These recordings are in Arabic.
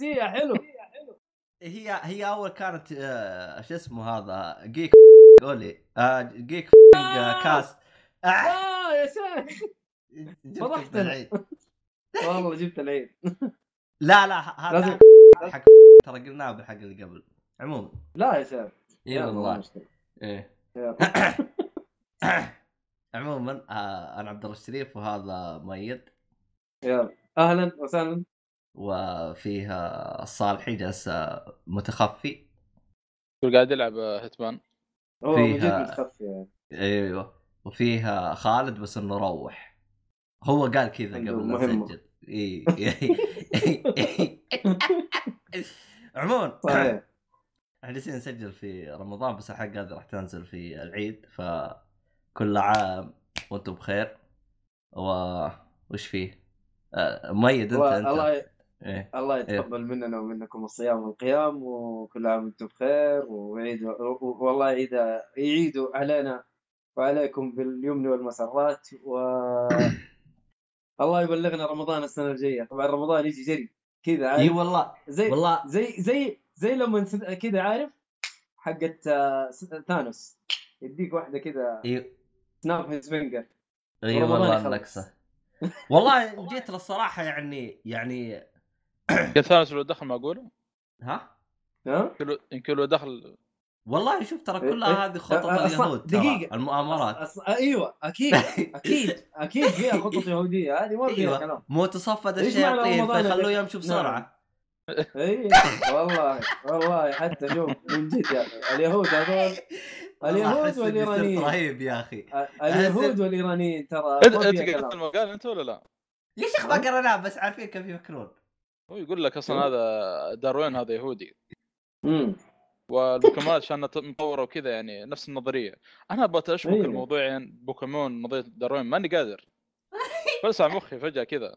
يا حلو. هي هي أول كانت آه، شو اسمه هذا؟ جيك اولي آه، جيك آه، كاست. آه، آه يا شيخ فضحتنا. العيد. والله جبت العيد. لا لا هذا حق ترى قلناه بالحق اللي قبل. عموما. لا يا شيخ إي والله. إيه. عموما آه، أنا عبد الله الشريف وهذا ميد يلا أهلا وسهلا. وفيها الصالحي جالس آه، متخفي قاعد يلعب هيتمان؟ من جد فيها- متخفي يعني. أيوه. وفيها خالد بس إنه روح. هو قال كذا قبل لا مهمة. نسجل إي. عموما إحنا جالسين نسجل في رمضان بس الحلقة هذه راح تنزل في العيد. فكل عام وأنتم بخير. و وش فيه؟ آه، مؤيد أنت أنت. الله إيه. الله يتقبل مننا ومنكم الصيام والقيام وكل عام وأنتم بخير ويعيد و- والله يعيد يعيدوا علينا وعليكم باليمن والمسرات و الله يبلغنا رمضان السنة الجاية. طبعا رمضان يجي جري كذا إي عارف؟ والله زي والله. زي زي زي لما كذا عارف؟ حقت آه، Thanos. يديك واحدة كذا إي. snap his finger إي والله والله جيت للصراحة يعني يعني كان Thanos لو دخل معقوله ها؟ ها؟ يمكن لو- لو دخل. والله شوف ترى إيه، كلها إيه. هذه خطط أ- أ- أصلاً اليهود ترى دقيقة. المؤامرات. أص... أيوه أكيد أكيد أكيد فيها خطط يهودية. هذه ما فيها أيوه كلام. مو تصفد الشياطين فيخلوه اللي- يمشوا بسرعة. اي والله والله حتى شوف من جد يا أخي اليهود هذول اليهود والإيرانيين. رهيب يا أخي. اليهود والإيرانيين ترى انت كلام. المقال أنت ولا لا؟ يا شيخ ما قريناه؟ بس عارفين كيف يفكرون. هو يقول لك أصلا هذا داروين هذا يهودي. امم والبوكيمونات عشان مطوره وكذا يعني نفس النظرية. أنا أبغى أشبك أيوه. الموضوع يعني بوكيمون نظرية داروين ماني قادر. فلسع مخي فجأة كذا.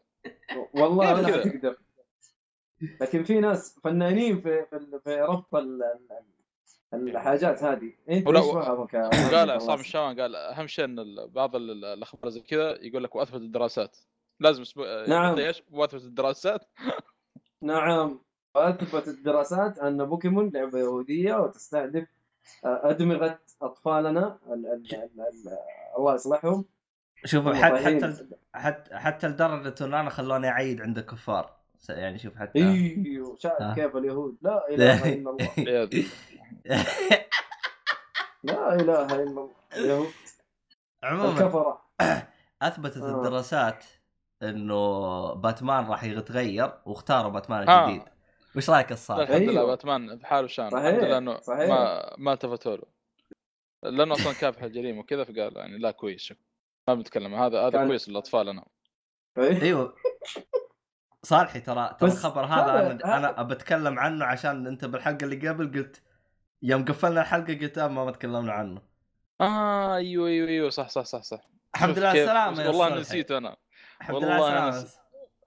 والله لا كذا؟ تقدر لكن في ناس فنانين في في, في ربط ال- ال- الحاجات هذه. انت ولا- إيش فهمك قال؟ عصام الشاوان قال أهم شيء إن بعض ال- الأخبار زي كذا يقول لك وأثبت الدراسات. لازم أسبوع نعم. وأثبت الدراسات. نعم. واثبت الدراسات أن بوكيمون لعبة يهودية وتستهدف آه، ال ال ال ال الله يصلحهم شوف حتى. حتى حتى حتى لدرجه انه أنا خلوني أعيد عند الكفار. يعني شوف حتى أيوه شايف آه. كيف اليهود. لا إله إلا الله. لا إله إلا الله. اليهود. عموما أثبتت آه. الدراسات انه باتمان راح يتغير واختاروا باتمان آه. الجديد وش رأيك الصالح؟ الحمد لله أيوه. باتمان بحاله شان صحيح، الحمد لله إنه صحيح. ما ما التفتوا له لأنه أصلا كافح الجريمه وكذا فقال يعني لا كويس شكرا ما بنتكلم هذا هذا كان- كويس للأطفال أنا إيه. أيوه صالحي ترى ترى الخبر هذا هذا- أنا أنا بتكلم عنه عشان أنت بالحلقة اللي قبل قلت يوم قفلنا الحلقة قلت آه، ما تكلمنا عنه آه أيوه أيوه أيوه صح صح صح صح الحمد لله كيف- السلامه يا والله. نسيت أنا والله أنا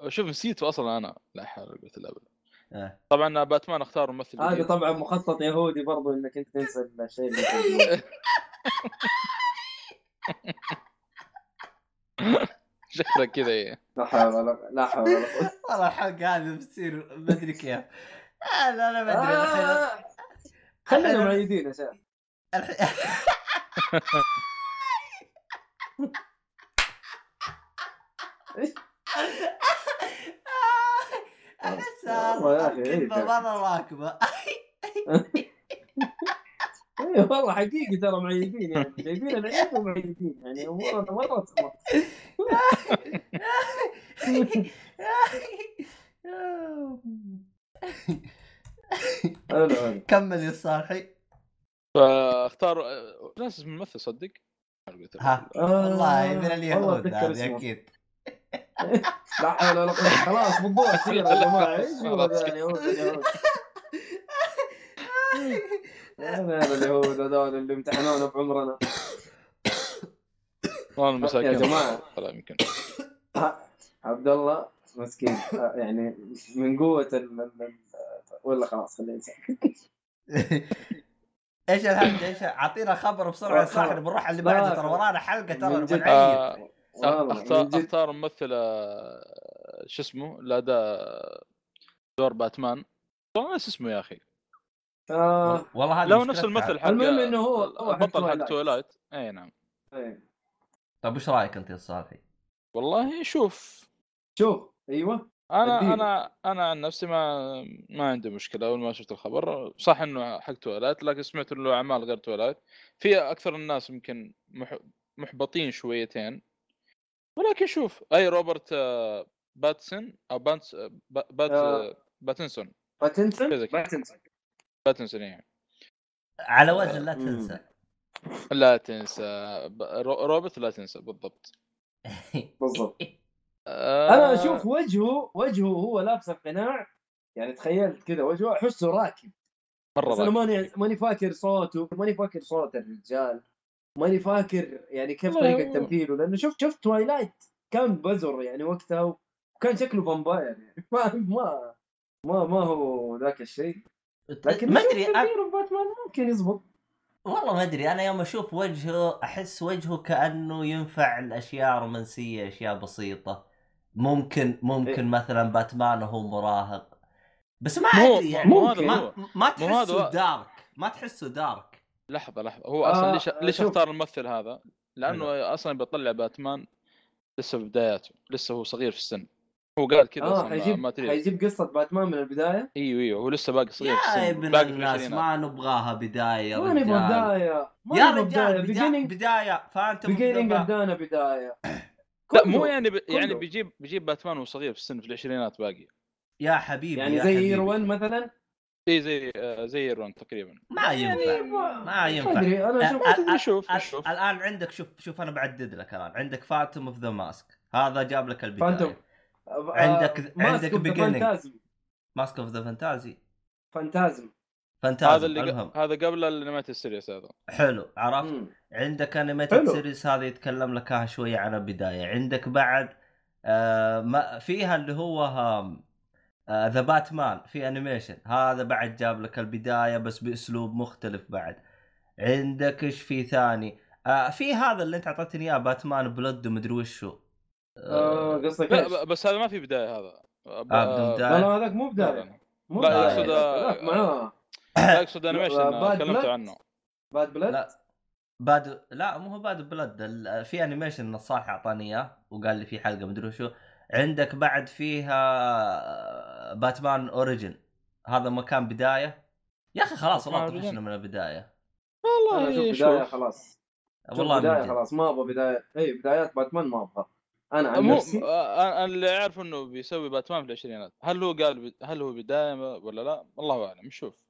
شوف نسيت أصلا أنا. لا حول ولا قوة إلا بالله. إيه. طبعا باتمان أختار ممثل هذا جديد. طبعا مخطط يهودي برضو إنك أنت تنسى الشيء اللي. شكلك كذا إيه. لا حول ولا لا حول ولا قوة. والله الحلقة هذه بتصير ما أدري كيف. آه، لا لا ما أدري. آه، خلينا معيدين يا شيخ. كلمه إيه. مره راكبه اي والله حقيقي ترى معيدين يعني جايبين العيد ومعيدين يعني امورنا مرة. حلو كمل يا صالحي فاختاروا آه، ناس الممثل صدق؟ ها. آه، والله من اليهود هذه. أكيد. لا حول ولا قوة خلاص موضوع كثير يا جماعة. إيش اليهود اليهود. هذا اليهود هذول اللي امتحنونا بعمرنا. والله المساكين يا جماعة. طلع يمكن. عبد الله مسكين. آه، يعني من قوة ولا خلاص خلينا نسكت. إيش الهبد إيش أعطينا خبر بسرعة يا. صاحبي بنروح على اللي بعده ترى. ورانا حلقة ترى. بنعيد اختار من جد. أختار ممثل آه، شو اسمه؟ لاداء دور باتمان. والله ناس اسمه يا أخي. آه والله هذا لو نفس الممثل حق المهم إنه هو- هو حق البطل حق Twilight. إي نعم. إيه. طيب وش رأيك أنت يا صالحي؟ والله شوف. شوف أيوه. أنا اديله. أنا أنا عن نفسي ما ما عندي مشكلة. أول ما شفت الخبر صح إنه حق Twilight لكن سمعت له أعمال غير Twilight. في أكثر الناس يمكن مح... محبطين شويتين. ولكن شوف أي روبرت آه، باتسون أو بانس آه، با- بات آه. باتنسون. باتنسون. باتنسون. باتنسون يعني على وزن لا. تنسى. لا تنسى. روبرت لا تنسى بالضبط. بالضبط. آه، أنا أشوف وجهه وجهه هو لابس القناع يعني تخيلت كذا وجهه أحسه راكب. مرة بس أنا راكب. ماني ماني فاكر صوته ماني فاكر صوت الرجال. ماني فاكر يعني كيف طريقة تمثيله لأنه شفت شفت Twilight كان بزر يعني وقتها وكان شكله vampire يعني. ما ما ما ما هو ذاك الشيء. لكن ما أدري باتمان ممكن يزبط. والله ما أدري أنا يوم أشوف وجهه أحس وجهه كأنه ينفع الأشياء رومانسية أشياء بسيطة. ممكن ممكن إيه. مثلا باتمان وهو مراهق. بس ما أدري يعني مو هذا ما, هو. ما مو هذا تحسه. دارك ما تحسه دارك لحظة لحظة. هو أصلا آه، ليش آه، ليش شوف. اختار الممثل هذا؟ لأنه أصلا بيطلع باتمان لسه في بداياته لسه هو صغير في السن. هو قال كذا آه أصلا حيجيب ما حيجيب قصة باتمان من البداية؟ إيوه إيوه هو لسه باقي صغير في يا السن. ابن باقي في الناس ما نبغاها بداية يا ما نبغى بداية. ما يا رجال بداية بداية, فانت beginning ادانا بداية. لا. مو يعني ب... يعني. بيجيب بيجيب باتمان وهو صغير في السن في العشرينات باقي. يا حبيبي يعني يا زي. يروان مثلا؟ اي زي آه، زي ايرون تقريبا. ما ينفع. ما ما ينفع. ادري أنا أشوف أ- أ- شوف أ- شوف. الآن عندك شوف شوف أنا بعدد لك الآن. عندك فاتم اوف ذا ماسك هذا جاب لك البداية. فانتوم عندك- عندك beginning. فانتازم ماسك اوف ذا فانتازي فانتازم فانتازم هذا اللي المهم. ق... هذا قبل الانميت السيريس هذا. حلو عرفت؟ مم. عندك انيميتد حلو. سيريز هذا يتكلم لك شوية عن البداية. عندك بعد آه ما فيها اللي هو ذا باتمان في انيميشن هذا بعد جاب لك البداية بس بأسلوب مختلف بعد. عندك إيش في ثاني؟ آه في هذا اللي أنت أعطيتني إياه باتمان بلد ومدري وشو. آه، آه قصدك لا. بس هذا ما في بداية هذا. ب... آه،. لا لا هذاك مو بداية. مو لا، معاه لا اقصد انيميشن باد تكلمت؟ عنه. باد بلد لا. باد لا مو هو باد بلد ال- في انيميشن الصالح أعطاني إياه وقال لي في حلقة مدري وشو. عندك بعد فيها باتمان اوريجن. هذا مكان بداية. يا أخي خلاص والله طفشنا من البداية. أنا والله أشوف بداية شوف. خلاص. والله بداية. خلاص ما أبغى بداية. إي بدايات باتمان ما أبغى. أنا عن مو نفسي آه، أنا اللي أعرف إنه بيسوي باتمان في العشرينات. هل هو قال ب... هل هو بداية ولا لا؟ الله أعلم نشوف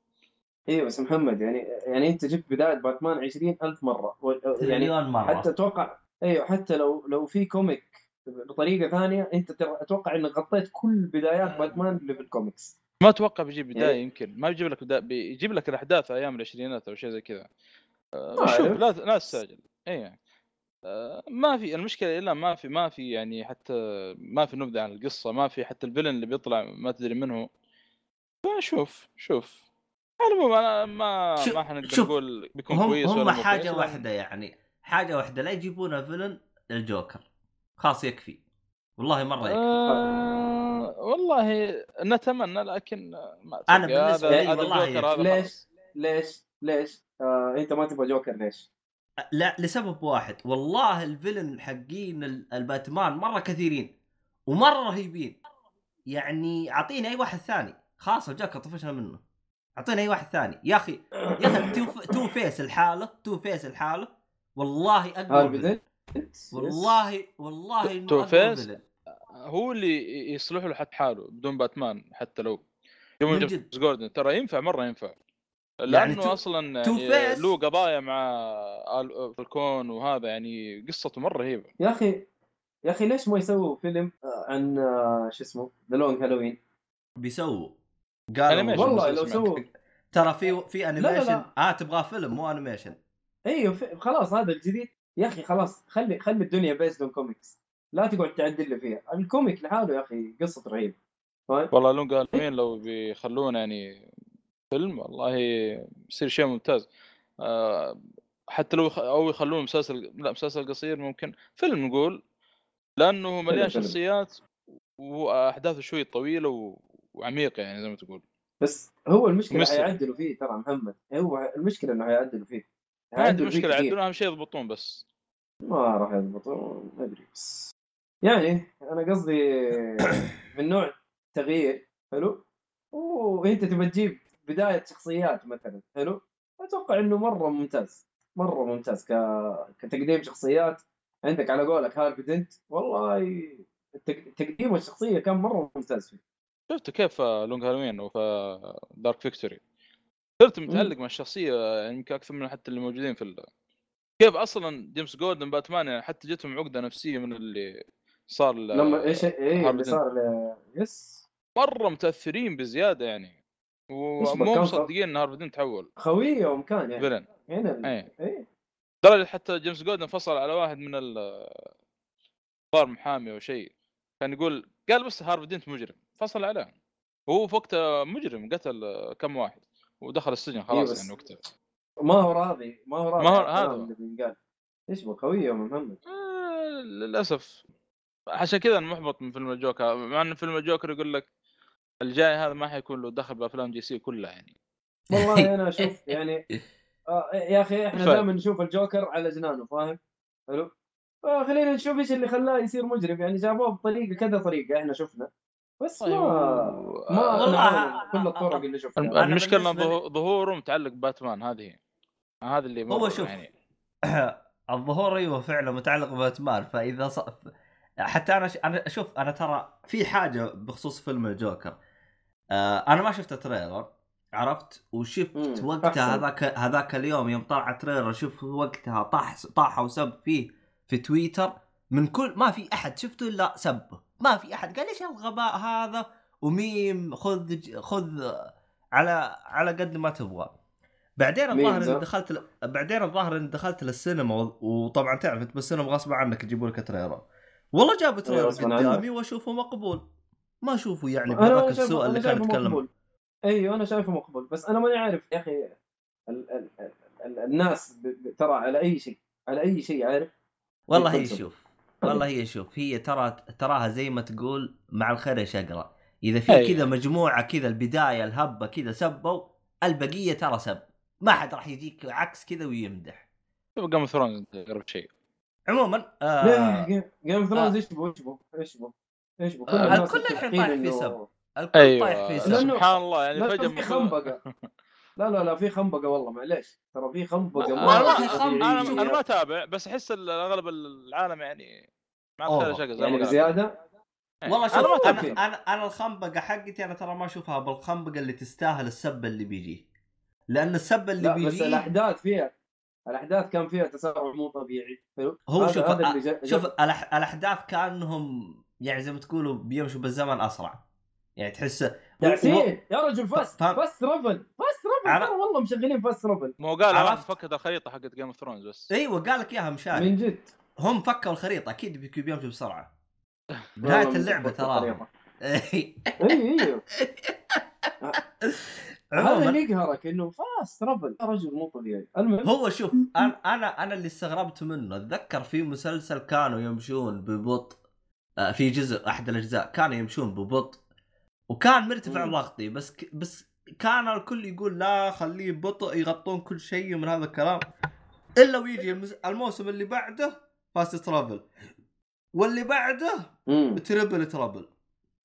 أيوه بس محمد يعني يعني أنت جبت بداية باتمان عشرين ألف مرة. و- يعني تريليون مرة. حتى أتوقع أيوه حتى لو لو في comic بطريقة ثانية أنت أتوقع إنك غطيت كل بدايات باتمان اللي في الكوميكس ما أتوقع بيجيب بداية يعني- يمكن. ما بيجيب لك بدايه بيجيب لك الأحداث أيام العشرينات أو شيء زي كذا. آه، شوف. لا لا تستعجل. اي آه، ما في المشكلة إلا ما في ما في يعني حتى ما في نبذة عن القصة ما في حتى الفيلن اللي بيطلع ما تدري منه. فشوف شوف. على العموم أنا ما شوف- ما حنقدر نقول بيكون هم كويس هم ولا حاجة واحدة يعني حاجة واحدة لا يجيبون فيلن الجوكر. خلاص يكفي. والله مرة يكفي. آه والله نتمنى لكن ما. بالنسبة هذا- لي والله ليش؟ ليش؟ ليش؟ آه أنت ما تبغى جوكر ليش؟ لا لسبب واحد. والله ال villain حقين ال- الباتمان مرة كثيرين ومرة رهيبين. يعني أعطيني أي واحد ثاني. خلاص الجوكر طفشنا منه. أعطيني أي واحد ثاني. يا أخي يا أخي Two, Two-Face لحاله Two-Face لحاله. والله أقوى والله والله إنه Two-Face؟ هو اللي يصلح له حتى لحاله بدون باتمان حتى لو يوم. جوردن ترى ينفع مرة ينفع يعني لأنه Two- أصلا Two يعني له قضايا مع فالكون وهذا يعني قصته مرة رهيبه يا أخي يا أخي ليش ما يسووا فيلم آه، عن آه، شو اسمه؟ The Long Halloween؟ بيسووا قالوا والله لو. سووا ترى في في animation لا. آه تبغى فيلم مو animation إيوه خلاص هذا الجديد يا أخي خلاص خلي خلي الدنيا based on comics لا تقعد تعدل لي فيها. ال comic لحاله يا أخي قصة رهيبة. فاهم؟ والله Long Halloween لو بيخلونه يعني فيلم والله يصير شيء ممتاز. آه، حتى لو يخ... أو يخلوه مسلسل لا مسلسل قصير ممكن. فيلم نقول لأنه مليان. شخصيات وأحداثه شوي طويلة و... وعميقة يعني زي ما تقول. بس هو المشكلة. حيعدلوا فيه ترى محمد. هو المشكلة إنه حيعدلوا فيه. ما عندي مشكلة. عندنا أهم شيء يضبطون بس. ما راح يضبطوا ما أدري بس. يعني أنا قصدي من نوع تغيير حلو؟ وأنت تبى تجيب بداية شخصيات مثلا حلو؟ أتوقع إنه مرة ممتاز مرة ممتاز ك... كتقديم شخصيات. عندك على قولك هارفي دنت والله التق- تقديم الشخصية كان مرة ممتاز فيه. شفت كيف Long Halloween وفي Dark Victory صرت متعلق مع الشخصية يعني يمكن أكثر من حتى اللي موجودين في ال... كيف أصلا جيمس جوردن باتمان يعني حتى جتهم عقدة نفسية من اللي صار ل- لما إيش إيه اللي. صار ل- يس؟ مرة متأثرين بزيادة يعني ومو مصدقين إن هارفي دنت تحول. خويه ومكان يعني. villain. هنا إيه. إيه. لدرجة حتى جيمس جوردن فصل على واحد من ال صار محامي أو شيء. كان يقول قال بس هارفي دنت مجرم فصل عليه. وهو في وقته مجرم قتل كم واحد. ودخل السجن خلاص بس- يعني وقتها. ما هو راضي ما هو راضي. ما هو- هذا هو. اللي بينقال. إيش خويه يا محمد؟ آه، للأسف. عشان كذا أنا محبط من فيلم الجوكر مع إن فيلم الجوكر يقول لك الجاي هذا ما حيكون له دخل بأفلام DC كلها يعني. والله أنا أشوف يعني آه يا أخي إحنا. دائما نشوف الجوكر على جنانه فاهم؟ حلو؟ آه خلينا نشوف إيش اللي خلاه يصير مجرم يعني جابوه بطريقة كذا طريقة إحنا شفنا. بس ما أيوه. ما والله كل الطرق اللي شفناها أنا المشكلة ان ظهوره متعلق باتمان هذه. هذا اللي هو شوف. يعني الظهور أيوه فعلا متعلق بباتمان فإذا ص... حتى أنا ش... أنا شوف أنا ترى في حاجة بخصوص فيلم الجوكر آه أنا ما شفت trailer عرفت وشفت مم، وقتها. هذاك هذاك اليوم يوم طلع trailer شوف وقتها طاح طاح وسب فيه في تويتر من كل ما في أحد. شفته إلا سبه ما في أحد. قال إيش الغباء هذا؟ وميم خذ ج- خذ على على قد ما تبغى. بعدين الظاهر إني؟ دخلت ل... بعدين الظاهر إني دخلت للسينما و... وطبعا تعرف أنت بالسينما غصب عنك يجيبوا لك trailer. والله جابوا تريلر غصباً قدامي وأشوفه مقبول. ما أشوفه يعني بهذاك السوء اللي كان يتكلم. أيوه أنا شايفه مقبول. بس أنا ماني عارف يا أخي ال... ال... ال... ال... الناس ب... ترى على أي شيء على أي شيء عارف؟ والله هي. شوف والله هي شوف هي ترى تراها زي ما تقول مع الخير يا شقرة. إذا في أيوة. كذا مجموعة كذا البداية الهبة كذا سبوا البقية ترى سب. ما حد راح يجيك عكس كذا ويمدح. Game of ثرونز اقرب شيء. عموما آه جيم اوف ثرونز. إيش بو إيش بو إيش بو إيش بو كل الحين طايح في إنه- سب. الكل طايح أيوه. في سب. سبحان الله يعني فجأة في خنبقة. لا لا لا في خنبقة والله معليش. ترى في خنبقة أنا والله مرة خنبقة. أنا ما أتابع بس أحس أغلب العالم يعني زي يعني ما قال. بزياده والله أنا شوف ما أنا أتابع. أنا أنا الخنبقة حقتي أنا ترى ما أشوفها بالخنبقة اللي تستاهل السب اللي بيجي. لأن السبب اللي لا بس بيجي الأحداث فيها الأحداث كان فيها تسارع مو طبيعي. هو شوف هذا أ- اللي جا- شوف الأح... الأحداث كأنهم يعني زي ما تقولوا بيمشوا بالزمن أسرع. يعني تحس ياسين يا رجل fast فاهم. fast travel fast عر- ترى والله مشغلين fast ما هو قال عرفت. فكت الخريطة حقت Game of Thrones بس. إيوه قال لك إياها مشاري من جد؟ هم فكوا الخريطة أكيد بيمشوا بسرعة. والله اللعبة ترى. إيه. اي أيوه هذا عموما اللي يقهرك انه fast يا رجل مو طبيعي. المهم. هو شوف أنا أنا أنا اللي استغربت منه. أتذكر في مسلسل كانوا يمشون ببطء آه، في جزء أحد الأجزاء كانوا يمشون ببطء وكان مرتفع. ضغطي بس ك... بس كان الكل يقول لا خليه ببطء يغطون كل شيء من هذا الكلام إلا ويجي. الموسم اللي بعده fast travel واللي بعده. travel travel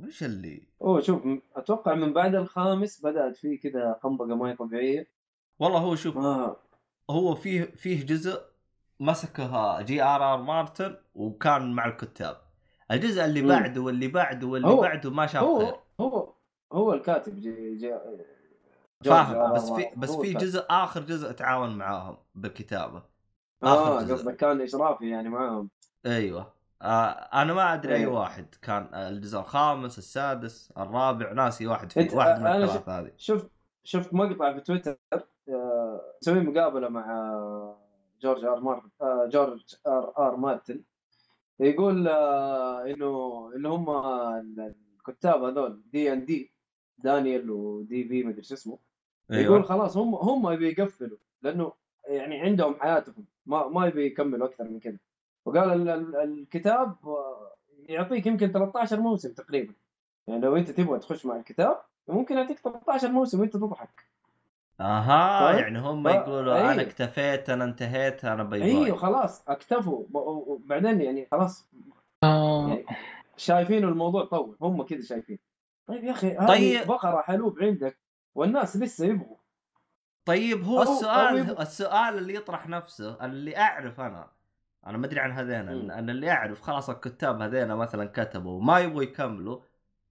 وش اللي هو شوف أتوقع من بعد الخامس بدأت فيه كذا خنبقه ما هي طبيعية والله هو شوف ما هو فيه فيه جزء مسكها جي ار ار مارتن وكان مع الكتاب الجزء اللي مم. بعده واللي بعده واللي هو- بعده ما شاف خير هو هو هو الكاتب جي جي فاهم بس في. بس في. جزء آخر جزء تعاون معاهم بالكتابه آخر آه جزء. قصدك كان اشرافي يعني معاهم أيوه آه أنا ما أدري أي أيوة. واحد كان الجزء الخامس السادس الرابع ناسي واحد أنت- فيه واحد من أنا الثلاثه هذه شفت شفت مقطع في تويتر آه، مسوي مقابلة مع جورج آر مارتن آه، جورج آر آر مارتن يقول آه، إنه اللي هم الكتاب هذول D and D دانيال ودي في مدري شو اسمه يقول أيوه خلاص هم هم يبي يقفلوا لأنه يعني عندهم حياتهم ما ما يبي يكملوا أكثر من كذا وقال ال- ال- الكتاب يعطيك يمكن 13 موسم تقريبا. يعني لو أنت تبغى تخش مع الكتاب ممكن يعطيك 13 موسم وأنت تضحك. أها طيب. يعني هم ف- يقولوا أنا أيوه. اكتفيت أنا انتهيت أنا bye bye. أيوه خلاص اكتفوا. وبعدين يعني خلاص. آه، يعني شايفين الموضوع طول هم كذا شايفين. طيب يا أخي هذه طيب. بقرة حلوب عندك والناس لسه يبغوا طيب هو أو- أو السؤال يبغى- السؤال اللي يطرح نفسه اللي أعرف أنا أنا ما أدري عن هذين. أنا اللي أعرف خلاص الكتاب هذين مثلا كتبوا ما يبغوا يكملوا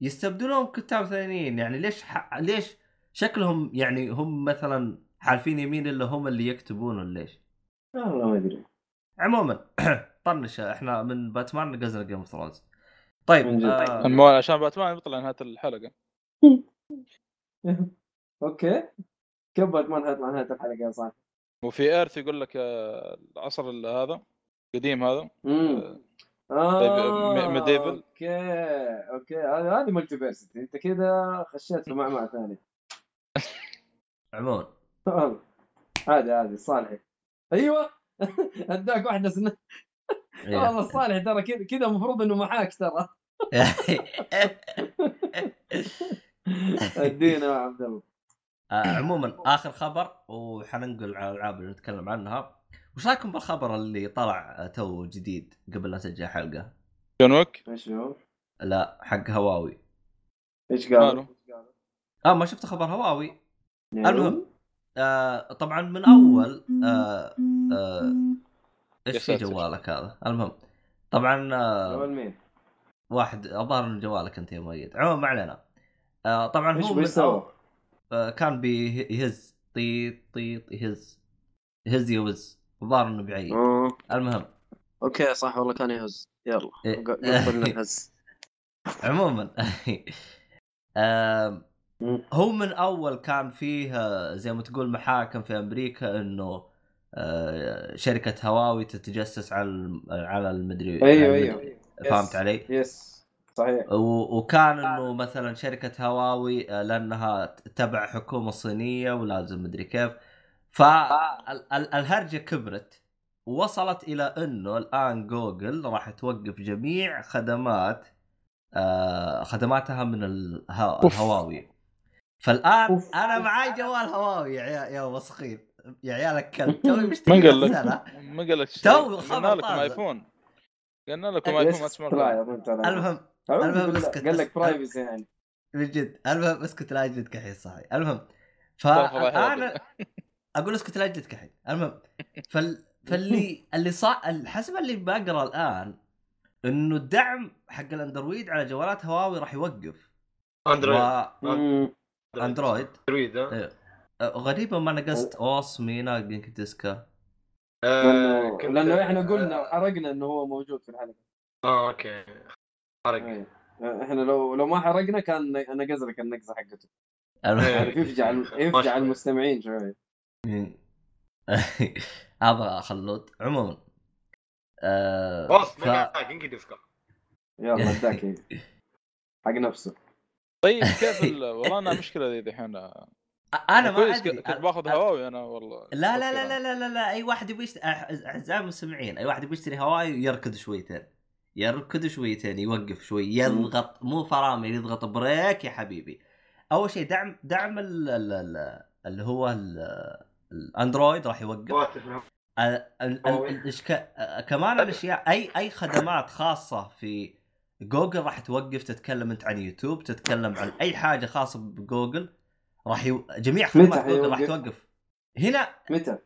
يستبدلون كتاب ثانيين يعني ليش ح... ليش شكلهم يعني هم مثلا حالفين يمين الا هم اللي يكتبون ولا ليش؟ والله ما أدري عموما طنش إحنا من باتمان نقزنا جيم أوف ثرونز طيب جد. آه عشان باتمان بيطلع نهاية الحلقة. okay. كيف باتمان حيطلع نهاية الحلقة يا صاحبي؟ وفي Earth يقول لك آه، العصر ال- هذا القديم هذا. امم طيب، آه م- medieval. okay okay. هذه هذه Multiversity أنت كذا خشيت في معمعة عموما والله. عادي عادي صالحي أيوه. اداك واحدة سنة والله الصالح ترى كذا كذا المفروض إنه معاك ترى. ادينا يا عبد الله. آه، عموما آخر خبر وحننقل على الألعاب اللي نتكلم عنها. وش رأيكم بالخبر اللي طلع تو جديد قبل لا تسجل حلقة؟ جون ويك؟ إيش هو؟ لا حق هواوي. إيش قالوا؟ آه ما شفت خبر هواوي. يعني المهم آه طبعا من أول آه آه إيش في. جوالك هذا المهم طبعا آه جوال مين؟ واحد الظاهر انه جوالك أنت يا مؤيد عموما ما علينا آه طبعا هو من؟ آه كان بيهز طيط طيط يهز يهز يوز الظاهر إنه بيعيد آه. المهم okay صح والله كان يهز يلا إيه. قبل الهز عموما. هو من أول كان فيه زي ما تقول محاكم في أمريكا إنه شركة هواوي تتجسس على على المدري أيوه أيوه فهمت. علي؟ يس صحيح وكان إنه مثلا شركة هواوي آه، لأنها تبع حكومة صينية ولازم مدري كيف فالهرجه كبرت ووصلت إلى إنه الآن جوجل راح توقف جميع خدمات آه، خدماتها من. الهواوي فالآن أوف. أنا معاي جوال هواوي يا يا وسخين يا عيال الكلب توي من مشتري قال لك؟ ما قال لك تو قلنا لكم. ايفون قلنا لكم ايفون أنا- المهم أعوذ المهم. اسكت، قال لك. privacy يعني. من جد. المهم اسكت لا اجلدك الحين صحيح. المهم هذا. أقول اسكت لا اجلدك الحين. المهم فال... فاللي اللي صار حسب اللي بقرا الآن إنه الدعم حق الأندرويد على جوالات هواوي راح يوقف. أندرويد. و... أندرويد. أندرويد إيه. غريبة ما نقصت أوس مينا جينك ديسكا. آه، لأنه إحنا قلنا آه، حرقنا إنه هو موجود في الحلقة. آه okay. حرق. أي. إحنا لو لو ما حرقنا كان نقز لك النقزه حقته. إيه. عارف يفجع يفجع المستمعين شوي. هذا خلود عموما آه، ف... ما جنكي ديسكو يلا اداك حق نفسه. طيب كيف ال... والله أنا مشكلة ذي الحين أنا ما كويس أدري. كنت باخذ هواوي أنا والله. لا لا لا لا لا لا, لا. أي واحد يبي يشتري أعزائي المستمعين أي واحد يبي يشتري هواوي يركض شويتين يركض شويتين يوقف شوي يضغط مو فرامل يضغط brake يا حبيبي. أول شيء دعم دعم ال- ال- ال- اللي هو ال- الأندرويد راح يوقف. الاشكال كمان الأشياء أي أي خدمات خاصة في جوجل راح توقف تتكلم أنت عن يوتيوب تتكلم عن أي حاجة خاصة بجوجل راح يو... جميع خدمات جوجل راح؟ توقف هنا متى؟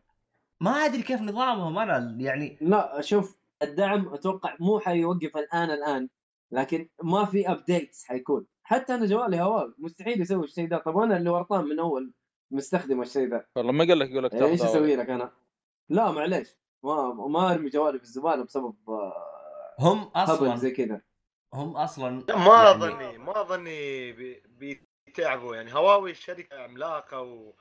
ما أدري كيف نظامهم أنا يعني لا شوف الدعم أتوقع مو حيوقف الآن الآن لكن ما في updates حيكون حتى أنا جوالي هواوي مستحيل يسوي الشيء ده طب أنا اللي ورطان من أول مستخدم الشيء ده والله ما قال لك يقول لك يعني إيش أسوي. لك أنا؟ لا معليش ما ما أرمي جوالي في الزبالة بسبب آه، هم أصلا زي كذا هم أصلا لا، ما يعني- أظني ما أظني بي- بيتعبوا يعني. هواوي شركة عملاقة و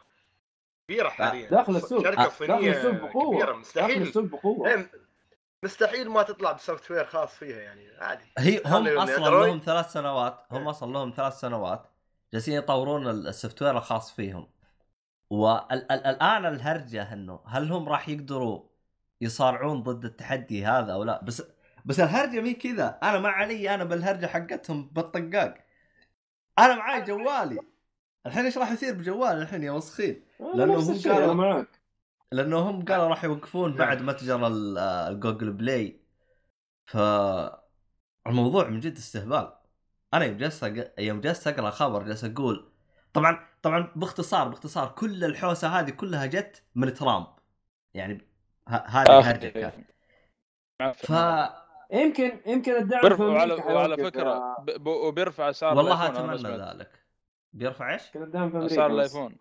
كبيرة حاليا. داخل السوق. شركة داخل داخل صينيه السوق بقوة. داخل مستحيل. السوق بقوة. إيه، مستحيل ما تطلع بسوفت وير خاص فيها يعني. عادي. هي هم أصلا. لهم ثلاث سنوات. هم إيه. أصلا لهم ثلاث سنوات جالسين يطورون ال- software الخاص فيهم. والان الهرجة إنه هل هم راح يقدروا يصارعون ضد التحدي هذا أو لا؟ بس بس الهرجة مي كذا؟ أنا ما علي أنا بالهرجة حقتهم بالطقاق. أنا معاي جوالي. الحين إيش راح يصير بجوالي الحين يا وسخين لأنه نفس هم قالوا- معك لأنه هم قالوا راح يوقفون بعد متجر ال- آه، ال Google Play. ف الموضوع من جد استهبال. أنا يوم جلست يوم جلست أقرأ خبر جالس أقول طبعا طبعا باختصار باختصار كل الحوسة هذه كلها جت من ترامب. يعني ه- هذه الهرجه كانت. ف يمكن يمكن الدعم بيرفع وعلى, وعلى فكرة وبيرفع أسعار والله أتمنى. ذلك بيرفع إيش؟ يمكن الدعم في أمريكا أسعار. الآيفون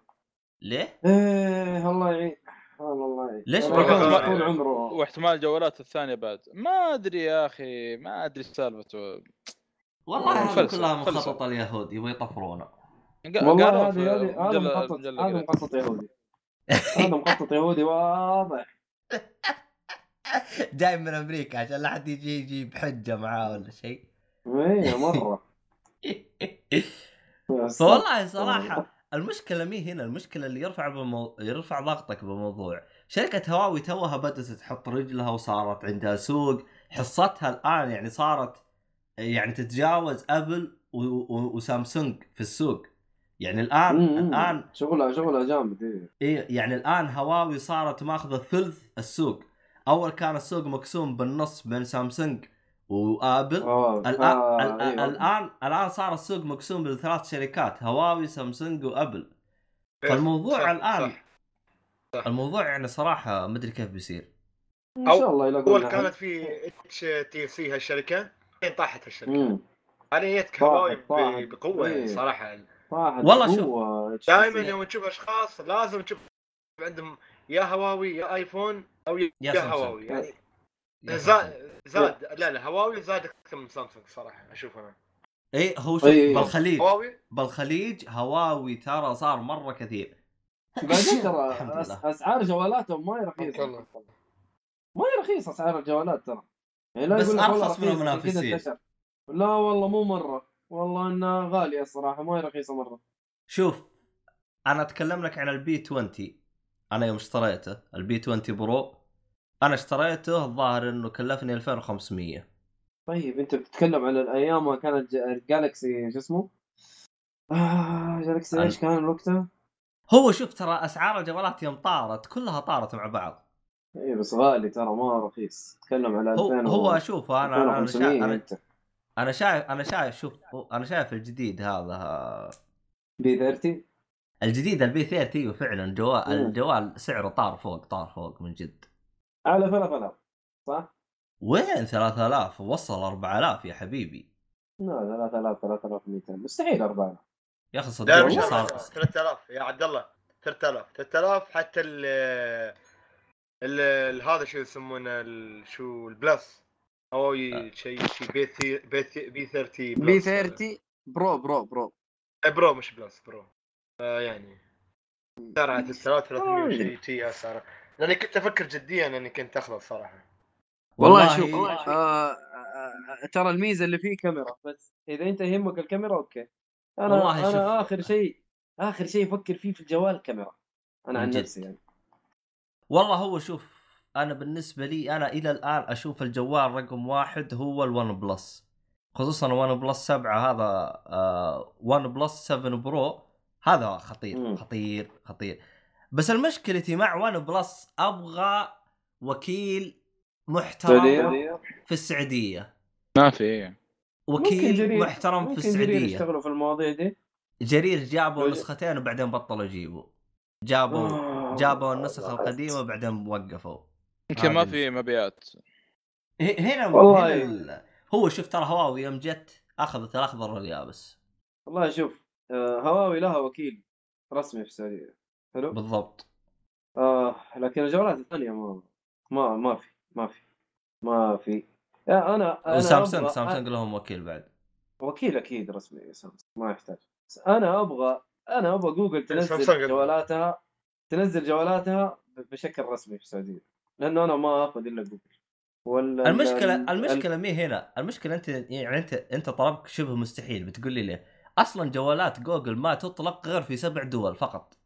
ليه؟ إيه الله يعين والله الله يعين ليش طول عمره واحتمال الجوالات الثانية بعد ما أدري يا أخي ما أدري سالفته والله كلها. مخططه اليهود يبغوا يطفرونا والله هذه هذه هذا مخطط هذا. مخطط يهودي هذا مخطط يهودي واضح جاي من أمريكا عشان لا حد يجي يجيب حجه معاه ولا شيء. إيه مرة. فوالله صراحة المشكلة مي هنا المشكلة اللي يرفع بمو... يرفع ضغطك بالموضوع شركة هواوي توها بدأت تحط رجلها وصارت عندها سوق. حصتها الآن يعني صارت يعني تتجاوز أبل و... و... وسامسونج في السوق. يعني الان مم. الآن شغلها شغلها جامد إيه. إيه يعني الآن هواوي صارت ماخذة ثلث السوق. أول كان السوق مقسوم بالنص بين سامسونج وآبل الان آه، الان أيوة. الان الآن صار السوق مقسوم بثلاث شركات هواوي سامسونج وآبل فالموضوع صح، الان صح. الموضوع يعني صراحة ما أدري كيف بيصير إن شاء الله يلاقون أول كانت. في HTC هالشركة الحين طاحت هالشركة جتك طاحت- هواوي. بقوة يعني إيه. صراحة والله شوف. دائما يوم تشوف أشخاص لازم تشوف عندهم يا هواوي يا آيفون أو يا, يا. هواوي يعني زاد زاد لا لا هواوي زاد أكثر من سامسونج صراحة أشوف أنا. اي هو شوف إيه. بالخليج. هواوي؟ بالخليج هواوي ترى صار مرة كثير. بعدين ترى. أسعار جوالاتهم ما هي رخيصة. ما هي رخيصة أسعار الجوالات ترى. يعني لا بس أرخص من المنافسين. لا والله مو مرة. والله إنها غالية الصراحة ما هي رخيصة مرة. شوف أنا أتكلم لك عن ال P20 أنا يوم اشتريته ال P20 Pro أنا اشتريته الظاهر إنه كلفني 2500 طيب أنت بتتكلم عن الأيام ما كانت جالكسي شو اسمه؟ آه جالكسي إيش كان وقتها؟ هو شوف ترى أسعار الجوالات يوم طارت كلها طارت مع بعض. اي بس غالي ترى ما رخيص. تتكلم على 2000 هو هو شوف أنا أنا 2500 شايف أنا, أنت. أنا شايف أنا شايف شوف أنا شايف الجديد هذا آه، P30 الجديد ال P30 أيوه فعلا جوال. الجوال سعره طار فوق طار فوق من جد. على 3000 صح؟ وين 3000 وصل 4000 يا حبيبي. لا 3000 3200 مستحيل 4000 يا أخي صدق والله صار 3000 يا عبد الله 3000 3000 حتى ال ال هذا شو يسمونه؟ ال- شو البلس هواوي شيء شيء بي ثي بي ثي بي 30 بي بلس. 30 برو برو برو. إيه برو مش بلس برو. آه يعني سعره 3300 آه. شيء شيء سعره لأني كنت أفكر جديا أني كنت أخذه الصراحة. والله شوف آه آه ترى الميزة اللي فيه كاميرا بس إذا أنت يهمك الكاميرا okay. أنا والله أنا شوف. آخر شيء آخر شيء أفكر فيه في الجوال كاميرا. أنا عن. نفسي يعني. والله هو شوف أنا بالنسبة لي أنا إلى الآن أشوف الجوال رقم واحد هو ال OnePlus خصوصا OnePlus 7 هذا آه OnePlus 7 Pro هذا خطير مم. خطير خطير. بس المشكلتي مع ون بلس أبغى وكيل محترم سعودية؟ في السعودية. ما في ممكن وكيل محترم في السعودية. يشتغلوا في المواضيع دي؟ جرير جابوا نسختين وبعدين بطلوا يجيبوا. جابوا آه. جابوا النسخ القديمة وبعدين وقفوا. يمكن ما في مبيعات. هنا والله. هنا ال... هو شوف ترى هواوي يوم جت أخذت الأخضر واليابس. والله شوف هواوي لها وكيل رسمي في السعودية. حلو؟ بالضبط. آه لكن الجوالات الثانية ما ما ما في ما في ما في. يا أنا أنا وسامسونج سامسونج لهم وكيل بعد. وكيل أكيد رسمي سامسونج ما يحتاج. أنا أبغى أنا أبغى جوجل سامسونج تنزل. جوالاتها تنزل جوالاتها بشكل رسمي في السعودية. لأنه أنا ما أخذ إلا جوجل. ولا المشكلة ال- المشكلة مي هنا المشكلة أنت يعني أنت أنت طلبك شبه مستحيل. بتقول لي ليه؟ أصلا جوالات جوجل ما تطلق غير في سبع دول فقط.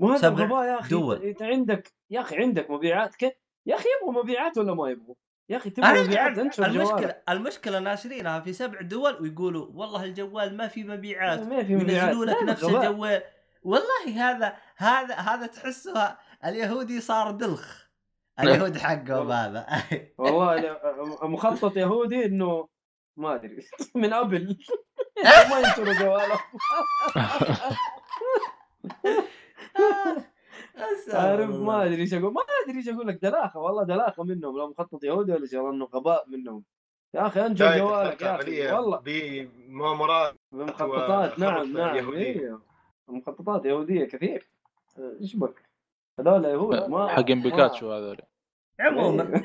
مو هذا سبع الغباء يا أخي دول. إنت, انت عندك يا أخي عندك مبيعات كيف يا أخي يبغوا مبيعات ولا ما يبغوا؟ يا أخي تبغى مبيعات أنشر جوالك. المشكلة المشكلة ناشرينها في سبع دول ويقولوا والله الجوال ما في مبيعات. ما في مبيعات. ينزلوا لك نفس غباء. الجوال. والله هذا هذا هذا تحسه اليهودي صار دلخ. اليهود حقهم هذا. والله مخطط يهودي إنه ما أدري من أبل. ما ينشروا جوالهم عارف ما أدري إيش أقول. ما أدري إيش أقول لك. دلاخة والله دلاخة منهم لا مخطط يهودي ولا شيء إنه غباء منهم. يا أخي انشر جاي جوالك يا أخي والله. بمؤامرات بمخططات. نعم نعم يهودية. إيه. مخططات يهودية كثير. إيش بك؟ هذول يهود ما حقين بيكاتشو هذول. عموما.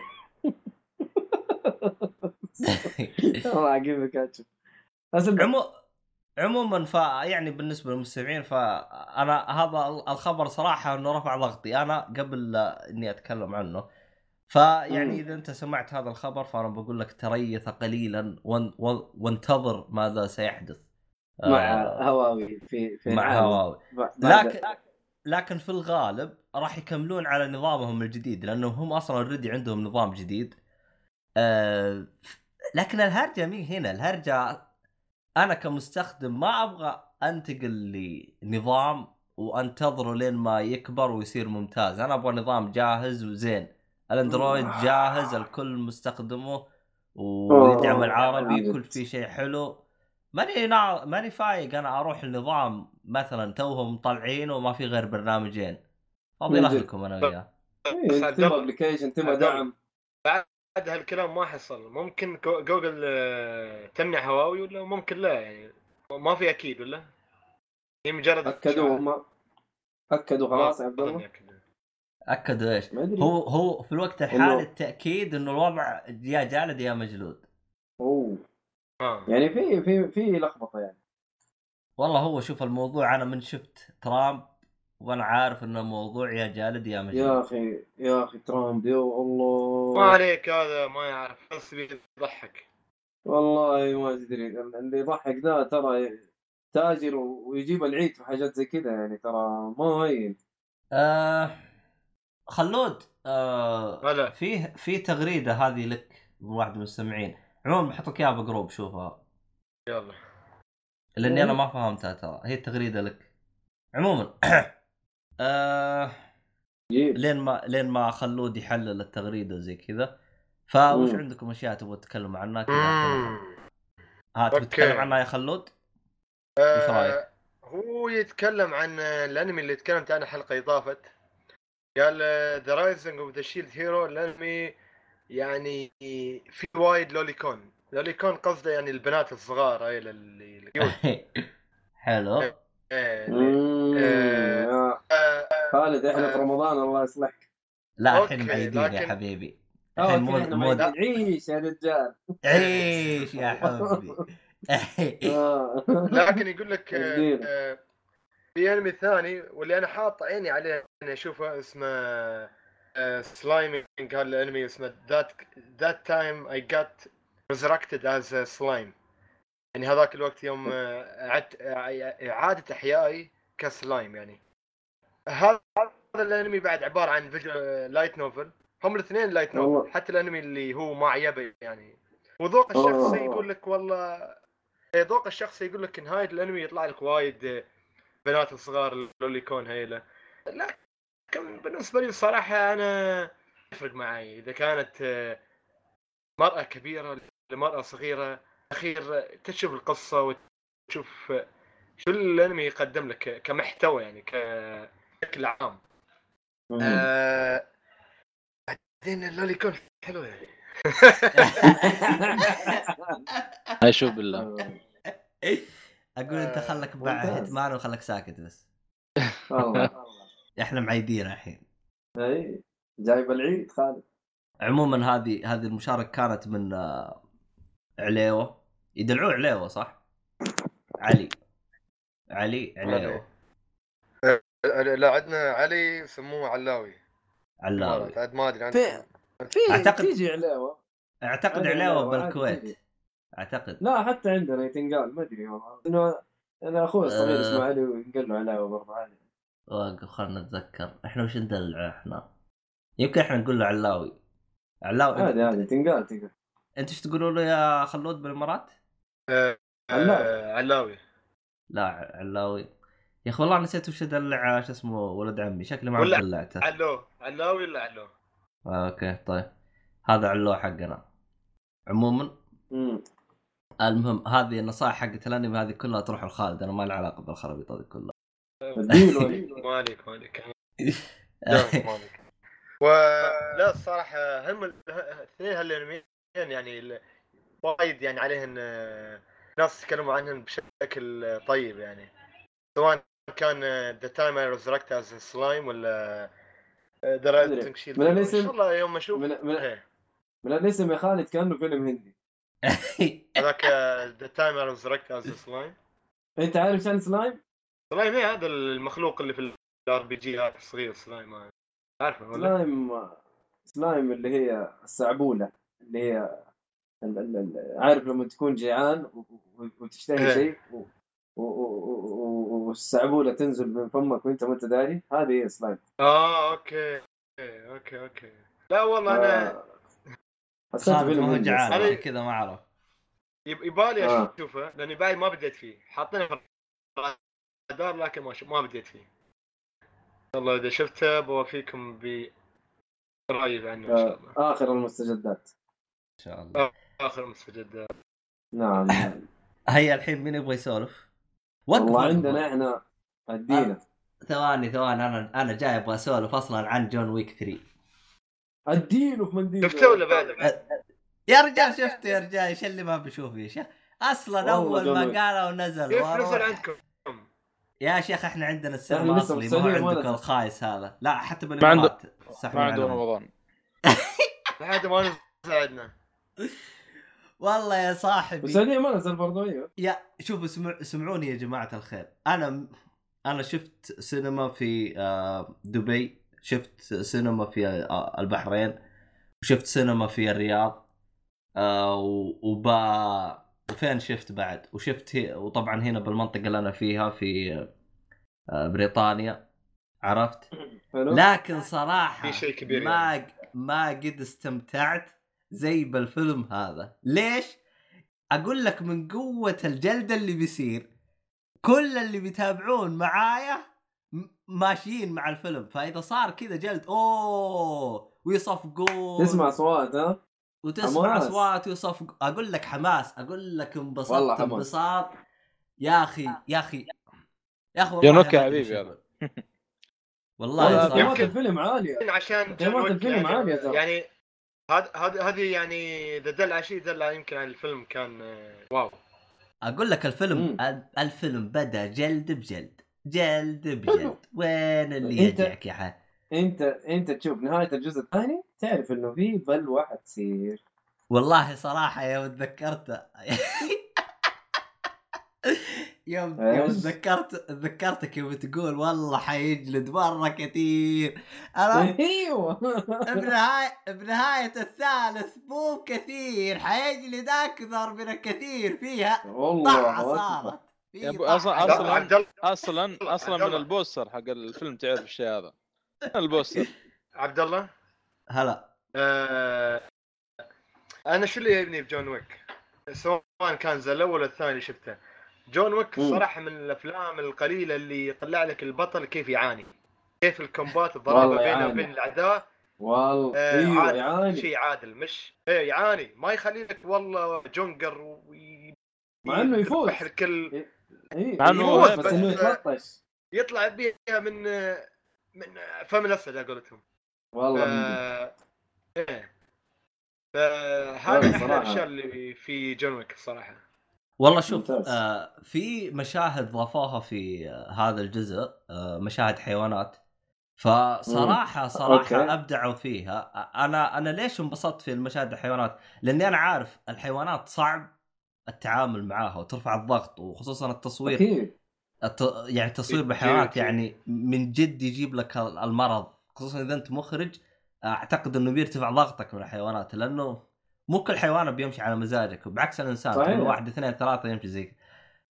والله عقيم بيكاتشو. عمو... عموما ف يعني بالنسبة للمستمعين فانا هذا الخبر صراحة إنه رفع ضغطي. أنا قبل إني أتكلم عنه فيعني. إذا أنت سمعت هذا الخبر فأنا بقول لك تريث قليلا وان... وان... وانتظر ماذا سيحدث. مع آه، هواوي في في مع. هواوي. لكن لكن في الغالب راح يكملون على نظامهم الجديد لأنه هم أصلا already عندهم نظام جديد. آه لكن الهرجة مي هنا؟ الهرجة أنا كمستخدم ما أبغى أنتقل لنظام وأنتظره لين ما يكبر ويصير ممتاز أنا أبغى نظام جاهز وزين الأندرويد جاهز الكل مستخدمه ويدعم العربي. كل في شيء حلو ماني نا... ماني فايق أنا أروح لنظام مثلا توهم مطلعينه وما في غير برنامجين فاضي. لكم أنا وياه تبغى. application تبغى. دعم بعد هالكلام ما حصل. ممكن جو- جوجل آه، تمنع هواوي ولا ممكن لا يعني؟ ما في أكيد ولا؟ هي مجرد أكدوا. هم أكدوا خلاص يا عبد الله. أكدوا. إيش؟ ما أدري. هو هو في الوقت الحالي إنه- التأكيد إنه الوضع يا جالد يا مجلود. أوه. آه. يعني في في في لخبطة يعني. والله هو شوف الموضوع أنا من شفت ترامب وأنا عارف انه موضوع يا جالد يا يا مجلود أخي يا أخي ترامب يا ما الله عليك هذا ما يعرف. بس بيضحك والله ما تدري اللي يضحك ذا ترى تاجر ويجيب العيد في حاجات زي كذا يعني ترى ما هين. آه خلود آه هلا. فيه في تغريدة هذه لك من واحد من المستمعين. عموما بحط لك إياها بجروب شوفها. يلا. لأني أنا ما فهمتها ترى. هي التغريده لك. عموما آه لين ما لين ما خلود يحلل التغريده وزي كذا فوش مم. عندكم أشياء تبغوا تتكلموا عنها كذا. ها okay. تتكلم عنها يا خلود؟ إيش رأيك؟ آه، هو يتكلم عن الأنمي اللي تكلمت عنه حلقه اضافه قال The Rising of the Shield Hero الأنمي يعني في وايد lolicon lolicon قصده يعني البنات الصغار هاي اللي حلو خالد إحنا آه. في رمضان الله يصلحك لا الحين okay، معيدين يا لكن- حبيبي الحين mood mood معيدين. عيش يا رجال عيش يا حبيبي آه. لكن يقول لك آه،. آه، في أنمي ثاني واللي أنا حاط عيني عليه اني أشوفه اسمه سلايمينج هذا الأنمي اسمه That that time I got resurrected as slime يعني هذاك الوقت يوم آه، عدت آه، إعادة إحيائي كسلايم يعني هذا الانمي بعد عبارة عن فيجو light novel هم الاثنين light. novel حتى الانمي اللي هو مع يبي يعني. وذوق الشخصي أوه. يقول لك والله إيه، ذوق الشخصي يقول لك نهايه الانمي يطلع لك وايد آه، بنات الصغار ال lolicon هيله. لكن بالنسبة لي الصراحة أنا يفرق معي. إذا كانت آه، مرأة كبيرة لمرأة صغيرة أخير آه، تشوف القصة وتشوف آه، شو الانمي يقدم لك كمحتوى يعني بشكل عام. آه، بعدين اللوليكون حلو يعني. أشوف بالله. أقول أنت آه، خلك مع ممتاز. هيتمان وخلك ساكت بس. والله. إحنا معيدين الحين. إي جايب العيد خالد. عموما هذه هذه المشاركة كانت من آه، عليوه يدلعوه عليوه صح؟ علي. علي عليوه لا عندنا علي يسموه علاوي. علاوي. عاد ما أدري في. في أعتقد- تيجي علاوة. أعتقد عادي بالكويت. أعتقد. لا حتى عندنا يتنقال ما أدري والله إنه أنا أخوي الصغير آه. اسمه علي وينقال له علاوة برضه عادي. وقف خلنا نتذكر. إحنا وش ندلع إحنا؟ يمكن إحنا نقول له علاوي. علاوي عادي عادي تنقال تنقال. أنت إيش تقولوا له يا خلود بالإمارات؟ آه، علاوي. آه، علاوي. لا علاوي. يا أخي والله نسيت وش دلع شو اسمه ولد عمي. شكلي ما دلعته علو علاوي ولا علو؟ آه، أوكي طيب. هذا علو حقنا. عموما مم. المهم هذه النصائح حقت الأنمي هذه كلها تروح لخالد. أنا ما لي علاقة بالخرابيط هذه كلها. مالك مالك لا، مالك ولا الصراحة هم ال- الاثنين هالأنميين يعني وايد يعني عليهن آه، ناس تكلموا عنهن بشكل طيب يعني. سواء كان that time I resurrect as slime ولا the rising shield من إن الاسم- شاء الله يوم أشوف من من, إيه. من الاسم يا خالد كأنه فيلم هندي هذاك that time I resurrect as slime أنت عارف شان سلايم؟ سلايم إيه هذا المخلوق اللي في ال RPG هذا الصغير سلايم عارفه ولا؟ slime slime اللي هي السعبولة اللي هي عارف لما تكون جيعان وتشتهي إيه. شيء والسعبولة تنزل من فمك وانت ما انت داري هذه هي سلايم آه أوكي. أوكي أوكي. لا والله أنا آه، هندي جعان كذا ما أعرف. يب- يبالي آه. اشوفه لأني بعد ما بديت فيه. حاطينه في الرادار لكن ما شو- ما بديت فيه. ان شاء الله اذا شفته بوافيكم برايي عنه إن شاء الله. آه، آخر المستجدات. إن شاء الله. آخر مستجد نعم نعم. هيا الحين مين يبغى يسولف؟ وقف. عندنا إحنا أدينا ثواني ثواني أنا أنا جاي أبغى أسولف أصلا عن جون ويك 3 اديله في منديل شفته ولا بعد؟ يا رجال شفته يا رجال إيش اللي ما بشوف يا شيخ أصلا أول جون ما ويك. قالوا نزل كيف نزل عندكم؟ يا شيخ إحنا عندنا السينما لسه اصلي ما ما نزل. الخايس هذا لا حتى ما بالإمارات ما عنده عليهم. رمضان لحد ما نزل عندنا والله يا صاحبي. السعوديه ما نزل برضه أيوه يا شوفوا اسمع سمعوني يا جماعة الخير. أنا أنا شفت سينما في آه، دبي شفت سينما في آه، البحرين وشفت سينما في الرياض آه، وبا وفين شفت بعد؟ وشفت هي وطبعا هنا بالمنطقة اللي أنا فيها في بريطانيا عرفت؟ حلو. لكن صراحة في شيء كبير ما يعني. ما قد استمتعت. زي بالفيلم هذا. ليش؟ أقول لك من قوة الجلد اللي بيصير. كل اللي بيتابعون معايا ماشيين مع الفيلم. فإذا صار كذا جلد أوه! ويصفقون تسمع أصوات ها؟ وتسمع. أصوات ويصفق أقول لك حماس. أقول لك والله انبسطت. انبساط. يا أخي يا أخي يا أخي جنوك يا حبيبي هذا. والله صاحبي. الفيلم عالية. عشان ويك الفيلم يعني, عالية ترى. يعني هذا هذا هذه يعني إذا دل على شيء دل على يمكن عن الفيلم كان آه، واو. أقول لك الفيلم مم. ال- الفيلم بدأ جلد بجلد جلد بجلد. وين اللي أنت- يجيك يا حي؟ أنت أنت تشوف نهاية الجزء الثاني تعرف إنه في بلوه حتصير والله صراحة يوم تذكرت يوم يوم إيش؟ تذكرت تذكرتك يوم تقول والله حيجلد مرة كثير. أنا أيوه. بنهاية بنهاية الثالث مو كثير حيجلد أكثر من الكثير. فيها والله. صارت. الله أصلا أصلا عبد من. ال poster حق الفيلم تعرف الشيء هذا. ال poster. عبد الله؟ هلا. آه أنا شو اللي يبني بجون ويك؟ سواء كان زي الأول ولا الثاني شفته؟ جون ويك مم. الصراحه من الأفلام القليلة اللي يطلع لك البطل كيف يعاني كيف ال combat الضربه بينه. وبين الأعداء والله آه أيوه عادل يعاني شيء عادل مش إيه يعاني ما يخلي لك والله جونجر وي... مع إنه يفوز. الكل أيوه مع هو بس بس- إنه يتلطش يطلع بيها من من فم الاسد على قولتهم والله. آه، إيه أحلى صراحة. الأشياء اللي في جون ويك الصراحه والله شوف. آه في مشاهد ضافوها في آه هذا الجزء آه مشاهد حيوانات فصراحة صراحة okay. أبدعوا فيها أنا أنا ليش انبسطت في المشاهد الحيوانات؟ لأني أنا عارف الحيوانات صعب التعامل معاها وترفع الضغط وخصوصا التصوير أكيد الت... يعني التصوير أكيد، بحيوانات أكيد. يعني من جد يجيب لك ال- المرض خصوصا إذا أنت مخرج أعتقد إنه بيرتفع ضغطك من الحيوانات لأنه مو كل حيوان بيمشي على مزاجك بعكس الإنسان صحيح. واحد اثنين ثلاثة يمشي زي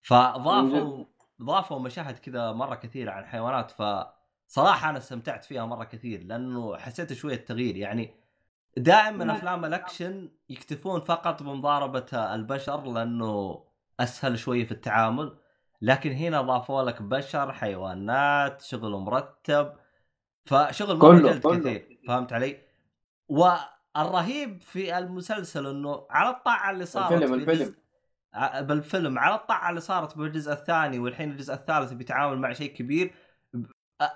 فضافوا ضافوا مشاهد كذا مرة كثيرة عن الحيوانات فصراحة أنا استمتعت فيها مرة كثير لأنه حسيت شوية تغيير يعني دائما. أفلام الأكشن يكتفون فقط بمضاربة البشر لأنه أسهل شوي في التعامل لكن هنا ضافوا لك بشر حيوانات شغل مرتب فشغل مره كله. كثير فهمت علي؟ والرهيب في المسلسل إنه على الطاعة اللي صارت الفيلم- في الفيلم. ع- بالفيلم على الطاعة اللي صارت بالجزء الثاني والحين الجزء الثالث بيتعامل مع شيء كبير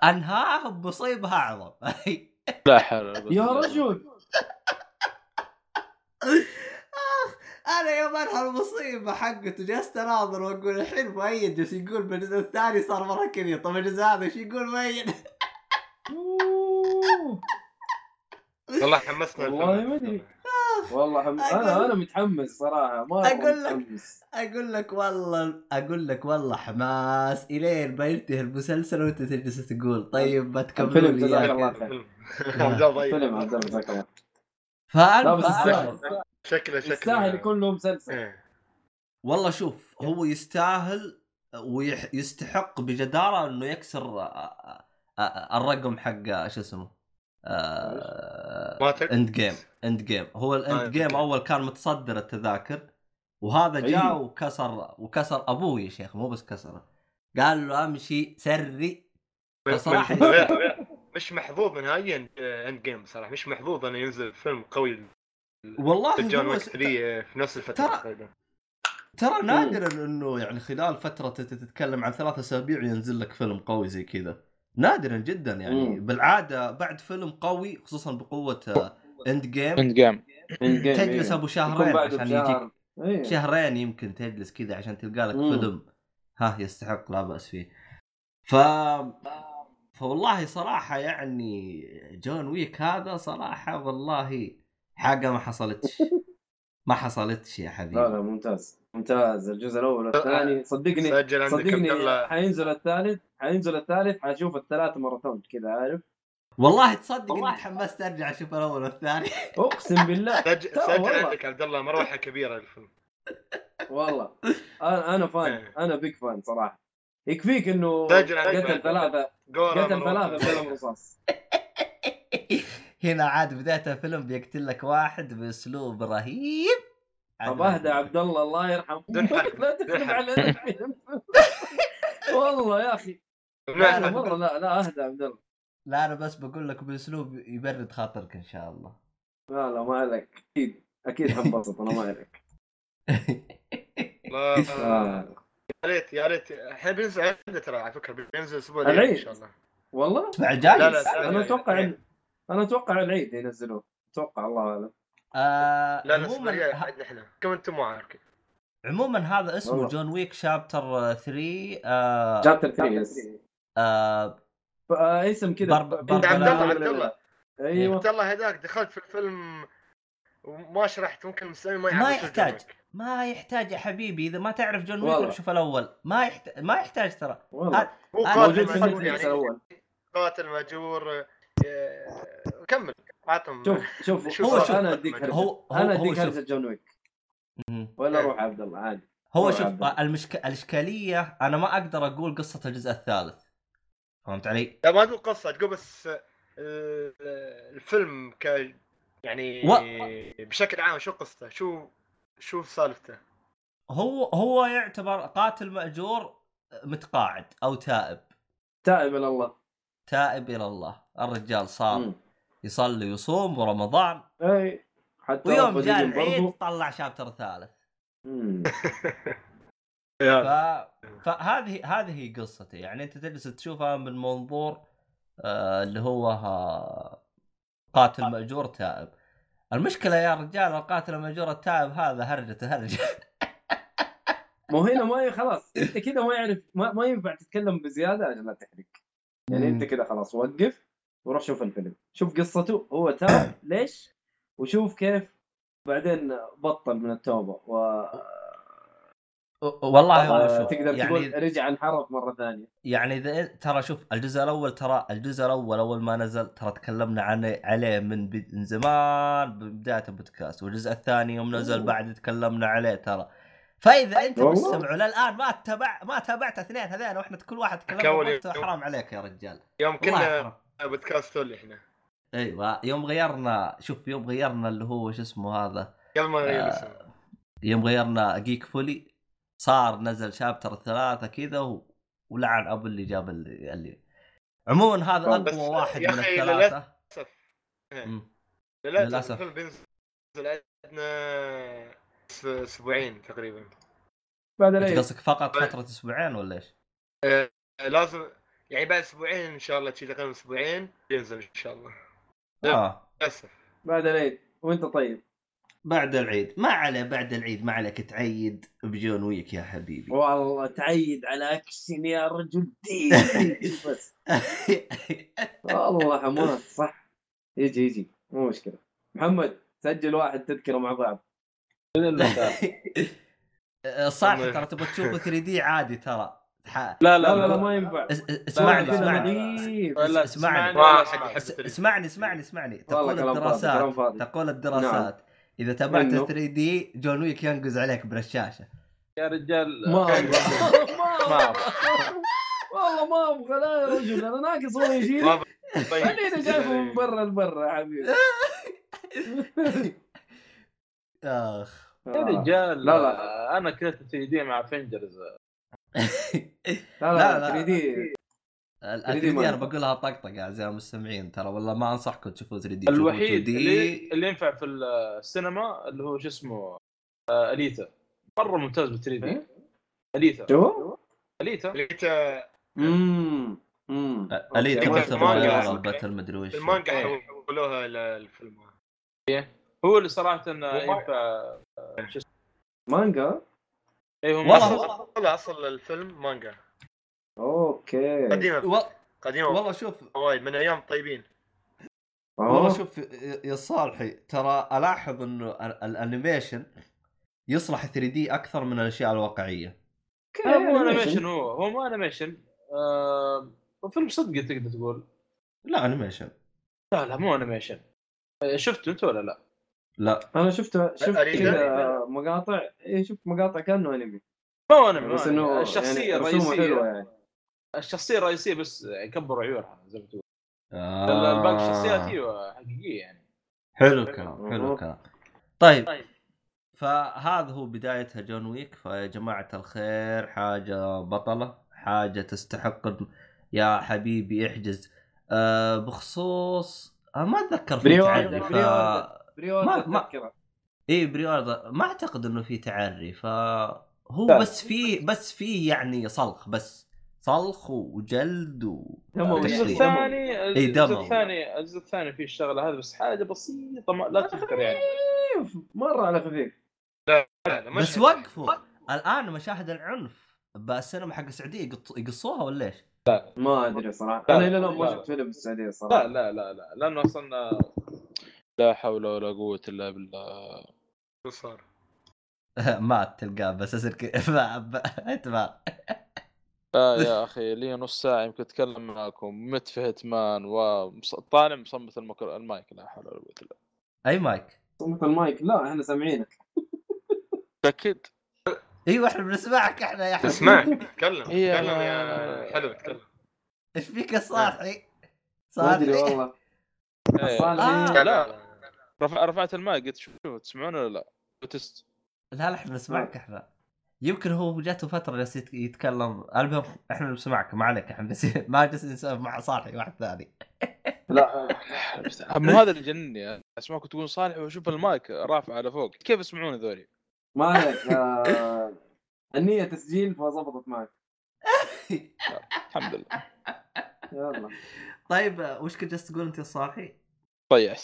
انهاه بمصيبه أعظم لا حول ولا قوة يا. رجل أنا يوم انهى المصيبة حقته جلست أناظر وأقول الحين مؤيد جالس يقول بالجزء الثاني صار مرة كذا طب الجزء هذا إيش يقول مؤيد؟ أوه. والله حمسنا والله. ما أدري. والله حم... أقول- أنا أنا متحمس صراحة ما أقول لك. متحمس أقول لك والله أقول لك والله حماس إلين ما ينتهي المسلسل وأنت تجلس تقول طيب ما تكملوا الفيلم لي جزاك الله. خير. فيلم عبد الله جزاك الله شكله شكله يستاهل يكون له مسلسل إيه. والله شوف هو يستاهل ويستحق بجدارة إنه يكسر آه، آه، الرقم حق شو اسمه Endgame Endgame هو آه، ال Endgame. أول كان متصدر التذاكر وهذا جاء أيوه. وكسر وكسر أبوه يا شيخ مو بس كسره. قال له أمشي سري. يستاهل. مش محظوظ نهائيا Endgame صراحة. مش محظوظ إنه ينزل فيلم قوي والله هو س- 3 في نفس الفترة ترى- ترى نادرا إنه يعني خلال فترة تتكلم عن ثلاث أسابيع ينزل لك فيلم قوي زي كذا. نادرا جدا يعني مم. بالعادة بعد فيلم قوي خصوصا بقوة Endgame Endgame تجلس. أبو شهرين عشان بشهر. يجيك إيه. شهرين يمكن تجلس كذا عشان تلقى لك مم. فيلم ها يستحق لا بأس فيه ف فوالله صراحة يعني جون ويك هذا صراحة والله حاجة ما حصلتش ما حصلتش يا حبيبي لا لا ممتاز ممتاز. الجزء الأول والثاني. صدقني سجل صدقني حينزل الثالث حينزل الثالث حشوف الثلاث ماراثون كذا عارف؟ والله تصدق إني تحمست أرجع أشوف الأول والثاني. أقسم بالله. سجل سجل والله. عندك عبد الله مروحة كبيرة الفيلم. والله. أنا أنا فان إيه. أنا بيج فان صراحة. يكفيك إنه قتل ثلاثة قتل. ثلاثة بقلم رصاص هنا عاد بدايه الفيلم بيقتل لك واحد بأسلوب رهيب. طب اهدى عبد الله الله يرحمه لا حرق. علينا الفيلم والله يا أخي لا، لا لا، مره لا لا اهدى عبد الله لا أنا بس بقول لك باسلوب يبرد خاطرك ان شاء الله لا لا ما عليك أكيد أكيد حنبسط أنا ما عليك لا، آه. يا ريت يا ريت الحين بينزل عنده ترى على فكره بينزل الأسبوع الجاي. ان شاء الله والله اسمع جاي لا، لا، أنا أتوقع أنا أتوقع العيد ينزلوه أتوقع الله اعلم آه لا لا عموما عندنا إحنا كم أنتم عارفين عموما هذا اسمه والله. جون ويك chapter 3 آه chapter 3 yes آه آه، اسم كذا. عبد الله عبد الله. أيوه. عبد الله هذاك دخلت في الفيلم وما شرحت ممكن المستمعين ما ما يعرفوا شو يحتاج. ما يحتاج يا حبيبي. إذا ما تعرف جون ويك شوف الأول. ما يحتاج ما يحتاج ترى. والله. هو أنا قاتل نتفلكس يعني. قاتل مأجور آه، كمل. عطهم شوف شوف شوف هو شوف. أنا أديك هو أنا أديك شوف هرجة جون ويك. ولا. روح عبد الله عادي هو شوف. المشك... الإشكالية أنا ما أقدر أقول قصة الجزء الثالث فهمت علي؟ لا ما تقول قصة تقول بس آه، الفيلم ك يعني و- بشكل عام شو قصته شو شو سالفته هو هو يعتبر قاتل مأجور متقاعد أو تائب تائب إلى الله تائب إلى الله الرجال صار مم. يصلي ويصوم ورمضان. اي حتى ويوم جاء العيد برضو. طلع شابتر ثالث. ف... فهذه هذه هي قصته يعني أنت تجلس تشوفها من منظور آه اللي هو ها... قاتل مأجور تائب. المشكلة يا رجال القاتل المأجور التائب هذا هرجته هرجة ما هو هنا ما خلاص. أنت كذا ما يعرف ما, ما ينفع تتكلم بزيادة عشان لا تحرق. يعني أنت كذا خلاص وقف. وروح شوف الفيلم. شوف قصته هو تاب ليش؟ وشوف كيف بعدين بطل من التوبة. و والله هو آه، شوف تقدر يعني تقول رجع انحرف مرة ثانية. يعني إذا إنت- ترى شوف الجزء الأول ترى الجزء الأول أول ما نزل ترى تكلمنا عنه عليه من بد- من زمان ببدايه البودكاست. والجزء الثاني يوم نزل أوه. بعد تكلمنا عليه ترى. فإذا أنت. مستمع للآن ما تتابع ما تابعت اثنين هذين وإحنا كل واحد يوم. حرام عليك يا رجال. يوم كنا بودكاست تولي إحنا أيوه يوم غيرنا شوف يوم غيرنا اللي هو شو اسمه هذا قبل ما نغير آه، يوم غيرنا جيك فولي صار نزل شابتر ثلاثة كذا و... ولعن أبو اللي جاب اللي, اللي. عموما هذا أقوى واحد يا من أخي الثلاثة للأسف إيه. للأسف. الفيلم بينزل عندنا س- أسبوعين تقريبا بعد العيد قصدك فقط فترة أسبوعين ولا إيش؟ آه، لازم يعني بعد أسبوعين إن شاء الله تقريبا أسبوعين ينزل إن شاء الله. لا. آه للأسف. بعد العيد وأنت طيب؟ بعد العيد. ما عليه بعد العيد ما عليك تعيد بجون ويك يا حبيبي. والله تعيد على اكشن يا رجل دي بس. والله حماس صح؟ يجي يجي. مو مشكلة. محمد سجل واحد تذكرة مع بعض. صح ترى تبغى تشوفه 3D عادي ترى. لا لا لا لا لا. ما ينفع. اس- اسمعني لا، لا، اسمعني. اسمعني. ولا اسمعني. يحب اس- 3D. اسمعني اسمعني تقول الدراسات. تقول الدراسات. إذا تابعت إنه؟ 3D جون ويك ينقز عليك برشاشة. يا رجال. ما أبغى. ما. والله ما أبغى. لا يا رجل أنا ناقص هو يجي ما طيب. خليني شايفه من برا لبرا يا حبيبي. أخ. يا رجال. لا، لا. أنا كنت 3D مع Avengers لا لا، لا لا. 3D ال 3D 3D أنا. بقولها طقطقة اعزائي المستمعين ترى والله ما أنصحكم تشوفوا 3D الوحيد 2 اللي, اللي ينفع في السينما اللي هو شو اسمه آه، أليتا مرة ممتاز بال 3D إيه؟ أليتا شو؟ أليتا انت امم امم اليت أوكي. باتل مانجا. رويال الباتل مدري وش المانجا إيه. حولوها للفيلم هو اللي صراحة ينفع آه، شو اسمه مانجا اي هو والله- اصل أصل الفيلم مانجا. أوكي. قديمة. و- قديمة. والله شوف. وايد من أيام طيبين. والله شوف يا صالحي ترى ألاحظ إنه ال- الأنيميشن يصلح 3D أكثر من الأشياء الواقعية. لا مو animation. هو هو مو animation. آه فيلم صدقي تقدر تقول. لا animation. لا لا مو animation. آه، شفته أنت ولا لا؟ لا. أنا شفت شفت كذا مقاطع. إيه شفت مقاطع كانه أنمي. ما هو انمي بس إنه أنمي. الشخصية يعني رسومه الرئيسية. حلوة يعني. الشخصية الرئيسية بس يكبروا عيونها زي ما تقول. آه. الباقي الشخصيات أيوه حقيقية يعني. حلو الكلام حلو. الكلام. طيب. طيب. فهذا هو بدايتها جون ويك. فيا جماعة الخير حاجة بطلة حاجة تستحق يا حبيبي احجز. أه بخصوص أه ما أتذكر في ف pre-order ما- تذكرة اي pre-order. ما أعتقد إنه في تعري فهو لا. بس في بس في يعني صلخ بس صلخ وجلد و. الجزء. الثاني إي الجزء دموي. الثاني الجزء الثاني فيه الشغلة هذه بس حاجة بسيطة ما لا تذكر يعني مرة على خفيف لا لا بس. وقفوا الآن مشاهد العنف بالسينما حق السعودية يقصوها ولا إيش؟ ما أدري صراحة لا، أنا إلى الآن ما لا. شفت فيلم بالسعوديه لا صراحة لا لا لا لأنه أصلا لا حول ولا قوة إلا بالله. شو صار؟ مات تلقاه بس أنت ما لا يا أخي لي نص ساعة يمكن أتكلم معاكم. مت في هيتمان وطالع مصمت المكر... المايك. لا حول ولا قوة إلا أي مايك؟ صمت المايك. لا إحنا سامعينك. متاكد أيوه إحنا بنسمعك إحنا يا حبيبي. اسمعك تكلم إيه، تكلم يا حلو تكلم إيش فيك يا صاحي؟ ما ادري صاحي والله. إيه. صالحي. آه. لا. رفع رفعت المايك قلت شوفوا تسمعون ولا لا؟ وتست لا لا إحنا نسمعك إحنا. يمكن هو جاته فترة جالس يت- يتكلم. المهم إحنا نسمعك ما عليك إحنا بس ما جالسين نسولف مع صالحي واحد ثاني. لا مو هذا اللي جنني اسمعكم تقول صالح وأشوف المايك رافع على فوق. كيف يسمعون ذولي؟ ما عليك آه، النية تسجيل فظبطت معك. الحمد لله. يلا. طيب آه، وش كنت جالس تقول أنت يا صالحي؟ ضيعت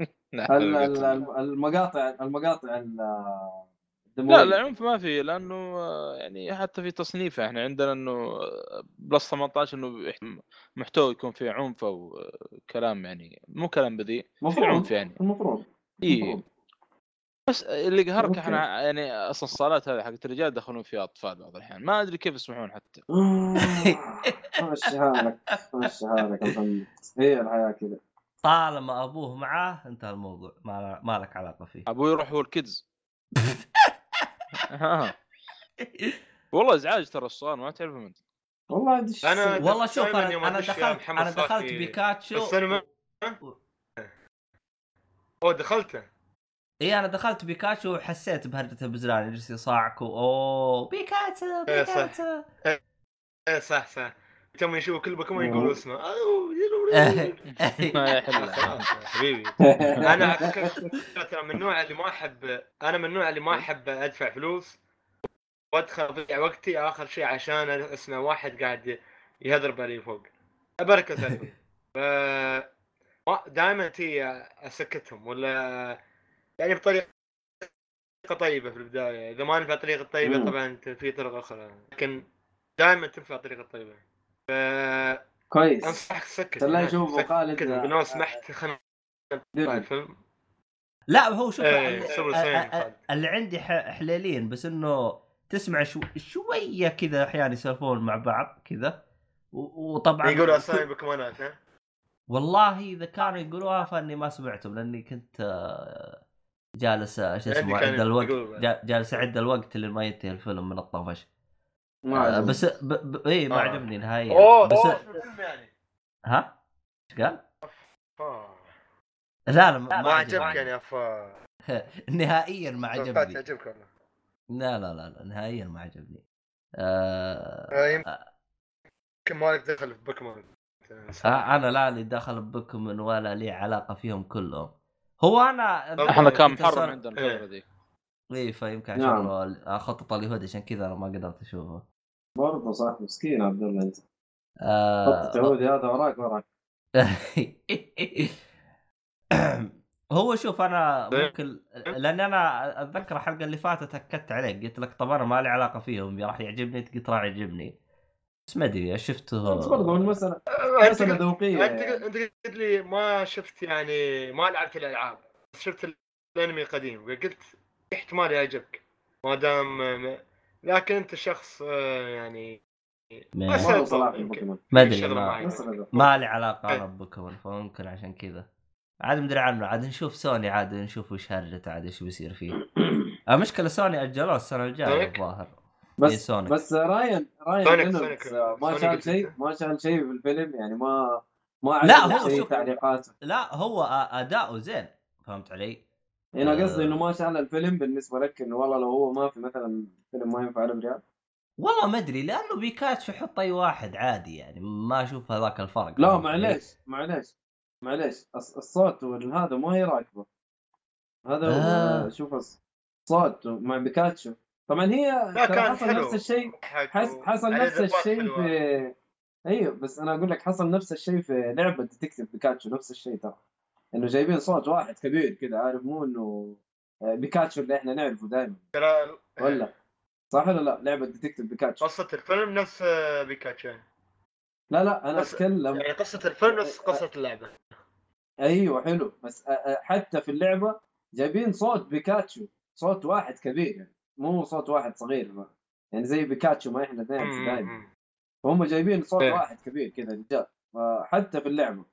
نعم، ال- ال- ال- المقاطع المقاطع ال- لا الدموية لا عنف ما في لأنه يعني حتى في تصنيفه إحنا عندنا إنه بلس 18 إنه محتوى يكون فيه عنف أو كلام يعني مو كلام بذيء مفروض عنف يعني. المفروض اي. بس اللي قهرك. إحنا يعني أصلا الصالات هذه حقت الرجال يدخلون فيها أطفال بعض الأحيان ما أدري كيف يسمحون حتى. مشيها لك مشيها لك هي الحياة كذا. طالما أبوه معاه انتهى الموضوع. ما, ما لك علاقة فيه. أبوي يروح هو ال kids. ها. والله إزعاج ترى السؤال ما تعرفهم انت والله دش. أنا- والله شوف أنا أنا يا دخلت أنا دخلت بيكاتشو السينما. أوه دخلته. إي أنا دخلت بيكاتشو وحسيت بهرجة البزران يجلس يصاعك أوه بيكاتشو إيه، صح. بيكاتشو. إيه صح صح. تم يشوف كل بوكيمون يقولوا اسمه. يا حبيبي. أنا ترى من النوع اللي ما أحب أنا من النوع اللي ما أحب أدفع فلوس وأدخل أضيع وقتي آخر شيء عشان أسمع واحد قاعد يهذر باللي فوق. ابركز عليهم ف دائما تي أسكتهم ولا يعني بطريقة طيبة في البداية. إذا ما نفع الطريقة الطيبه. طبعا في طرق أخرى. لكن دائما تنفع الطريقة الطيبه ف كويس. انصحك تسكت نشوف سكت. خالد. لو سمحت خلينا الفيلم لا هو شوف خالد. اللي عندي حليلين بس إنه تسمع شو شوية كذا أحيانا يسولفون مع بعض كذا. وطبعا يقولوا أسامي بوكيمونات ها؟ والله إذا كانوا يقولوها فإني ما سمعتهم لأني كنت آه، جالس آه، شو اسمه اعد الوقت جالس أعد الوقت اللي ما ينتهي الفيلم من الطفش. ما آه، عجبني. بس ب... ب... اي ما آه. عجبني نهائيا أوه بس الفيلم يعني؟ ها؟ إيش قال؟ آه. لا لا ما, ما عجبني. عجبك يعني افا نهائيا ما عجبني. يعجبك والله لا لا لا, لا نهائيا ما عجبني. آه... آه، يمكن ما لك دخل في بوكيمون. آه أنا لا لي دخل بكم ولا لي علاقة فيهم كلهم. هو أنا إحنا كان محرم عندنا إيه. الفترة ذيك اي فيمكن نعم. عشان أخطط اليهود عشان كذا أنا ما قدرت أشوفه. برضه صح مسكين عبد الله. انت آه... خط عودي هذا وراك وراك. هو شوف أنا إيه. ممكن لأن أنا أتذكر الحلقة اللي فاتت أكدت عليك قلت لك طب أنا ما لي علاقة فيهم راح يعجبني أنت قلت راح يعجبني. بس ما أدري شفته؟ بس برضه المسألة أنت مسألة ذوقية أنت يعني. أنت قلت لي ما شفت يعني ما لعبت الألعاب بس شفت الأنمي القديم قلت احتمال يعجبك ما دام لكن انت شخص آه، يعني ما- ما أدري ما. ما لي علاقة إيه. أنا ببوكيمون فممكن عشان كذا عاد مدري عنه عاد نشوف سونيك عاد نشوف وش هرجته عاد إيش بيصير فيه المشكلة سونيك أجلوه السنة الجاية سونيك؟ الظاهر إيه، بس سونيك. بس راين راين سونيك- سونيك- ما سونيك شال شيء. ما شال شيء في الفيلم يعني ما ما لا، هو شوف- تعليقاته لا هو أداؤه زين فهمت علي؟ أنا آه. قصدي إنه ما شال الفيلم بالنسبة لك إنه والله لو هو ما في مثلا فيلم ما ينفع له بريال والله ما أدري لأنه بيكاتشو يحط أي واحد عادي يعني ما أشوف هذاك الفرق لا؟ معليش معليش معليش الص- الصوت والهذا ما هي راكبه هذا هو آه. شوف الص- الصوت مع بيكاتشو طبعا هي كان حصل نفس الشيء حصل نفس الشيء. في أيوه بس أنا أقول لك حصل نفس الشيء في لعبة Detective بيكاتشو نفس الشيء ترى إنه جايبين صوت واحد كبير كذا عارف؟ مو إنه آه، بيكاتشو اللي إحنا نعرفه دائما ترى ولا؟ صح ولا لا؟ لعبة Detective بيكاتشو قصة الفيلم نفس آه، بيكاتشو يعني. لا لا أنا بس- أتكلم. يعني قصة الفيلم نفس قصة اللعبة. أيوه حلو. بس حتى في اللعبة جايبين صوت بيكاتشو صوت واحد كبير يعني. مو صوت واحد صغير ما. يعني زي بيكاتشو ما إحنا نعرف دائما. فهم جايبين صوت إيه. واحد كبير كذا رجال. حتى في اللعبة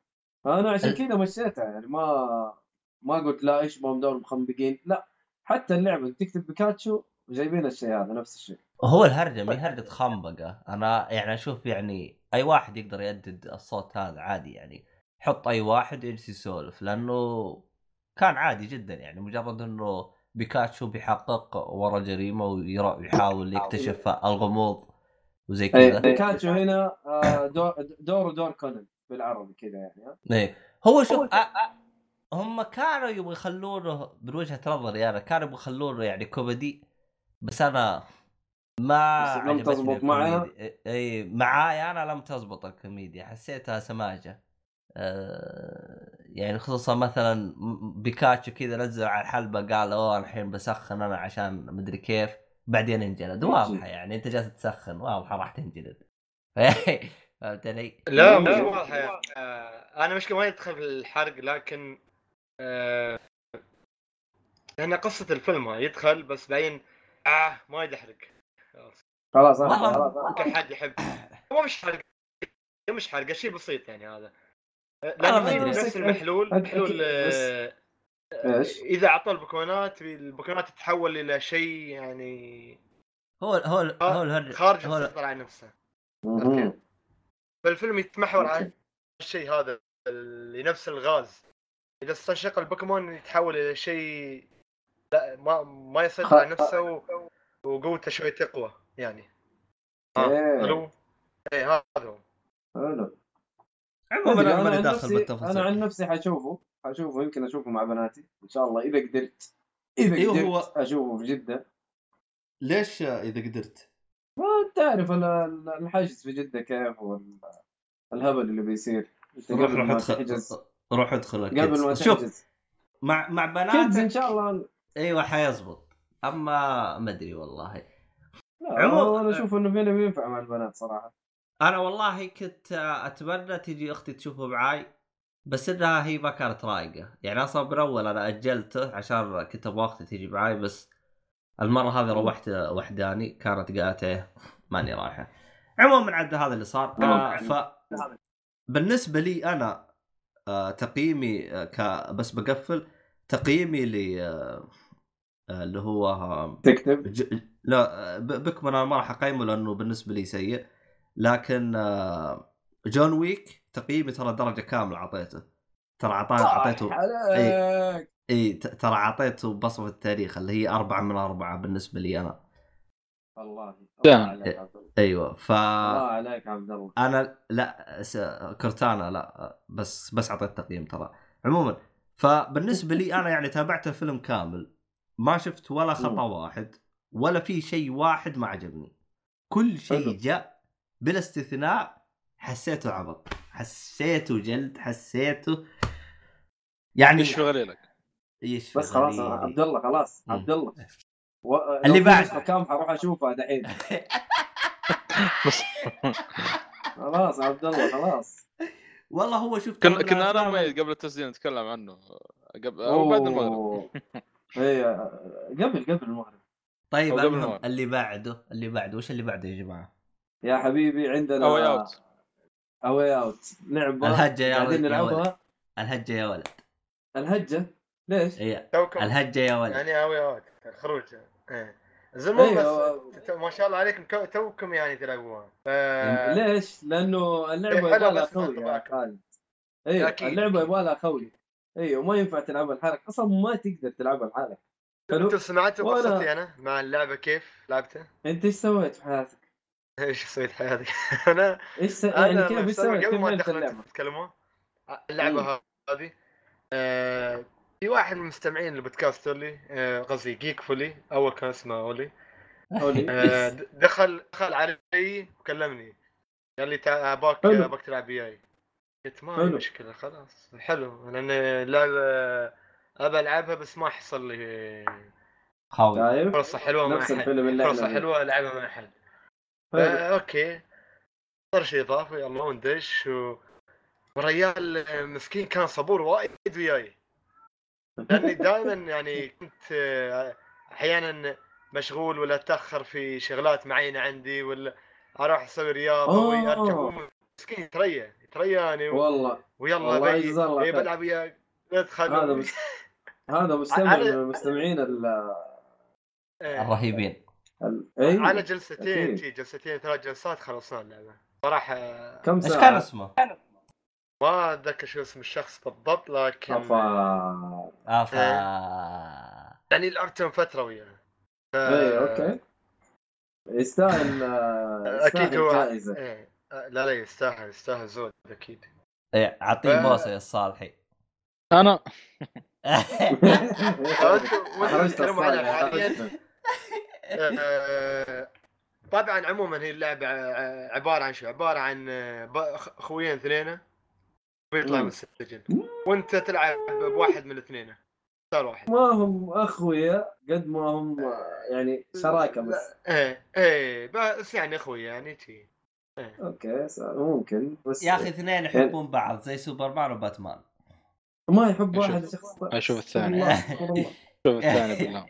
فانا عشان كذا مشيتها يعني ما ما قلت لا إيش بهم دول مخنبقين؟ لا حتى اللعبة Detective بيكاتشو جايبين الشيء هذا نفس الشيء. هو الهرجة ما هي هرجة خنبقة. أنا يعني أشوف يعني أي واحد يقدر يؤدي الصوت هذا عادي يعني حط أي واحد يجلس يسولف لأنه كان عادي جدا يعني مجرد إنه بيكاتشو بيحقق ورا جريمة ويحاول يكتشف الغموض وزي إيه، كذا. بيكاتشو هنا آه، دور دوره دور كونان. بالعربي كذا يعني؟ إيه هو شوف أ... أ... هم كانوا يبغوا يخلونه من وجهه نظري أنا كانوا يبغوا يخلونه يعني كوميدي بس أنا ما بس لم تزبط؟ الكوميديا. اي معاي أنا لم تزبط الكوميديا حسيتها سماجة آه، يعني خصوصا مثلا بيكاتشو كذا نزل على الحلبة قال أوه الحين بسخن أنا عشان مدري كيف بعدين انجلد واضحة يعني أنت جالس تسخن واضحة راح تنجلد فهمت علي؟ لا مش واضح. واضحة يعني. آه، أنا مشكلة ما يدخل في الحرق لكن آه، لأن قصة الفيلم يدخل بس بعدين آه ما يدحرق خلاص خلاص ممكن حد يحب هو مش حرق مش حرق شيء بسيط يعني هذا لأن في أدري. نفس المحلول محلول بس- آه، إيش؟ إذا أعطى البوكيمونات البوكيمونات تتحول إلى شيء يعني هو هو هو الهرج خارج هو السيطرة على نفسه. فالفيلم يتمحور على okay. الشيء هذا اللي نفس الغاز. إذا استنشق البوكيمون يتحول إلى شيء لا ما ما يسيطر على نفسه و... وقوته شوي تقوى يعني. ها إيه. ألو إيه هذا هو. حلو. عموما أنا ماني عن داخل نفسي أنا عن بالتفاصيل نفسي حشوفه حشوفه يمكن أشوفه مع بناتي إن شاء الله إذا قدرت. إذا أيوه، قدرت هو- أشوفه في جده ليش إذا قدرت؟ تعرف ال- ال- الحجز في جدة كيف والهبل اللي بيصير. روح روح ادخل تحجز. روح ادخل قبل ما الكيدز. شوف تحجز. مع مع بناتك إن شاء الله أيوه حيزبط. أما ما أدري والله. لا عمو- أنا أشوف إنه فيلم ينفع مع البنات صراحة. أنا والله كنت أتمنى تجي أختي تشوفه معاي بس إنها هي ما كانت رايقة. يعني أصلا من أول أنا أجلته عشان كنت أبغى أختي تجي معاي بس المرة هذه روحت وحداني كانت قالت إيه ماني رايحه. عموما عاد هذا اللي صار. آه ف بالنسبة لي أنا آه تقييمي آه ك بس بقفل تقييمي ل آه آه، اللي هو آه تكتب. ج... لا ب- بكمان أنا ما راح أقيمه لأنه بالنسبة لي سيء. لكن آه، جون ويك تقييمي ترى درجة كاملة اعطيته ترى عطا- اعطيته عليك إي ترى اعطيته بصمة التاريخ اللي هي أربعة من أربعة بالنسبة لي أنا. الله الله سهل. عليك عبد الله أيوه ف الله عليك عبد الله أنا لا س... كرتانا لا بس بس أعطيت تقييم ترى عموما فبالنسبة لي أنا يعني تابعت الفيلم كامل ما شفت ولا خطأ واحد ولا في شيء واحد ما عجبني كل شيء. جاء بلا استثناء حسيته عبط حسيته جلد حسيته يعني إيش في غليلك؟ إيش بس خلاص. عبد الله خلاص. عبد الله و... اللي بعد. كام حروح أشوفها دحين. خلاص عبد الله خلاص. والله هو شوف كنا كنا أنا وميت قبل التسجيل نتكلم عنه. قبل أو بعد المغرب. إيه قبل قبل المغرب. طيب قبل المغرب. اللي بعده اللي بعده وش اللي بعده يا جماعة؟ يا حبيبي عندنا أو أوت. اواي أوت. لعبة الهجة يا ولد. الهجة يا ولد. الهجة؟ ليش؟ هي توكم الهجة يا ولد يعني A Way Out الخروج زلمون أيوة. بس ما شاء الله عليكم توكم يعني تلعبوها ف... ليش؟ لأنه اللعبة إيه، يبغى لها خوي يا انطباعك. خالد أيوه. اللعبة يبغى لها خوي أيوه ما ينفع تلعبها لحالك أصلا ما تقدر تلعبها لحالك أنتم سمعتوا وأنا- قصتي أنا مع اللعبة كيف لعبتها؟ أنت إيش سويت في حياتك؟ إيش سويت حياتك؟ أنا إيش س... يعني كيف إيش سويت؟ قبل كيف ما تدخلوا اللعبه؟ تتكلمون اللعبة هذه آه، في واحد من المستمعين البودكاست اولي آه، قصدي جيك فولي أول كان اسمه أولي. قولي آه، دخل دخل علي وكلمني. قال لي أباك. أباك تلعب وياي قلت ما في. مشكلة خلاص. حلو. لأن اللعبه أبى ألعبها بس ما حصل لي خوي. شايف؟ فرصة حلوة مع احد فرصة حلوة ألعبها مع احد. آه، okay. صار شيء إضافي يلا وندش. و... والرجال مسكين كان صبور وايد وياي لأني دائما يعني كنت آه، أحيانا مشغول ولا أتأخر في شغلات معينة عندي ولا أروح أسوي رياضة آه. ويرجع هو مسكين يتريى يترياني و... والله ويلا والله بي الله إيه خير. بلعب وياك ندخل هذا مس... هذا مستمع على- من المستمعين ال... إيه. الرهيبين ال... اي على جلستين جلستين ثلاث جلسات خلصنا اللعبة صراحة كم إيش ساعة؟ كان اسمه؟ ما اتذكر شو اسم الشخص بالضبط لكن أفا. أفا. يعني لعبتهم فترة وياه. ف- اي okay. يستاهل آه، أكيد هو جائزه إيه. لا لا يستاهل يستاهل زود أكيد. إيه، اعطيه ف- بوسة يا الصالحي أنا. آه، طبعا عموما هي اللعبة عبارة عن شو؟ عبارة عن آه، اخوين اثنين ويطلع مم. من السجن. وانت تلعب بواحد من الاثنين. اختار واحد. ما هم أخويا قد ما هم يعني شراكه بس. إيه إيه بس يعني أخوي يعني تي okay س- ممكن بس يا أخي اثنين يحبون بعض زي سوبرمان وباتمان. ما يحب واحد شخص أشوف الثاني. شوف الثاني بالله.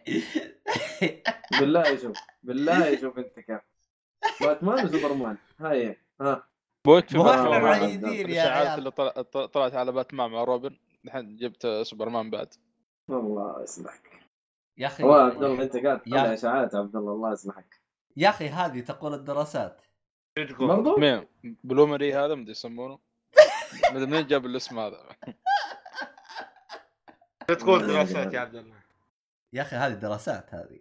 بالله يشوف بالله يشوف انت كيف. باتمان وسوبرمان. هاي ها. بوك في. إحنا معيدين يا الاشاعات عيال. اللي طلع- طلع- طلعت على باتمان مع روبن. الحين جبت سوبرمان بعد. الله يسمحك يا أخي هو عبد الله أنت قاعد يا- تطلع إشاعات عبد الله الله يسمحك. يا أخي هذه تقول الدراسات؟ برضو مين؟ بلومري هذا مدري يسمونه؟ مدري منين جاب الاسم هذا. تقول دراسات يا عبد الله؟ يا أخي هذه دراسات هذه.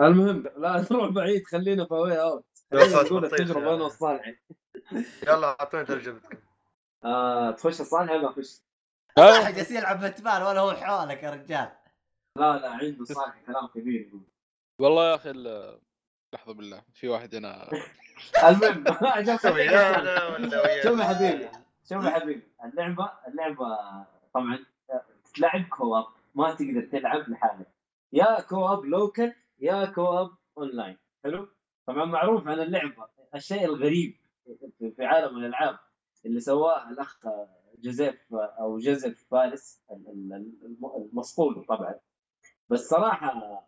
المهم لا نروح بعيد خلينا في اوت دراسات يعني. أنا والصالحي يلا أعطوني تجربتكم آه تخش الصالحي ما اخش صح جالس يلعب باتمان ولا هو حولك يا رجال. لا لا عنده صالحي كلام كبير. يقول والله يا أخي لحظة بالله في واحد هنا. المهم شوف يا حبيبي شوف يا حبيبي اللعبة اللعبة طبعا تلعب co-op ما تقدر تلعب لحالك. يا co-op local يا co-op online. حلو؟ طبعا معروف عن اللعبة الشيء الغريب. في عالم الألعاب اللي سواه الأخ جوزيف أو جوزيف فارس ال- ال- الم- المصقول طبعا. بس صراحة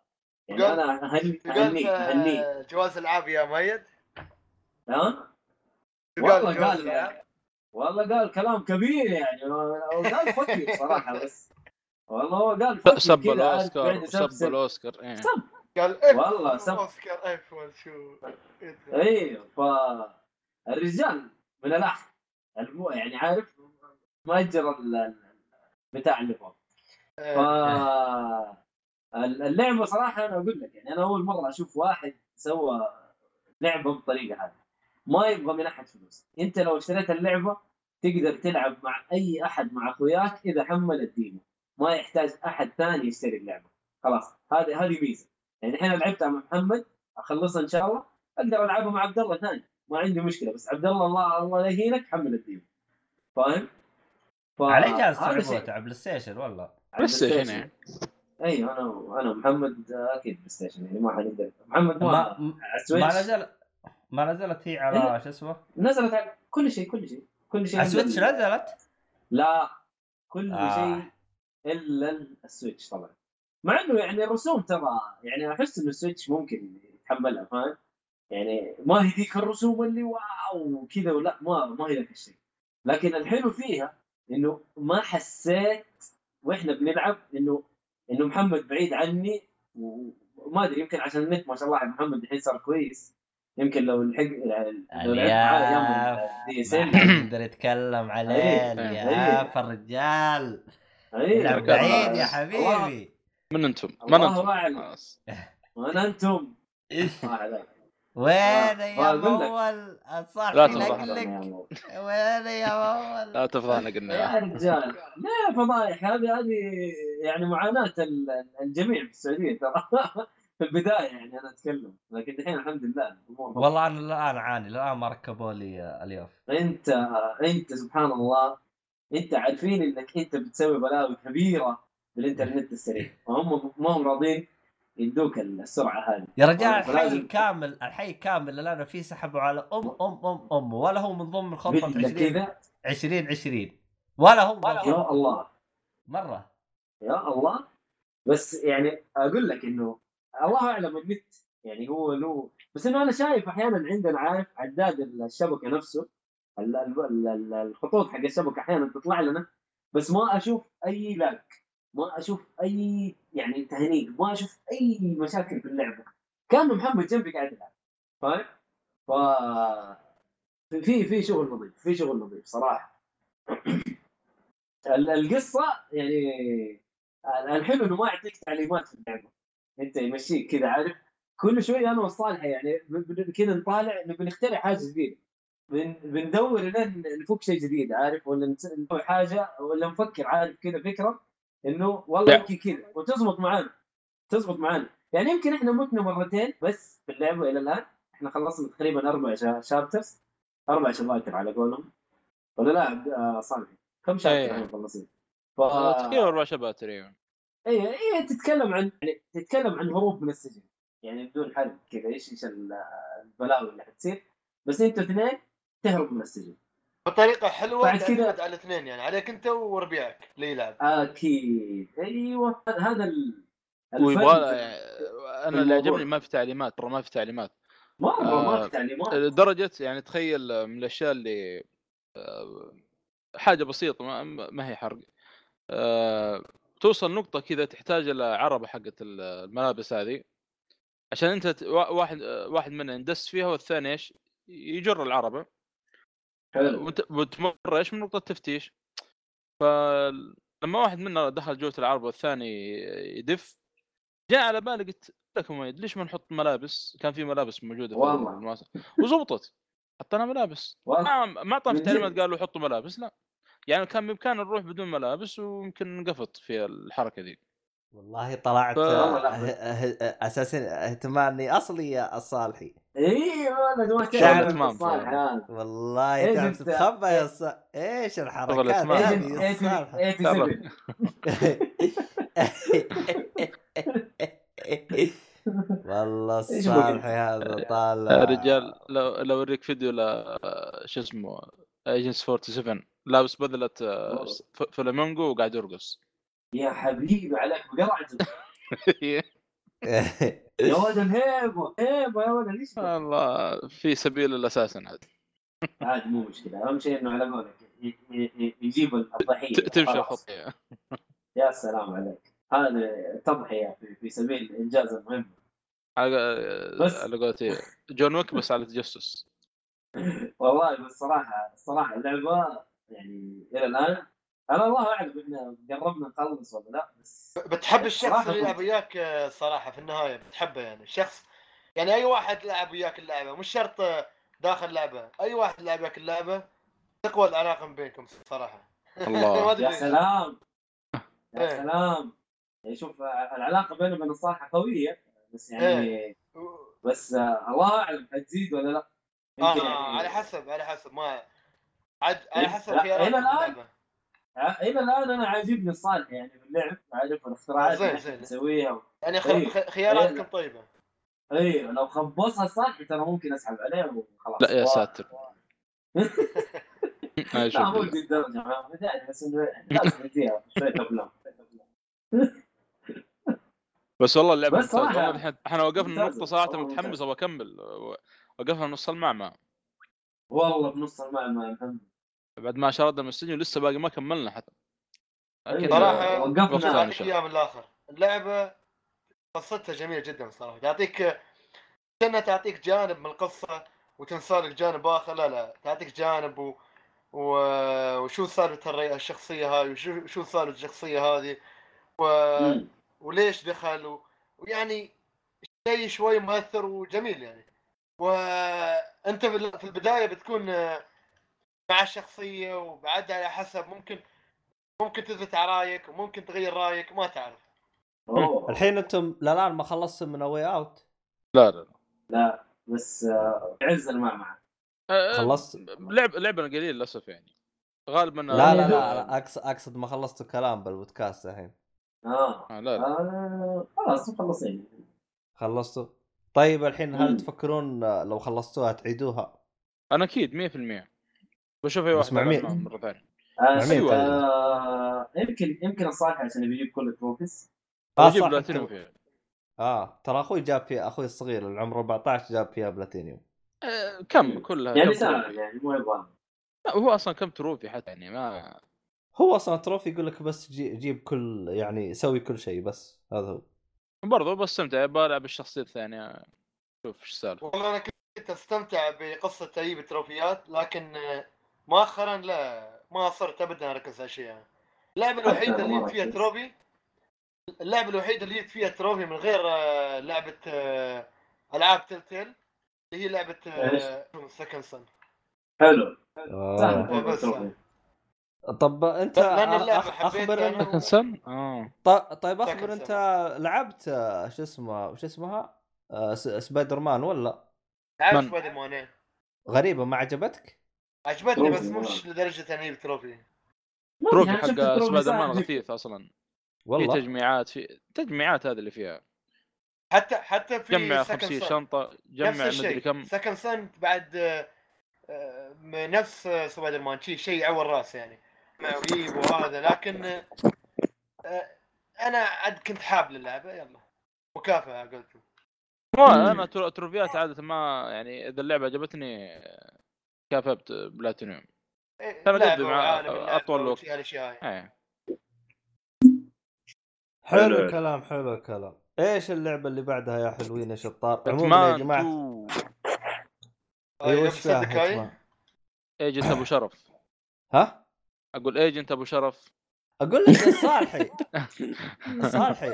يعني أنا اهنيك أهنيك. في جوائز ألعاب يا مؤيد ها؟ والله قال العاب. والله قال كلام كبير يعني. وقال فكر صراحة بس. والله هو قال سب الاوسكار يسبسب. الاوسكار إيه. سب. قال F والله سب. أوسكار F ولا شو أيوه فالرجال من الآخر المو يعني عارف ما يجرى ال- ال- بتاع اللي فوق. ف ال- اللعبة صراحة أنا أقول لك يعني أنا أول مرة أشوف واحد سوى لعبة بالطريقة هذه. ما يبغى من أحد فلوس. أنت لو اشتريت اللعبة تقدر تلعب مع أي أحد مع أخوياك إذا حمل الديمو ما يحتاج أحد ثاني يشتري اللعبة. خلاص. هذه هذه ميزة. يعني الحين لعبتها مع محمد أخلصها إن شاء الله أقدر ألعبها مع عبد الله ثاني. ما عندي مشكلة بس عبد الله الله الله لا يهينك حمل ال demo فاهم؟ ف- على اي جهاز تلعبوه شيء. على PlayStation والله. على PlayStation أيوه أنا أنا ومحمد أكيد PlayStation يعني ما حنقدر محمد ما, ما ما نزل ما نزلت هي على شو اسمه؟ نزلت على كل شيء كل شيء كل شيء. ال Switch ال- نزلت؟ لا كل آه. شيء إلا ال Switch طبعا. مع إنه يعني الرسوم ترى يعني أحس انه ال Switch ممكن يتحملها فاهم؟ يعني ما هي ذيك الرسوم اللي واو كذا ولا ما ما هي ذاك الشيء. لكن الحلو فيها إنه ما حسيت وإحنا بنلعب إنه إنه محمد بعيد عني وما أدري يمكن عشان النت ما شاء الله على محمد الحين صار كويس. يمكن لو الحق لو يقدر يتكلم عليه. الياف الرجال بعيد يا حبيبي. من أنتم؟ من الله أنتم؟ وأنا أنتم؟ وين آه، يا لك. مول لا تفضحنا. وين يا مول. لا تفضحنا قلنا. يا رجال ليه فضايح هذه هذه يعني معاناة ال- الجميع في السعودية ترى. في البداية يعني أنا أتكلم لكن الحين الحمد لله الأمور والله أنا الآن أعاني الآن ما ركبوا لي اليوف أنت أنت سبحان الله أنت عارفين إنك أنت بتسوي بلاوي كبيرة بالانترنت السريع. وهم ما هم راضين يدوك السرعة هذه. يا رجال الحي كامل الحي كامل اللي أنا فيه سحبوا على أم أم أم أم ولا هو من ضمن خطه مثل 20 كذا؟ 20 20 ولا هو يا الله. مرة. يا الله. بس يعني أقول لك إنه الله أعلم النت يعني هو له بس إنه أنا شايف أحيانا عندنا عارف عداد الشبكة نفسه ال- ال- ال- ال- الخطوط حق الشبكة أحيانا تطلع لنا بس ما أشوف أي لاج ما أشوف أي يعني تهنيج ما أشوف أي مشاكل في اللعبه كان محمد جنبي قاعد يلعب فاهم؟ ف في في شغل نظيف في شغل نظيف صراحة. ال- القصة يعني الحلو إنه ما يعطيك تعليمات في اللعبة. أنت يمشيك كذا عارف؟ كل شوي أنا والصالح يعني كذا نطالع نبي نخترع حاجة جديدة. بن- بندور لين نفك شيء جديد عارف؟ ولا نس- نسوي حاجة ولا نفكر عارف؟ كذا فكرة. إنه والله. يمكن كذا وتزبط معانا تزبط معانا. يعني يمكن إحنا متنا مرتين بس في اللعبه إلى الآن. إحنا خلصنا تقريبا أربع شا- شابترز أربع شباتر على قولهم. ولا لا آه، صالح. كم شابتر أيه. إحنا مخلصين؟ ف... آه، تقريبا أربع شباب تقريبا اي اي تتكلم عن يعني تتكلم عن هروب من السجن. يعني بدون حرب كذا إيش إيش ال- البلاوي اللي حتصير. بس أنتوا اثنين تهربوا من السجن. بطريقة حلوة بعد كذا- تعتمد على الاثنين يعني عليك أنت وربيعك اللي يلعب أكيد أيوه هذا ال ويبغى أنا اللي. عجبني ما في تعليمات ترى ما في تعليمات. مره ما آه، في تعليمات. لدرجة يعني تخيل من الأشياء اللي آه، حاجة بسيطة ما, ما هي حرق. آه، توصل نقطة كذا تحتاج إلى عربة حقت الملابس هذه. عشان أنت واحد آه، واحد منا يندس فيها والثاني إيش؟ يجر العربة. وتمر إيش من نقطة تفتيش. ف لما واحد منا دخل جوة العرض والثاني يدف جاء على بالي قلت لك مؤيد ليش ما نحط ملابس؟ كان في ملابس موجودة في والله. المواس- وزبطت. حطينا ملابس. ما ما اعطانا تعليمات؟ قالوا حطوا ملابس لا. يعني كان بامكاننا نروح بدون ملابس ويمكن نقفط في الحركة ذي. والله طلعت ف- لا. أه- أه- أساسا اهتمامي أصلي يا الصالحي. اي والله ما شغل تعرف إتمام الصالح فعلا. هذا. والله إيه تعرف جبت- تتخبى يا ص... إيش الحركات. هذه يا؟ 87 والله إيش الصالحي هذا طالع. يا رجال لو لو أوريك فيديو ل شو اسمه ايجنس 47 لابس بدلة آه، ف- فلامينجو وقاعد يرقص. يا حبيبي عليك بقرعته يا ولد الهيبة هيبة يا ولد ليش والله في سبيل الاساسا عاد عاد مو مشكلة. أهم شيء إنه على قولك يجيب الضحيه تمشي. الخطيه يا سلام عليك. هذا تضحية في, سبيل انجاز المهمه بس. على قولتي جون ويك بس على تجسس والله بس صراحة الصراحه اللعبة يعني إلى الآن أنا الله اعلم إحنا قربنا نخلص ولا لا بس بتحب الشخص اللي يلعب وياك آه، صراحة في النهاية بتحبه يعني الشخص يعني أي واحد لعب وياك اللعبة مش شرط آه، داخل لعبه أي واحد لعب وياك اللعبة تقوى العلاقة بينكم صراحة الله. يا. سلام يا إيه. سلام يعني شوف العلاقة بيني وبين الصالحه قوية بس يعني بس آه، الله أعلم حتزيد ولا لا آه يعني- على حسب على حسب ما عاد على إيه، حسب الآن اللعبة. ع- إلى الآن أنا عاجبني الصالح يعني في اللعب عارف الاختراعات زين، اللي نسويها يعني خ- إيه. خياراتكم إيه. طيبة. أيوه لو خبصها الصالح ترى ممكن أسحب عليه وخلاص. لا يا ساتر. لا مو ذي الدرجه ما يعني بس انه لازم فيها شوية أفلام شوية أفلام. بس والله اللعبة بس الحين إحنا وقفنا نقطة صراحة متحمس. أبغى أكمل. وقفنا نص المعمعة. والله بنص المعمى يا محمد بعد ما شردنا من السجن لسه باقي ما كملنا حتى. صراحة وقفنا من الآخر. اللعبة قصتها جميلة جدا صراحة. تعطيك كأنها تعطيك جانب من القصة وتنسى لك جانب آخر. لا لا تعطيك جانب و... و... وشو سالفة الري- الشخصية هاي وشو شو سالفة الشخصية هذه و... مم. وليش دخل و... ويعني شيء شوي مؤثر وجميل يعني. وانت في ال- في البداية بتكون مع الشخصيه وبعدها على حسب ممكن ممكن تثبت على رأيك وممكن تغير رأيك ما تعرف. أوه. الحين أنتم للان ما خلصتم من A Way Out لا لا لا. بس آه، عز المعمعة لا خلصت؟ لعب لعبنا قليل للأسف يعني. غالبا لا لا لا اقصد أقصد ما خلصتوا كلام بالبودكاست الحين. آه. آه لا لا. آه، خلاص مخلصين. خلصتوا؟ طيب الحين مم. هل تفكرون لو خلصتوها تعيدوها؟ أنا أكيد 100% بشوف أي واحد مع مين؟ مرة ثانية. آه، أيوة. آه، يمكن يمكن الصالح عشان بيجيب كل التروفيز. آه أجيب صح. بلاتينيوم فيها. آه ترى أخوي جاب فيها أخوي الصغير اللي عمره 14 جاب فيها بلاتينيوم. آه، كم؟ كلها يعني سهل؟ يعني مو يبغى. لا، هو أصلا كم trophy حتى يعني ما هو أصلا trophy يقول لك بس جي- جيب كل يعني سوي كل شيء بس هذا هو. برضو بستمتع بلعب الشخصية الثانية. شوف إيش السالفة؟ والله أنا كنت أستمتع بقصة تجيب التروفيات لكن مؤخرا لا ما صرت ابدا أركز على شيء يعني. اللعبه الوحيده اللي جبت فيها. trophy اللعبه الوحيده اللي جبت فيها trophy من غير آه، لعبة آه، ألعاب Telltale اللي هي لعبة Second Son حلو آه. بس trophy. طب أنت سن آه ط- طيب أخبر أنت لعبت شو اسمه شو اسمها س- سبايدر مان ولا لعبت؟ سبايدر مان إيه. غريبة ما عجبتك؟ عجبتني بس مش لدرجة اني أجيب trophy. ما trophy يعني حق ال trophy Spider-Man. غثيث أصلا. في والله. تجميعات في تجميعات هذه اللي فيها. حتى حتى في جمع Second Son. شنطة جمع مدري كم. Second Son بعد آه، نفس سبايدر مان. شيء شيء عور راس يعني. مع ويب وهذا لكن آه، أنا عاد كنت حاب للعبة. يلا. مكافأة قلت ما أنا ترو- تروفيات عادة ما يعني إذا اللعبة عجبتني كافبت بلاتينيوم؟ إيه، ترى قد مع أطول وقت. إيه. حلو. الكلام حلو الكلام. إيش اللعبة اللي بعدها يا حلوين يا شطار؟ عموما يا جماعة. 2 أيوه yep إيش فيها؟ Agent أبو شرف. ها؟ أقول Agent أبو شرف. أقول لك صالحي. صالحي.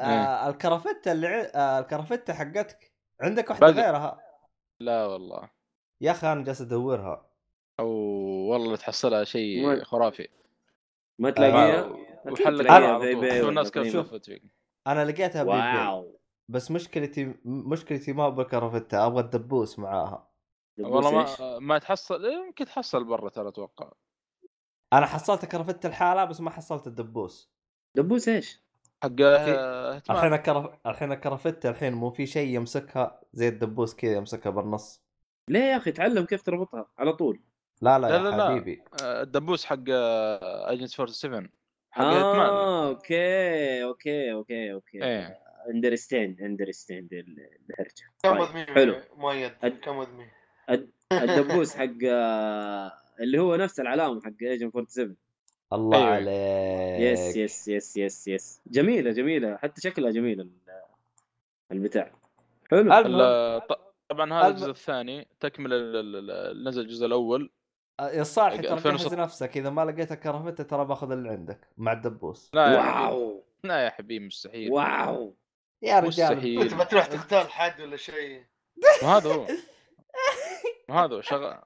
آه الكرافتة اللي ع- آه الكرافتة حقتك. عندك واحدة بدل. غيرها؟ لا والله. يا أخي أنا جالس أدورها. أو والله تحصلها شيء خرافي. ما تلاقيها؟ آه، أكيد وحلق تلاقيها على في طول eBay شوف ولا الناس كيف في- سولفت فيك أنا لقيتها بي بي wow. بس مشكلتي مشكلتي ما بالكرافتة أبغى الدبوس معاها. والله؟ ما ما تحصل يمكن تحصل برا ترى أتوقع. أنا حصلت كرافتة الحالة بس ما حصلت الدبوس. دبوس إيش؟ حق آه،. الحين الكرف... الحين الكرافتة الحين مو في شيء يمسكها زي الدبوس كذا يمسكها بالنص. ليه يا أخي؟ تعلم كيف تربطها على طول. لا لا, لا، يا لا، لا. حبيبي. آه، الدبوس حق Agent 47 حق آه okay okay okay okay. إيه. understand understand الهرجة. كم طيب، حلو. مؤيد؟ أد- كم الدبوس حق آه، اللي هو نفس العلامة حق ايجن 47 الله أيوة. عليك. yes yes yes yes yes جميلة جميلة. حتى شكلها جميل ال- البتاع. حلو. طبعا هذا الم- الجزء الثاني تكمل ال- ال- ال- نزل الجزء الأول. يا صالح ترى 2016. جهز نفسك إذا ما لقيت الكرافتة ترى باخذ اللي عندك مع الدبوس. لا يا حبيبي. wow! لا يا حبيبي مستحيل. wow! يا رجال. مستحيل. انت بتروح تقتل حد ولا شيء؟ ما هذا هو. ما هذا هو. شغال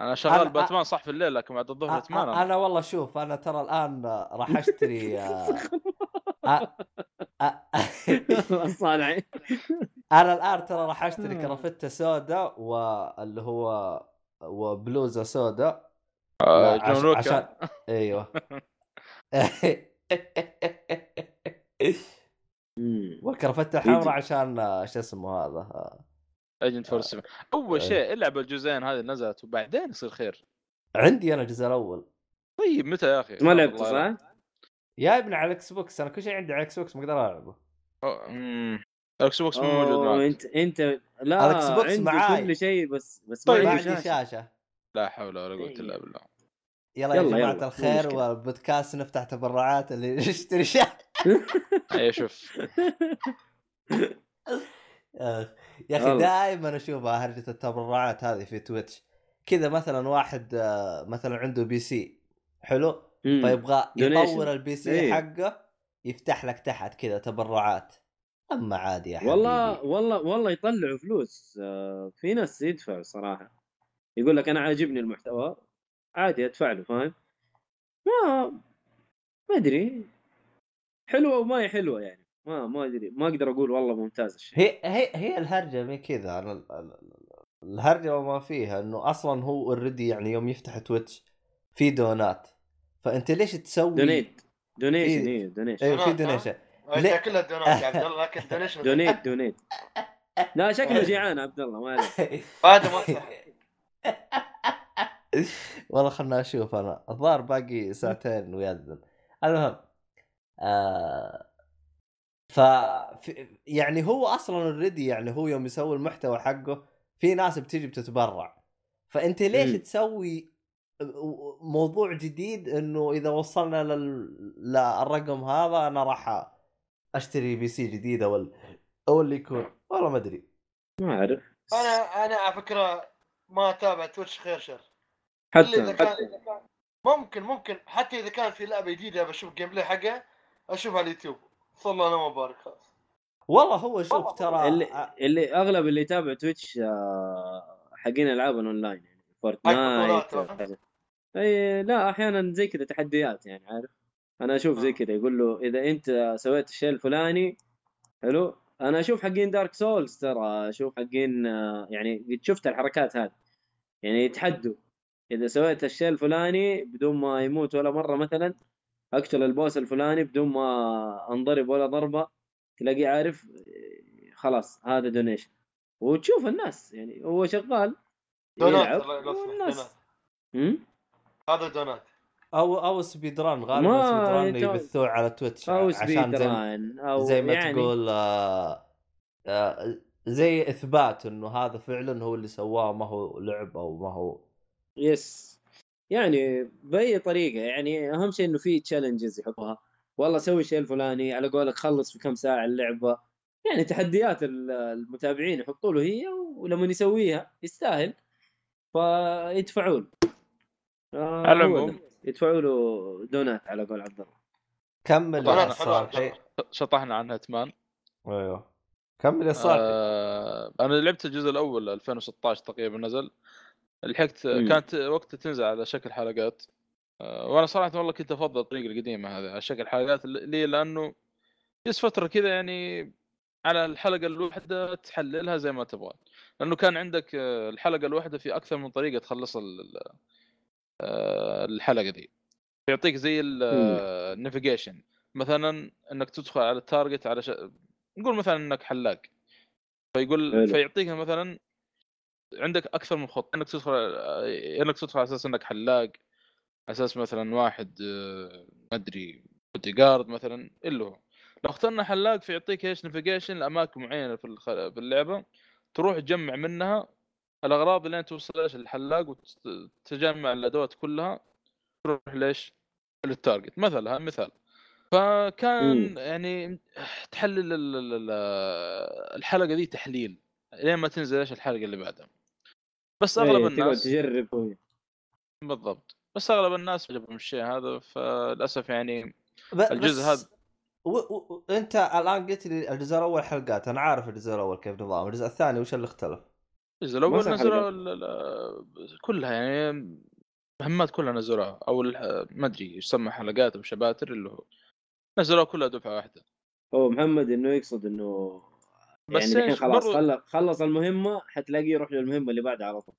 أنا شغال أنا- باتمان صح في الليل لكن بعد الظهر باتمان أ- أنا. أنا والله شوف أنا ترى الآن راح أشتري آه، أ- أ- صالح أنا الان ترى راح اشتري كرافتة سوداء واللي هو وبلوزة سوداء آه، عش- جون لوكا عشان أيوه مم. والكرافتة الحمراء عشان آه، شو اسمه هذا آه، Agent 47 أول. شيء العب الجزئين هذه نزلت وبعدين يصير خير عندي أنا الجزء الأول طيب متى يا أخي؟ ما لعبته لا. صح؟ يا ابني على ال Xbox أنا كل شيء عندي على ال Xbox ما أقدر ألعبه. ال Xbox مو موجود معك أنت أنت لا ال Xbox معاي. كل شيء بس بس طيب، ما عندي شاشة شاشة لا حول ولا قوة إيه. إلا بالله يلا يا يلا، جماعة يلا، الخير مشكلة. والبودكاست نفتح تبرعات اللي يشتري شاشه اي شوف آه، يا أخي. دائما اشوفها هرجة التبرعات هذه في Twitch كذا مثلا واحد آه، مثلا عنده PC حلو. فيبغى. يطور ال PC إيه. حقه يفتح لك تحت كذا تبرعات أما عادي يا حبيبي. والله والله والله يطلعوا فلوس آه، في ناس يدفعوا صراحة. يقول لك أنا عاجبني المحتوى عادي أدفع له فاهم؟ ما ما أدري. حلوة وما هي حلوة يعني. ما ما أدري. ما أقدر أقول والله ممتاز الشيء. هي هي هي الهرجة من كذا الهرجة وما فيها إنه أصلا هو already يعني يوم يفتح Twitch في دونات. فأنت ليش تسوي donate. donation إيه donation. أيوه في دونات، ها؟ donation. ليه؟ كلها دونات يا عبد الله لكن donation donate donate. لا شكله جيعان عبد الله ما عليك. هذا ما والله خلنا أشوف أنا. الظاهر باقي ساعتين ويأذن المهم آه ف يعني هو أصلا already يعني هو يوم يسوي المحتوى حقه في ناس بتيجي بتتبرع. فأنت ليش مم. تسوي موضوع جديد إنه إذا وصلنا لل... للرقم هذا أنا راح أشتري PC جديد أو ال... أو اللي يكون والله ما أدري. ما أعرف. أنا أنا على فكرة ما أتابع Twitch خير شر. إلا إذا حتى كان ممكن ممكن حتى إذا كان في لعبة جديدة بشوف gameplay حقها أشوفها على اليوتيوب. صلى الله أنا مبارك خلاص والله هو شوف ترى اللي, اللي أغلب اللي يتابع Twitch آه، حقين ألعاب الأونلاين يعني Fortnite اي لا أحيانا زي كذا تحديات يعني عارف؟ أنا أشوف زي آه. كذا يقول له إذا أنت سويت الشيء الفلاني حلو؟ أنا أشوف حقين Dark Souls ترى أشوف حقين آه، يعني قد شفت الحركات هذه. يعني يتحدوا. إذا سويت الشيء الفلاني بدون ما يموت ولا مرة مثلا أقتل ال boss الفلاني بدون ما أنضرب ولا ضربة تلاقيه عارف آه، خلاص هذا donation وتشوف الناس يعني هو شغال donate يلعب والناس؟ هذا donate أو أو speed run غالبا speed run يتو- يبثوه على Twitch أو عشان speed زي, run أو زي ما يعني تقول آه آه زي إثبات إنه هذا فعلا هو اللي سواه ما هو لعب أو ما هو. yes. يعني بأي طريقة يعني أهم شيء إنه في challenges يحطوها. والله سوي الشيء الفلاني على قولك خلص في كم ساعة اللعبة. يعني تحديات ال- المتابعين يحطوا له هي ولما يسويها يستاهل. فيدفعون. آه على العموم. يدفعوا له donate على قول عبد الله. كمل يا صالحي شطحنا عن هيتمان. أيوه. كمل يا صالحي آه أنا لعبت الجزء الأول 2016 تقريبا نزل. لحقت. كانت وقتها تنزل على شكل حلقات. آه وأنا صراحة والله كنت أفضل الطريقة القديمة هذه على شكل حلقات. ليه؟ لأنه جلس فترة كذا يعني على الحلقة الواحدة تحللها زي ما تبغى. لأنه كان عندك آه، الحلقة الواحدة في أكثر من طريقة تخلص الحلقة دي يعطيك زي ال navigation مثلا إنك تدخل على ال target على ش... نقول مثلا إنك حلاق. فيقول. فيعطيك مثلا عندك أكثر من خط. إنك تدخل آه، إنك تدخل على أساس إنك حلاق. أساس مثلا واحد آه، ما أدري بودي جارد مثلا الا هو. لو اخترنا حلاق فيعطيك إيش؟ navigation لأماكن معينة في اللعبة. تروح تجمع منها الأغراض اللي أنت توصل إيش الحلاق وتجمع الأدوات كلها تروح ليش للتارجت. مثلا هذا مثال. فكان مم. يعني تحلل ال- ال- ال- الحلقة دي تحليل لين ما تنزل إيش الحلقة اللي بعدها. بس أغلب إيه، تقعد الناس تجرب بالضبط. بس أغلب الناس عجبهم الشيء هذا فللأسف يعني الجزء بس هذا- و... و... أنت الآن قلت لي الجزء الأول حلقات أنا عارف الجزء الأول كيف نظام الجزء الثاني وش اللي اختلف؟ الجزء الأول نزلوا كلها يعني مهمات كلها نزلوها أو ما أدري يسمى حلقات أو شباتر اللي هو نزلوها كلها دفعة واحدة. هو محمد إنه يقصد إنه بس يعني الحين خلاص برضو- خلص المهمة حتلاقيه يروح للمهمة اللي بعدها على طول.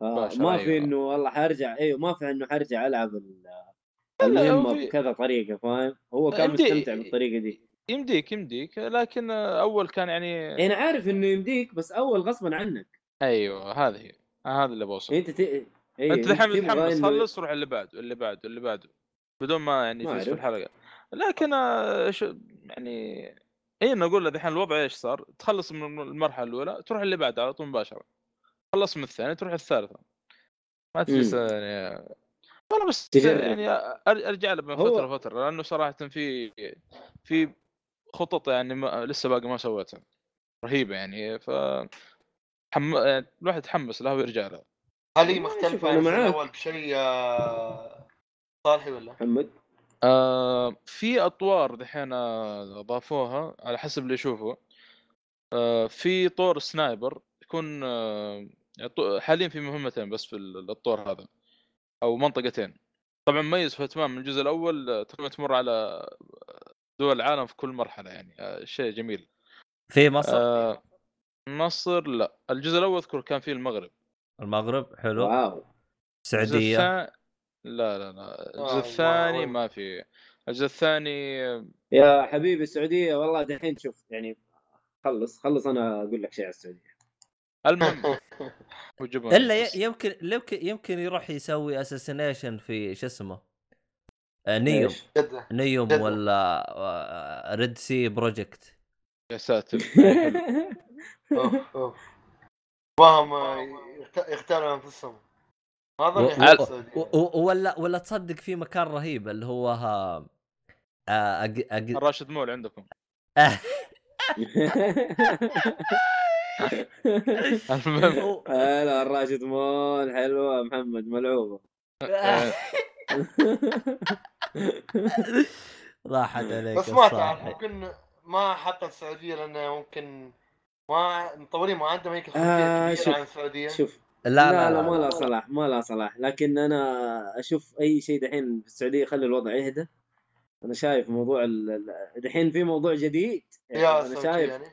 ما في أيوة. إنه والله حرجع أيوه ما في إنه حرجع ألعب المهمة في- بكذا طريقة فاهم؟ هو كان يمدي- مستمتع بالطريقة دي. يمديك يمديك لكن أول كان يعني أنا عارف إنه يمديك بس أول غصبا عنك. أيوه هذه هي هذا اللي بوصل أنت ت... إيه أنت الحين متحمس خلص روح اللي بعده اللي بعده اللي بعده بدون ما يعني يفوز في. الحلقة لكن آه، شو يعني اي نقول له الحين الوضع إيش صار؟ تخلص من المرحلة الأولى تروح اللي بعدها على طول مباشرة خلص من الثانية تروح الثالثة ما تجلس مم. يعني والله بس تجرب. يعني أر- أرجع له من هو- فترة لأنه صراحة في في خطط يعني ما لسه باقي ما سويتها رهيبة يعني ف حم... يعني الواحد يتحمس لها ويرجع لها. هل مختلفة عن. الأول بشيء آه، صالحي ولا؟ محمد؟ آه في أطوار دحين آه، اضافوها على حسب اللي يشوفه آه في طور سنايبر يكون آه حاليا في مهمتين بس في ال- الطور هذا أو منطقتين. طبعا مميز في اتمام من الجزء الأول آه، تقريبا تمر على دول العالم في كل مرحلة يعني آه شيء جميل. في مصر؟ آه مصر لا. الجزء الأول أذكر كان فيه المغرب. المغرب حلو. واو. الجزء السعوديه الثاني لا لا لا. الجزء الثاني. ما في. الجزء الثاني يا حبيبي السعودية. والله دحين شوف يعني خلص خلص أنا أقول لك شيء على السعودية. المهم إلا. يمكن يمكن يمكن يروح يسوي assassination في شو اسمه آه، نيوم؟ جدة. نيوم جدة. ولا Red Sea Project يا ساتر. أوف أوف. وهم يخت- يختاروا أنفسهم. هذا اللي و- يحب و- السعودية. ولا ولا تصدق في مكان رهيب اللي هو ها آه، أج... أج... الراشد مول عندكم. المهم. هلا الراشد مول. حلوة محمد ملعوبة. راحت عليك بس ما. تعرف ممكن ما حتى السعودية لأنه ممكن ما عندهم هيك خلفية آه، شوف. عن السعودية؟ شوف. لا لا لا, لا, ما لا. صلاح ما لا صلاح. لكن أنا أشوف أي شيء دحين في السعودية يخلي الوضع يهدى. أنا شايف موضوع ال- ال- دحين في موضوع جديد. يا أنا شايف يعني.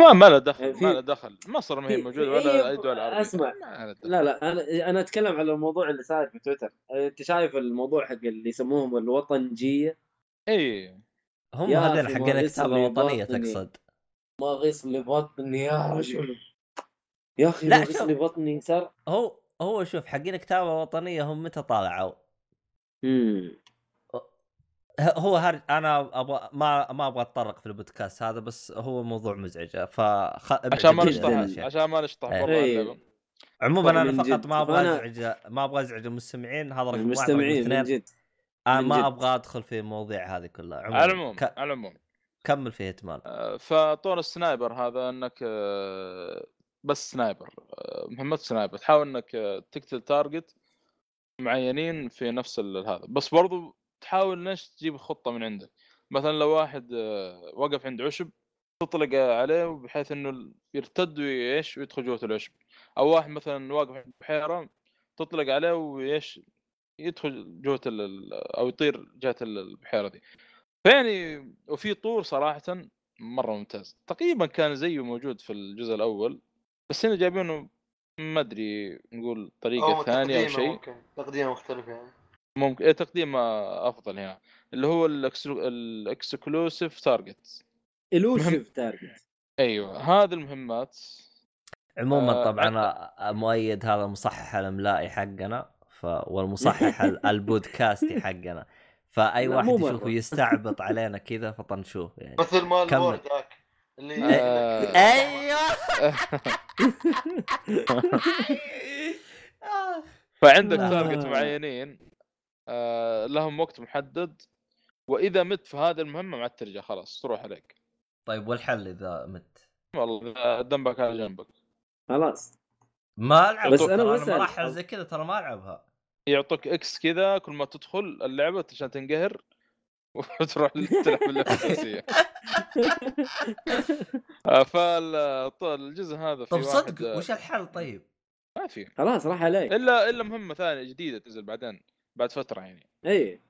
ما ما له دخل في- ما له دخل. مصر ما هي موجودة ولا أي دول عربية. دخل. لا لا أنا أنا أتكلم على الموضوع اللي صاير في تويتر. أنت شايف الموضوع حق اللي يسموهم الوطنجية؟ اي هم هذين أخي حقين الكتابه الوطنية. تقصد. ما غيص لي بطني يا رجل يا أخي لا، ما غيص شوف. لي بطني صار هو هو شوف حقين كتابه وطنيه هم متى طالعوا؟ امم هو هر... أنا أبغى ما ما أبغى أتطرق في البودكاست هذا بس هو موضوع مزعج ف عشان ما. نشطح عشان ما نشطح إيه. برا إيه. عموما أنا فقط. ما أبغى أزعج ما أبغى أزعج المستمعين هذا رقم واحد المستمعين من جد أنا ما. أبغى أدخل في المواضيع هذه كلها عموما على العموم ك... على العموم كمل في هيتمان آه، فطور ال sniper هذا انك آه، بس sniper آه، مهمة سنايبر. تحاول انك تقتل target معينين في نفس هذا. بس برضو تحاول انك تجيب خطة من عندك؟ مثلا لو واحد وقف عند عشب تطلق عليه بحيث إنه يرتد وايش ويدخل جوة العشب. أو واحد مثلا واقف عند بحيره تطلق عليه وايش يدخل جوة أو يطير جهة ال- البحيره دي. فيعني وفي طور صراحة مرة ممتاز. تقريبا كان زيه موجود في الجزء الأول بس هنا جايبينه ما أدري نقول طريقة أو ثانية أو شيء. ممكن تقديمة مختلف يعني. ممكن إيه تقديم أفضل هنا اللي هو ال exclusive target ال elusive target أيوه هذه المهمات. عموما آه، طبعا مؤيد هذا المصحح الاملائي حقنا ف... والمصحح ال- البودكاستي حقنا. فأي واحد. يشوفه يستعبط علينا كذا فطنشوه يعني مثل ما كمل. ال Word ذاك اللي. أيوه فعندك. target معينين آه لهم وقت محدد وإذا مت في هذه المهمة ما عاد ترجع خلاص تروح عليك طيب والحل إذا مت؟ والله ذنبك على جنبك خلاص ما ألعب بس أنا بسأل. مراحل زي كذا ترى ما ألعبها يعطوك X كذا كل ما تدخل اللعبة عشان تنقهر وتروح تلعب اللعبة الاساسيه آه، فالجزء هذا في طب واحد صدق آه، وش الحل طيب؟ ما في. خلاص راح عليك. إلا إلا مهمة ثانية جديدة تنزل بعدين بعد فترة يعني. اي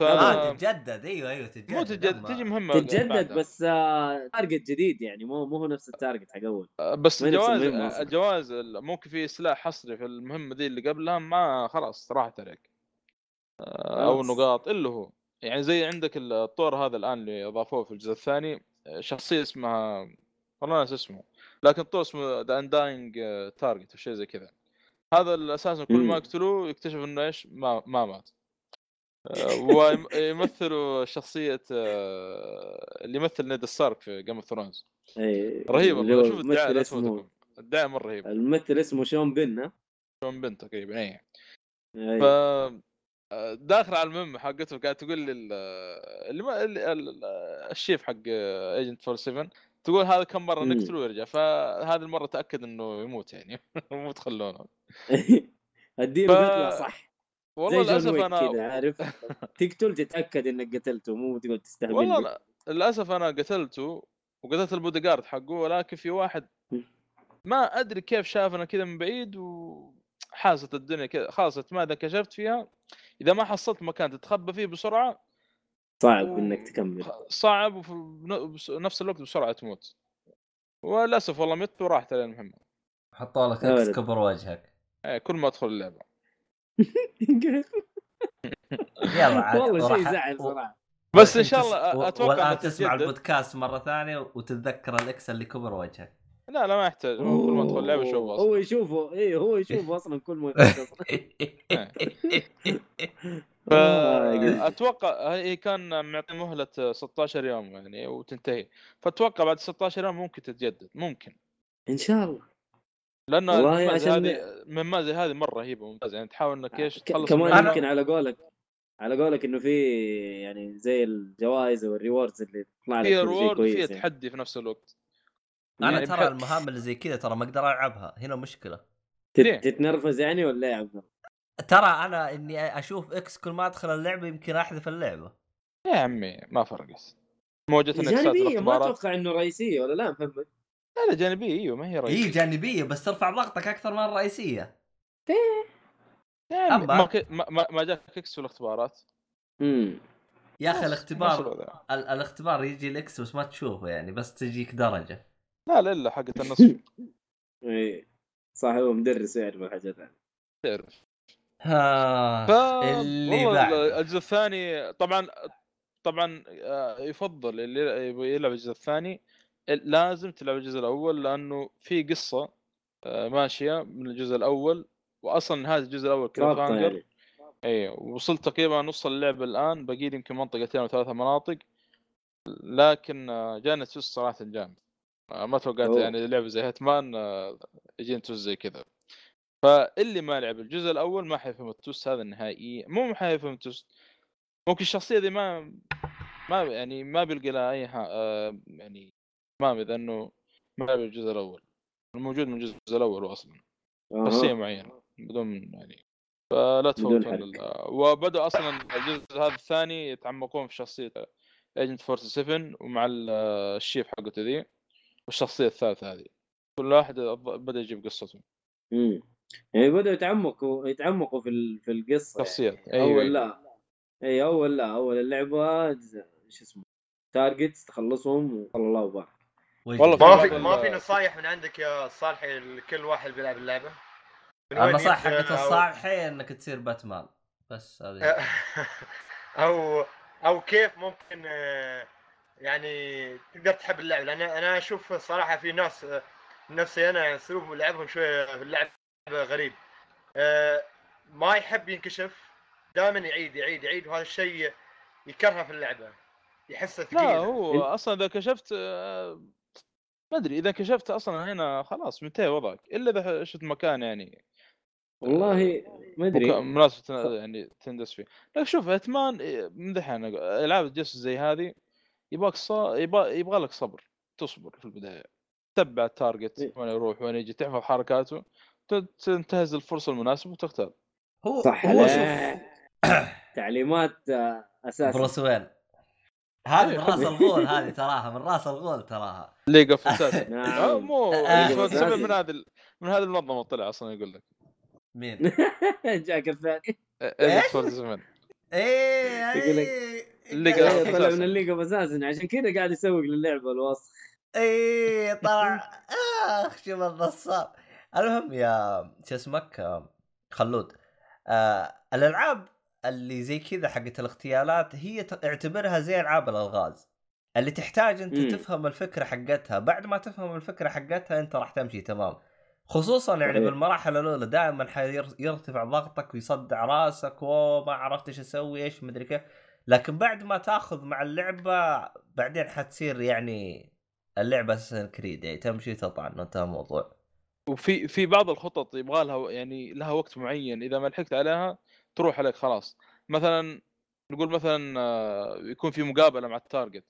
ف... آه تتجدد. أيوه أيوه تتجدد. مو تجدد أما- تجي مهمة تتجدد بعدها. بس آه، target جديد يعني مو مو هو نفس ال target حق أول. آه، بس الجوائز. الجوائز ال- ممكن في سلاح حصري في المهمة دي اللي قبلها ما خلاص راحت عليك. آه، أو. نقاط إلا هو. يعني زي عندك الطور هذا الآن اللي أضافوه في الجزء الثاني آه، شخصية اسمها والله ناسي اسمه. لكن طور اسمه The Undying target أو شيء زي كذا. هذا أساسا كل ما. يقتلوه يكتشف إنه إيش؟ ما ما مات. آه، ويمثلوا شخصية آه، اللي يمثل Ned Stark في Game of Thrones اي رهيب اللي والله هو شوف الدعايه اسمه مره رهيبه الممثل اسمه Sean Bean ها؟ Sean Bean تقريبا اي أي. ف داخل على المهمه حقته قاعد تقول لي ال- اللي ما ال chief حق agent 47 تقول هذا كم مرة. نقتله ويرجع. فهذه المرة تأكد إنه يموت يعني. مو تخلونه. أديله ف- قتله صح. والله للأسف أنا كذا عارف؟ تقتل تتأكد إنك قتلته مو تقعد تستهبل والله. أنا للأسف أنا قتلته وقتلت البودي جارد حقه ولكن في واحد ما أدري كيف شافنا كذا من بعيد وحاست الدنيا كذا خلاص ما اذا كشفت فيها؟ إذا ما حصلت مكان تتخبى فيه بسرعة صعب و- إنك تكمل. صعب وفي نفس الوقت بسرعة تموت. وللأسف والله مت وراحت علي المهمه حطوا لك. X كبر وجهك. إيه، كل ما أدخل اللعبة. يلا عاد والله شيء زعل صراحة. بس إن شاء الله أتوقع والآن تسمع. البودكاست مرة ثانية وتتذكر ال X اللي كبر وجهك. لا لا ما يحتاج. هو كل ما ادخل اللعبه اشوفه هو أصلا. يشوفه. اي هو يشوفه أصلا كل ما. آه،. فاتوقع هي كان معطي مهلة 16 يوم يعني وتنتهي. فأتوقع بعد 16 يوم ممكن تتجدد. ممكن. إن شاء الله. لأن والله عشان- هذه مهمة زي هذه مرة رهيبه ممتازة يعني تحاول إنك إيش ك- تخلص كمان. يمكن على قولك على قولك إنه في يعني زي الجوائز وال rewards اللي تطلع لك شيء reward وفيها يعني. تحدي في نفس الوقت. أنا يعني ترى بح- المهام اللي زي كذا ترى ما أقدر ألعبها هنا مشكلة. تتنرفز يعني ولا إيه يا عبد؟ ترى أنا إني أشوف X كل ما أدخل اللعبة يمكن أحذف اللعبة. يا عمي ما فرقت مواجهه ال X ات جانبيه ما أتوقع إنه رئيسية ولا لا محمد؟ لا لا جانبية إيوه ما هي هي رئيسية. جانبية بس ترفع ضغطك أكثر من الرئيسية. عمي أما- ما, ك... ما, ما- جاك X في الاختبارات. امم يا أخي الاختبار. ال- الاختبار يجي الاكس بس ما تشوفه يعني بس تجيك درجة. لا لا إلا حقت النصف إيه. صح هو مدرس يعرف الحاجات هذه. تعرف. ها ف اللي بعده. الجزء الثاني طبعا طبعا آه، يفضل اللي يبغى يلعب الجزء الثاني. لازم تلعب الجزء الأول لأنه في قصة آه، ماشية من الجزء الأول واصلا هذا الجزء الأول كذا فانجر اي وصلت تقريبا نص اللعبة الآن باقي لي يمكن منطقتين أو ثلاث مناطق لكن آه، جاني twist صراحة جامد. آه، ما توقعت أوه. يعني لعبة زي هيتمان يجيني twist زي كذا. فاللي ما لعب الجزء الأول ما حيفهم ال twist هذا النهائي مو ما حيفهم ال twist. ممكن الشخصية دي ما ما يعني ما بيلقى لها أي ها يعني ما اذا إنه ما لعب الجزء الأول الموجود من الجزء الأول أصلا شخصيه. معينة بدون يعني فلا تفوتون وبدأوا أصلا الجزء هذا الثاني يتعمقون في شخصية ايجنت 47 ومع ال- الشيف حقته ذي والشخصية الثالثة هذه كل واحد بدأ يجيب قصته. امم يعني بدأوا يتعمقوا يتعمقوا في في القصة يعني. شخصيات أول أيوه. لا أي أول لا أول اللعبة ج- شو اسمه تارجتس تخلصهم وصلى الله وبارك. والله ما في ما في نصايح من عندك يا صالحي لكل واحد بيلعب اللعبة؟ النصائح حقت الصالحي إنك تصير باتمان. بس هذه. أو أو كيف ممكن آه، يعني تقدر تحب اللعبه لأن أنا أشوف الصراحه في ناس آه، نفسي أنا اسلوب لعبهم شوية في اللعب غريب. آه، ما يحب ينكشف دائما يعيد يعيد يعيد وهذا الشيء يكرهه في اللعبة. يحسه ثقيل. لا هو أصلا إذا كشفت ما أدري إذا كشفت أصلا هنا خلاص منتهي وضعك؟ إلا إذا شفت مكان يعني والله ما أدري. مناسب يعني تندس فيه. لكن شوف اتمان من دحين ألعاب الجس زي هذه يبغاك صا... يبغى يبغى لك صبر تصبر في البداية. تتبع التارجت. وين يروح وين يجي تحفظ حركاته تنتهز الفرصة المناسبة وتختار. هو صح. هو. شوف تعليمات آه، أساسا بروس وين هذه إيه. من راس الغول هذه تراها من راس الغول تراها. League of Assassin نعم. مو آه. League of Assassin من هذه من هذه المنظمة طلع أصلا يقول لك. مين؟ جاك الثاني. 47 إيه يقول لك إيه ال League إيه، of طلع. من ال League of Assassin عشان كذا قاعد يسوق للعبة الوسخ. إيه طلع. آخ شوف النصاب. المهم يا شو اسمك؟ آه، خلود. آه الألعاب اللي زي كذا حقت الاغتيالات هي اعتبرها زي العاب الألغاز اللي تحتاج أنت مم. تفهم الفكرة حقتها بعد ما تفهم الفكرة حقتها أنت راح تمشي تمام خصوصا يعني. بالمراحل الأولى دائما حيرتفع ضغطك ويصدع راسك اوه ما عرفت إيش أسوي إيش مدري كيف لكن بعد ما تاخذ مع اللعبة بعدين حتصير يعني اللعبة Assassin's Creed يعني تمشي تطعن وانتهى الموضوع وفي في بعض الخطط يبغى لها يعني لها وقت معين إذا ما لحقت عليها تروح عليك خلاص. مثلا نقول مثلا آه، يكون في مقابلة مع ال target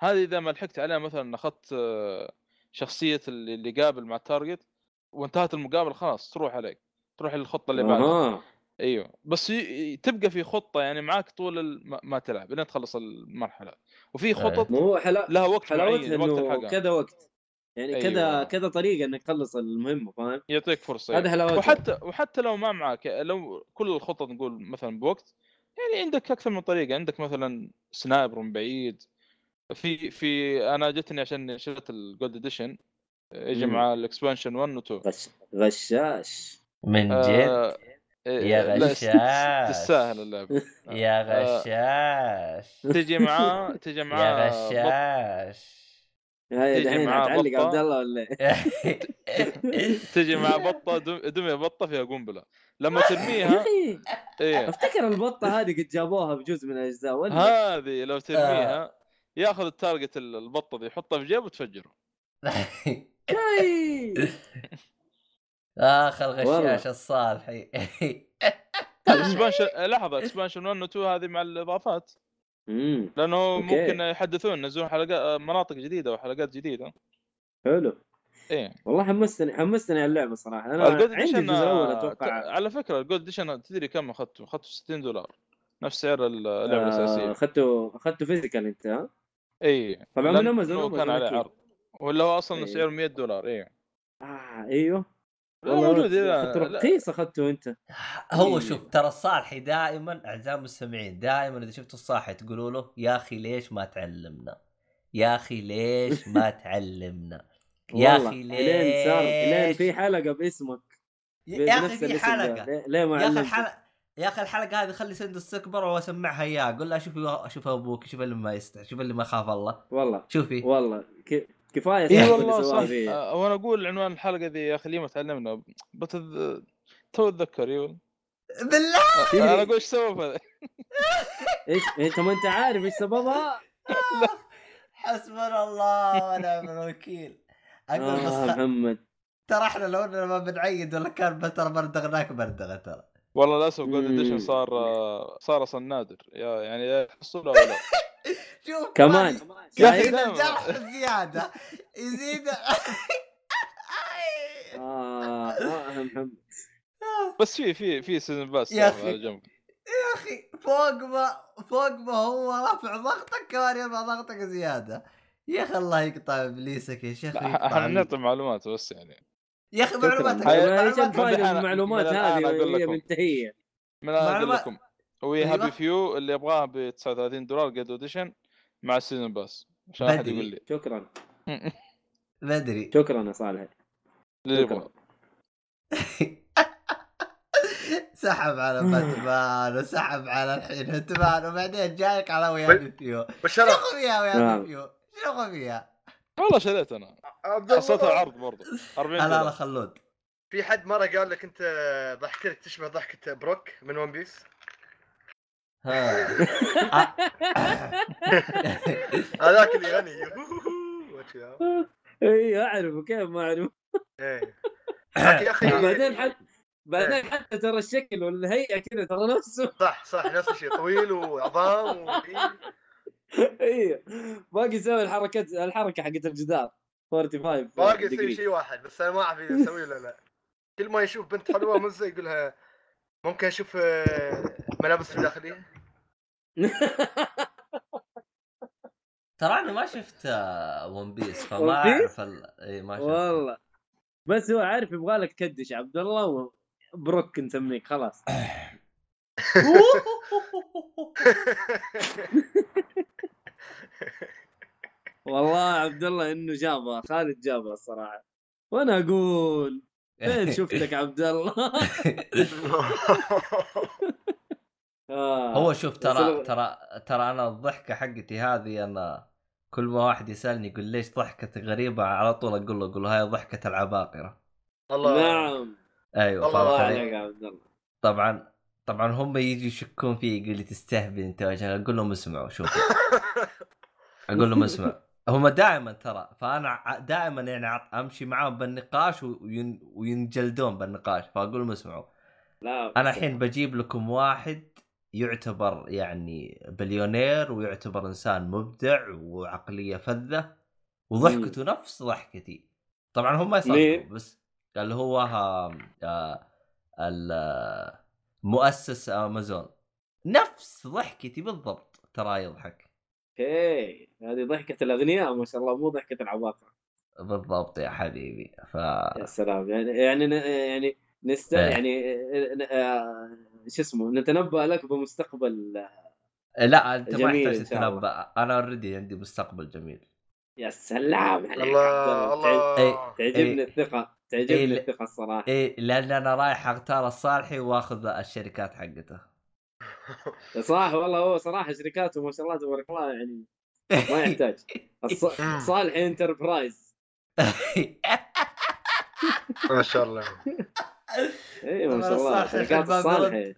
هذه إذا ما لحقت عليها مثلا أخذت آه، شخصية اللي اللي قابل مع ال target وانتهت المقابلة خلاص تروح عليك. تروح للخطة اللي بعدها. أيوه. بس تبقى في خطة يعني معاك طول ال... ما- تلعب لين تخلص المرحلة. وفي خطط ما هو حلا... لها وقت حلاوتها معين وقت الحلقة كذا وقت. يعني أيوة. كذا كذا طريقة إنك تخلص المهمة فاهم؟ يعطيك فرصة هذا وحتى وحتى لو ما معك لو كل الخطط نقول مثلا بوقت يعني عندك أكثر من طريقة. عندك مثلا sniper من بعيد. في في أنا جتني عشان شريت ال Gold Edition يجي. مع ال expansion 1 و 2 غش... غشاش. من جد؟ آه، يا غشاش. تستاهل اللعبة. يا آه، غشاش. تجي معاه تجي يا معاه بط- غشاش. هاي تيجي دحين هتعلق بطة. عبد الله ولا إيه؟ تجي مع بطة دم- دمية بطة فيها قنبلة لما ترميها إيه أفتكر البطة هذه قد جابوها بجزء من الاجزاء ولا هذه لو ترميها ياخذ التارجت ال- البطة دي يحطها في جيبه وتفجره هاي. آخ الغشاش. الصالحي expansion لحظة expansion 1 و 2 هذه مع الإضافات امم لأنه okay. ممكن يحدثون ينزلون حلقات مناطق جديدة وحلقات جديدة. حلو. إيه. والله حمستني حمستني على اللعبة صراحة. أنا ال Gold عندي الجزء الأول آه، أتوقع. على فكرة ال Gold Edition تدري كم أخذته؟ أخذته 60 دولار. نفس سعر اللعبة آه، الاساسيه أخذته أخذته physical أنت ها؟ اي طبعاً من لأنه أمازون، كان عليه. عرض. ولا هو أصلا إيه. سعره 100 دولار اي آه أيوه. موجود،. رخيص أخذته أنت هو إيه. شوف ترى الصالحي دائما أعزائي المستمعين دائما إذا شفتوا الصالحي تقولوا له يا أخي ليش ما تعلمنا؟ يا أخي ليش ما تعلمنا؟ يا أخي لين صار لين ليش؟ في حلقة باسمك يا أخي في حلقة. ليه- ما يا أخي؟ الحلقة يا أخي الحلقة هذه خلي سندس تكبر وأسمعها إياه قول لها شوفي شوف أبوك شوف اللي ما يستح شوف اللي ما يخاف الله والله شوفي والله ك... كفاية اي والله صح. آه، وأنا أقول عنوان الحلقة ذي يا أخي ليه ما تعلمنا؟ بتذ... تو اتذكر يقول. بالله! أنا أقول إيش سوى في- إيش انت ما أنت عارف إيش سببها؟ حسبنا الله ونعم الوكيل. أقول بس آه خ... محمد. ترى إحنا لو إننا ما بنعيد ولا كان ترى بردغناك بردغه ترى. والله للأسف Gold. Edition صار آه، صار أصلا نادر. يا يعني يحصلها ولا شوف كمان. يا دائما. الجرح زياده يزيد آه آه يا محمد بس في في في season pass يا جنب. يا أخي فوق ما فوق ما هو رافع ضغطك كمان يرفع ضغطك زيادة. يا أخي الله يقطع إبليسك يا شيخ إحنا. نعطي معلومات بس يعني. يا أخي شكراً. معلوماتك إيش الفائده من المعلومات هذه وهي لكم. منتهية. من الآن أقول لكم. أيوة. هابي فيو اللي يبغاها ب 39 دولار جيد اوديشن مع السيزون باس عشان احد. يقول لي. شكرا. بدري. شكرا يا صالح. يبغى سحب على باتمان وسحب على الحين هتمان وبعدين جايك على ويا فيو شو فيها ويا نعم. فيو شو فيها والله شريت أنا. حصلتها عرض برضه 40 هلا هلا دولار خلود. في حد مرة قال لك أنت ضحكتك تشبه ضحكة بروك من ون بيس؟ ها. هذاك اللي يغني. وجهه. إي اعرف كيف ما اعرف إيه. لكن يا أخي. بعدين حتى بعدين حتى ترى الشكل والهيئة كذا ترى نفسه. صح صح نفس الشيء طويل وعظام و... اي باقي يسوي الحركات الحركة حقت الجدار. 45 باقي degree. شيء واحد بس أنا ما أعرف يسوي ولا لا. كل ما يشوف بنت حلوة مزه يقولها ممكن أشوف آه، ملابس الداخليه ترى أنا ما شفت ون بيس فما؟ أعرف ال... اي ما شفت. والله. بس هو عارف يبغى لك تكدش عبد الله وبروك نسميك خلاص. والله عبد الله إنه جابها خالد جابها الصراحة. وأنا أقول فين شفتك عبد الله؟ آه. هو شوف ترى ترى ترى أنا الضحكة حقتي هذه أنا كل ما واحد يسألني يقول ليش ضحكتك غريبة على طول أقول له أقول له هاي ضحكة العباقرة. الله نعم. أيوه الله؟ عليك يا عبد الله. طبعا طبعا هم يجي يشكون فيه يقول لي تستهبل أنت وجهك أقول لهم اسمعوا شوفوا. أقول لهم اسمع هم دائما ترى فأنا دائما يعني أمشي معاهم بالنقاش وين وينجلدون بالنقاش فأقول لهم اسمعوا. لا أنا الحين بجيب لكم واحد يعتبر يعني بليونير ويعتبر إنسان مبدع وعقلية فذة وضحكته نفس ضحكتي. طبعا هم ما يصدقوا؟ بس قال هو ها آه مؤسس أمازون. نفس ضحكتي بالضبط ترى يضحك. okay هذه ضحكة الأغنياء ما شاء الله مو ضحكة العباقرة بالضبط يا حبيبي ف يا سلام يعني يعني ن- يعني نست إيه. يعني آه، شو اسمه نتنبأ لك بمستقبل لا أنت ما يحتاج. تتنبأ أنا already عندي مستقبل جميل يا سلام عليك الله الله. تعجبني إيه. تعجبني إيه. الثقة الصراحة إيه لأن أنا رايح أختار الصالحي وأخذ الشركات حقته صح والله هو صراحة شركاته ما شاء الله تبارك الله يعني ما يحتاج. الص- صالح Enterprise. ما شاء الله. اي ما شاء الله. صالح شركات برد.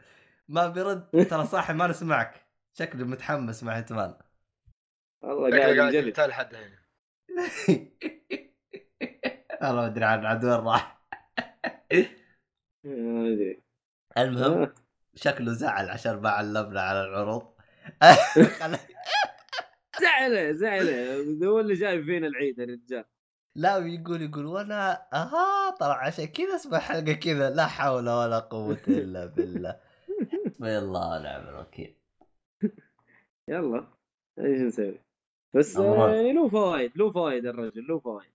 ما بيرد ترى صاحي ما نسمعك. شكله متحمس مع احتمال. والله قاعد قاعد ينجلد. يقتال حد هنا والله ما أدري عن عاد وين راح؟ المهم آه. شكله زعل عشان ما علمنا على العروض. زعله زعله. هو اللي جايب فينا العيد الرجال لا يقول يقول وأنا أها طلع عشان كذا اسمع حلقة كذا. لا حول ولا قوة إلا بالله. بالله ونعم الوكيل. يلا إيش نسوي؟ بس. آه، يعني له فوائد له فوائد الرجل له فوائد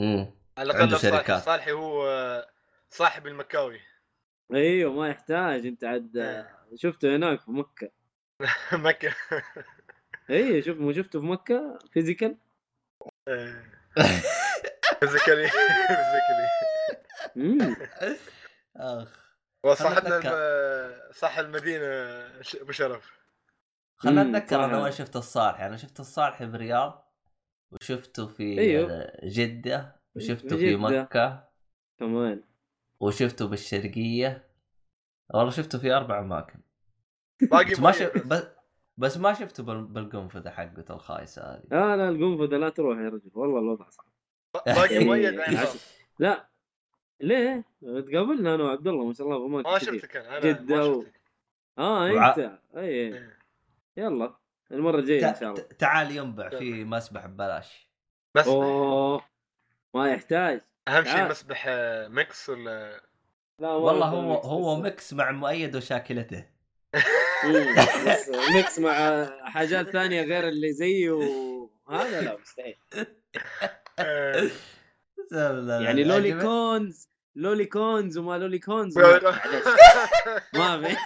امم على عنده الاقل. صالحي هو آه، صاحب المكاوي. أيوه ما يحتاج أنت عاد آه، شفته هناك في مكة. مكة. اي شوف مو شفته في مكة؟ physical؟ physically physically امم أخ. وصاحبنا أتذكر. الم- صاحب المدينة ش- أبو شرف. خلنا اتذكر أنا صح. وين شفت الصالحي أنا شفت الصالحي بالرياض وشفته في أيوه. جدة وشفته في. مكة. كمان وشفته بالشرقية. والله شفته في أربع أماكن. باقي بس ما شف... بس. ما شفته بال... بالقنفذة حقته الخايسة هذه. آه لا القنفذة لا تروح يا رجل. والله الوضع صعب. باقي مؤيد. لا ليه؟ تقابلنا أنا وعبد الله ما شاء الله ما. شفتك أنا جدة ما و- شفتك. آه وع- أنت. اي إيه. يلا. المرة الجاية إن ت... شاء الله. تعال ينبع في مسبح ببلاش. بس ما يحتاج. أهم شيء تعال. مسبح آه، mix ولا؟ لا والله هو mix هو mix مع مؤيد وشاكلته. بس mix مع حاجات ثانية غير اللي زيه وهذا لا مستحيل. آه. يعني لولي كونز لولي كونز وما لولي كونز. ما- في.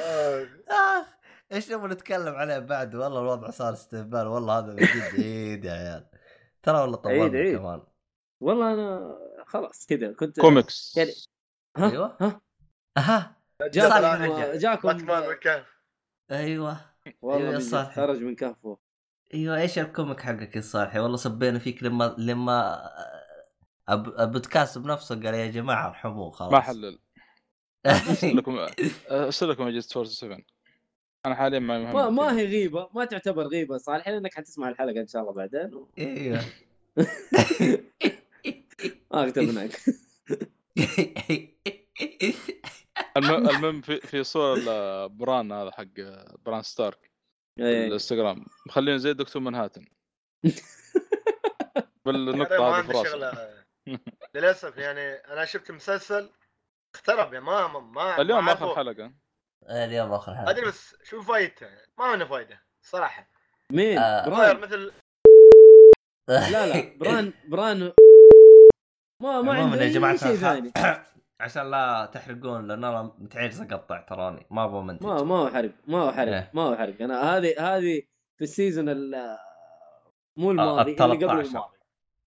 آه. اخ إيش نبغى نتكلم عليه بعد؟ والله الوضع صار استهبال والله هذا من جد عيد يا عيال. ترى والله طولنا عيد. كمان. والله أنا خلاص كذا كنت كوميكس. يعني ها؟ أيوة. ها؟ أها. جاكم. جاكم باتمان بالكهف أيوه. والله أيوة، من صح. خرج من كهفه. أيوه إيش الكوميك حقك يا صالحي والله سبينا فيك لما لما أب... البودكاست بنفسه قال يا جماعة ارحموه خلاص. ما حلل. أرسل لكم أرسل لكم أجهزة فورس 7 أنا حاليا ما ما ما هي غيبة ما تعتبر غيبة صالح لأنك حتسمع الحلقة إن شاء الله بعدين. إيوه. ما اكتبناك الم- المهم في في صور بران هذا حق بران ستارك إيه. الإنستغرام. مخلينه زي دكتور منهاتن. بالنقطة ما هذه في راسه للأسف يعني أنا شفت مسلسل اخترب يعني ما ما ما اليوم آخر. حلقة. اليوم آخر أدري حلقه بس شو فايدته؟ ما منه فايدة صراحة. مين؟ آه. بران. مثل لا لا بران بران. ما ما عموما عنده يا جماعة اي شيء ثاني. عشان لا تحرقون لأن أنا متعجز أقطع تراني. ما أبغى أمنتج. ما ما هو حرق ما هو حرق إيه. ما هو حرق. أنا هذه هذه في ال season ال- مو الماضي ال اللي قبل 13. الماضي.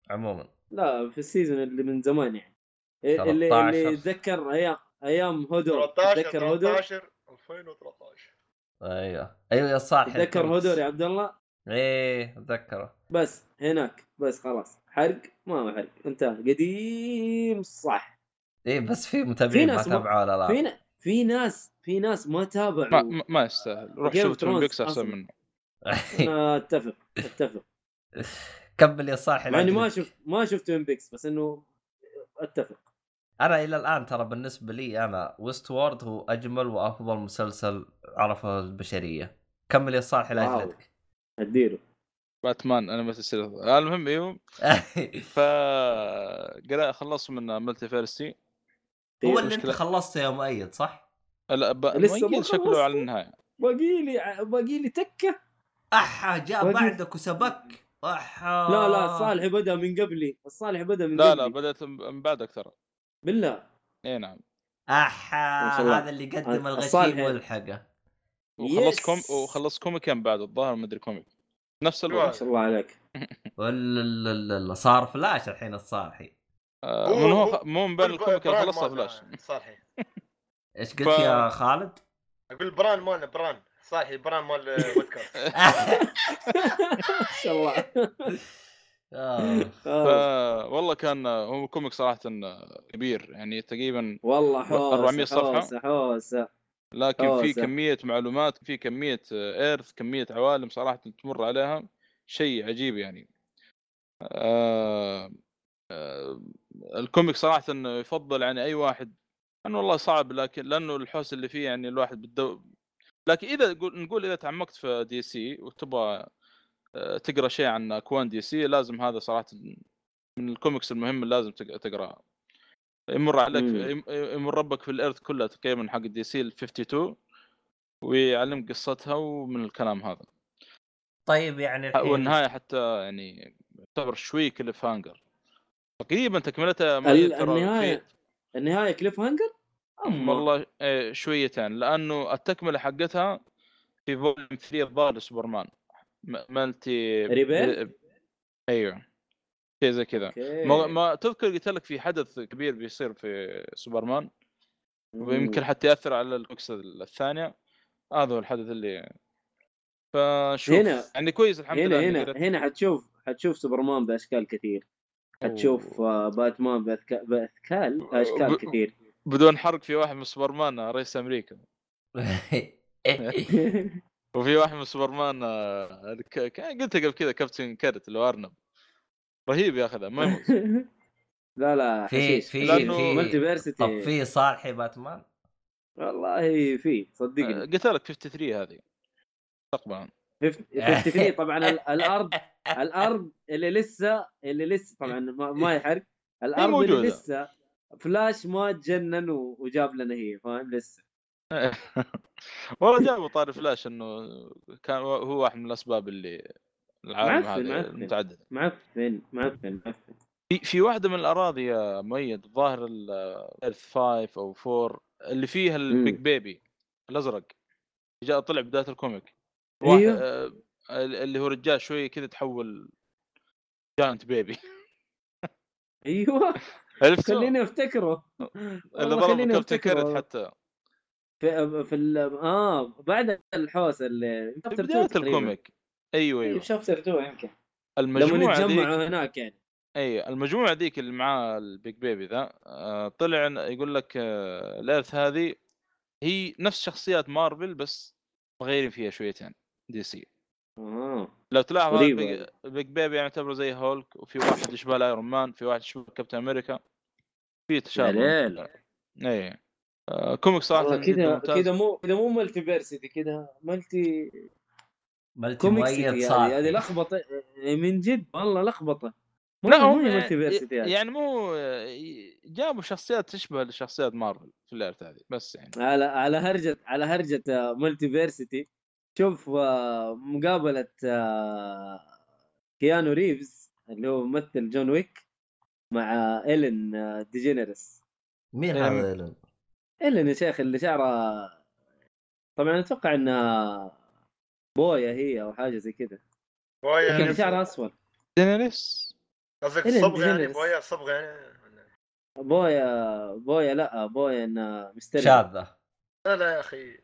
عموما. لا في ال season اللي من زمان يعني. اللي 13. اللي يتذكر أيام أيام 13 تذكر هودور 13 2013 أيوه. أيوه يا صالح تذكر. هودور يا عبد الله؟ إيه أتذكره. بس هناك. بس خلاص. حرق؟ ما هو حرق. انتهى. قديم صح. إيه بس في متابعين ما ناس ما- تابعوا ولا لا؟ في ن- في ناس في ناس ما تابعوا. ما, ما- يستاهل. روح شوف Twin Thrones Peaks أحسن. منه. أتفق أتفق. كمل يا صالح مع إني ما. شفت ما شفت Twin Peaks بس إنه أتفق. أنا إلى الآن ترى بالنسبة لي أنا Westworld هو أجمل وأفضل مسلسل عرفه البشرية كمل يا صالح واو. لاجلك أديله باتمان أنا مثل السلسلة. المهم أيوه ف خلصت من Multiversity هو اللي أنت. خلصته يا مؤيد صح؟ لا ب... لسه ما مؤيد شكله. على النهاية باقي لي باقي لي تكة أحا جاء. بعدك وسبك أحا لا لا الصالح بدأ من قبلي الصالح بدأ من لا قبلي لا بدأت من بعدك ترى بالله. إي نعم. أحا ما. هذا اللي الصالح- الغشيم والحقه وخلصت يس. كوم وخلصت كوميكين بعد الظاهر ما أدري كوميك. نفس ما الوقت شاء الله عليك. ولا لا- لا- لا، صار فلاش الحين الصالحي. آه، هو- من هو. مو من بين الكوميك اللي خلصها فلاش؟ صالحي. إيش قلت ف- يا خالد؟ أقول بران مالنا بران. صالحي بران مال بودكاست ما شاء الله. والله كان هو comic صراحة كبير يعني تقريبا والله حوسة 400 صفحة. حوسة حوسة. لكن في. كمية معلومات في كمية earth كمية عوالم صراحة تمر عليها شيء عجيب يعني. آه آه ال comic صراحة يفضل يعني أي واحد. انه والله صعب لكن لأنه الحوس اللي فيه يعني الواحد بالدو لكن إذا نقول إذا تعمقت في DC وتبغى آه، تقرأ شيء عن اكوان DC لازم هذا صراحة من الكوميكس المهم اللي لازم تق- تقراها يمر عليك مم. يم- يمر بك في ال Earth كلها تقريبا حق DC ال 52 ويعلمك قصتها ومن الكلام هذا. طيب يعني الحين والنهاية حتى يعني تعتبر شوي cliffhanger. تقريبا تكملتها النهاية في- النهاية cliffhanger. والله إيه، شويتين لأنه التكملة حقتها في volume 3 الظاهر سوبرمان. Multi Rebirth؟ أيوه شيء زي كذا. ما, ما تذكر قلت لك في حدث كبير بيصير في سوبرمان. ويمكن حتى يأثر على الكوكس الثانية. هذا هو الحدث اللي فشوف هنا- يعني كويس الحمد هنا لله هنا هنا حتشوف حتشوف سوبرمان بأشكال كثير. حتشوف آه، باتمان بأذكا- بأشكال اشكال ب- كثير. بدون حرق في واحد من سوبرمان رئيس أمريكا. وفي واحد من سوبرمان آه، ك- ك- قلت قبل كذا Captain Carrot اللي هو أرنب. رهيب يا أخي ذا ما يموت. لا لا في في في طب في صالحي باتمان؟ والله في صدقني. قلت لك 53 هذه. مستقبلا 53 طبعا ال- الأرض الأرض اللي لسه اللي لسه طبعا ما, ما يحرق. الأرض اللي. لسه فلاش ما تجنن وجاب لنا هي فاهم؟ لسه. والله جابوا طاري فلاش إنه كان هو واحد من الأسباب اللي العالم هذا معفن. متعددة. معفن معفن معفن. في في واحدة من الأراضي يا مؤيد الظاهر ال Earth 5 أو 4 اللي فيها ال big baby الأزرق. جاء طلع بداية ال comic. واحد أيوه. آه، اللي هو رجال شوي كذا تحول giant baby أيوه. خليني أفتكره. خليني أفتكره حتى. في في ال... آه بعد الحوسه اللي في chapter 2 بدايه. ال comic. أيوه أيوه أيوه. chapter 2 يمكن. لما المجموعة ذيك نتجمعوا هناك يعني. اي المجموعة ذيك اللي معاه ال big baby ذا آه، طلع يقول لك آه، ال Earth هذه هي نفس شخصيات مارفل بس مغيرين فيها شويتين DC. آه لو تلاحظ ال big, baby يعتبر زي هولك وفي واحد يشبه الأيرون مان في واحد يشبه كابتن أمريكا. في يا تشابه ليل أي. آه، comic صراحة كذا كذا مو كذا مو Multiversity كذا ملتي ملتي كوميك مؤيد هذه صالح هذه لخبطة من جد والله لخبطة. لا versity هذه. يعني مو جابوا شخصيات تشبه لشخصيات مارفل في ال Earth هذه بس يعني. على على هرجة على هرجة Multiversity شوف آه، مقابلة آه، كيانو ريفز اللي هو ممثل جون ويك مع إيلين آه، ديجينيرس. مين إيه، هذا إيلين؟ ايلين يا شيخ اللي شعرها طبعا أتوقع انها بويا هي أو حاجة زي كذا. لكن بويا شعرها أصفر. دينيريس قصدك صبغ يعني. بويا صبغ يعني؟ بويا بويا لا بويا انها مستري شاذة. لا لا يا أخي.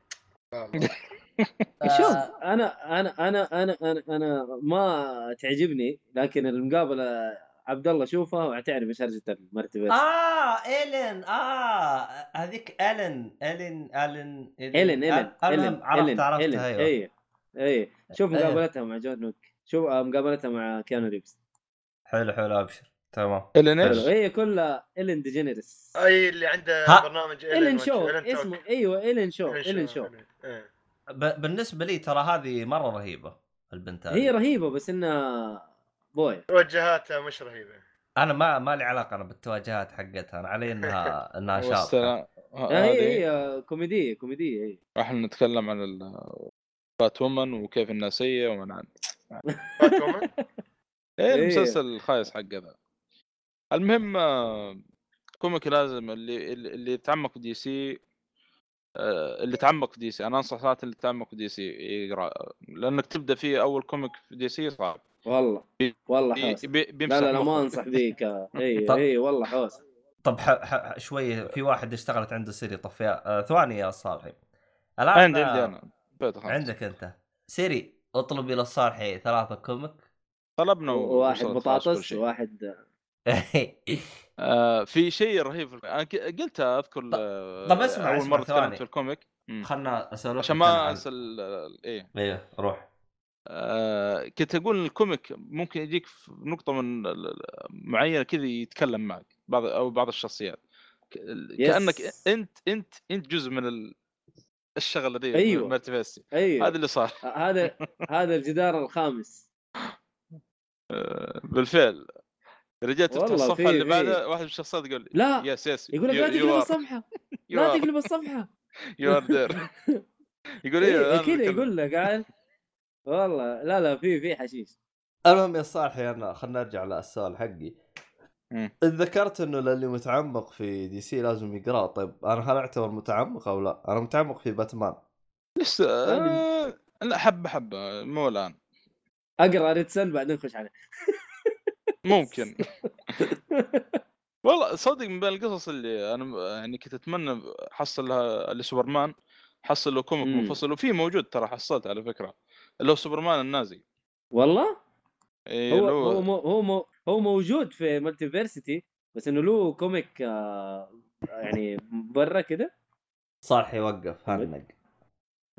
شوف أنا أنا أنا أنا أنا أنا ما تعجبني لكن المقابلة عبد الله شوفها وحتعرف إيش هرجه المرتبة. آه إيلين. آه هذيك الين الين الين إيلين إيلين المهم عرفت عرفتها أيوه. اي اي شوف أيوه. مقابلتها مع جون ويك. شوف آه، مقابلتها مع كيانو ريفز. حلو حلو أبشر. تمام. الين إيش؟ هي كلها إيلين ديجينيرس. أي اللي عنده. برنامج Ellen Show. اسمه أيوه Ellen Show Ellen Show إيه. بالنسبة لي ترى هذه مرة رهيبة البنت هي رهيبة بس انها بوي. توجهاتها مش رهيبة. أنا ما ما لي علاقة أنا بالتوجهات حقتها أنا علي انها إنها شاطره والسلام آه، هي هي كوميدية كوميدية هي. راح نتكلم عن ال- بات وومن وكيف الناسيه ومن عن بات وومن إيه إيه. المسلسل الخايس حق ذا المهم آه، كوميك لازم اللي اللي اللي يتعمق في دي سي آه، اللي تعمق في دي سي. أنا أنصح صراحة اللي تعمق في دي سي يقرأ. لأنك تبدأ فيه أول كوميك في دي سي صعب. والله والله حوسة بي- لا لا لا ما. أنصح بيك إي إي والله حوسة طب ح... ح... شوي في واحد اشتغلت عنده سيري طفيها آه ثواني يا صالحي الآن عندي آه، عندي أنا بيت خلاص. عندك أنت سيري اطلب إلى الصالحي ثلاثة كوميك طلبنا كل بطاطس شيء. وواحد آه، آه في شيء رهيب أنا ك- قلتها أذكر آه، طب اسمع- أول اسمع مرة تكلمت ثواني. في الكوميك. خلنا اسولف عشان ما أنسى إيه أيوه روح آه كنت أقول ال comic ممكن يجيك في نقطة من معينة كذا يتكلم معك بعض أو بعض الشخصيات. كأنك أنت أنت أنت جزء من ال- الشغلة دي أيوة. Multiversity أيوه. هذا اللي صار. هذا هذا الجدار الخامس. آه بالفعل. رجعت تفتح الصفحه اللي. بعدها واحد من الشخصيات يقول لي لا yes yes يقول لك لا تقلب الصفحة. لا تقلب الصفحة. you are there يقول إيه إيه كذا. يقول لك قال والله لا لا في في حشيش. المهم يا صالحي انا خلنا نرجع للسؤال حقي. ذكرت إنه للي متعمق في DC لازم يقراه طيب أنا هل أعتبر متعمق أو لا؟ أنا متعمق في باتمان. لسه آه لا حبة حبة مو الآن. أقرأ ريتسل بعدين نخش عليه. ممكن. والله صدق من بين القصص اللي أنا يعني كنت أتمنى حصل لها اللي سوبرمان حصل له comic. منفصل وفي موجود ترى حصلت على فكرة. اللي هو سوبرمان النازي. والله؟ إيه هو هو مو هو مو هو موجود في Multiversity بس إنه له comic آه، يعني برا كده. صالحي وقف هنق.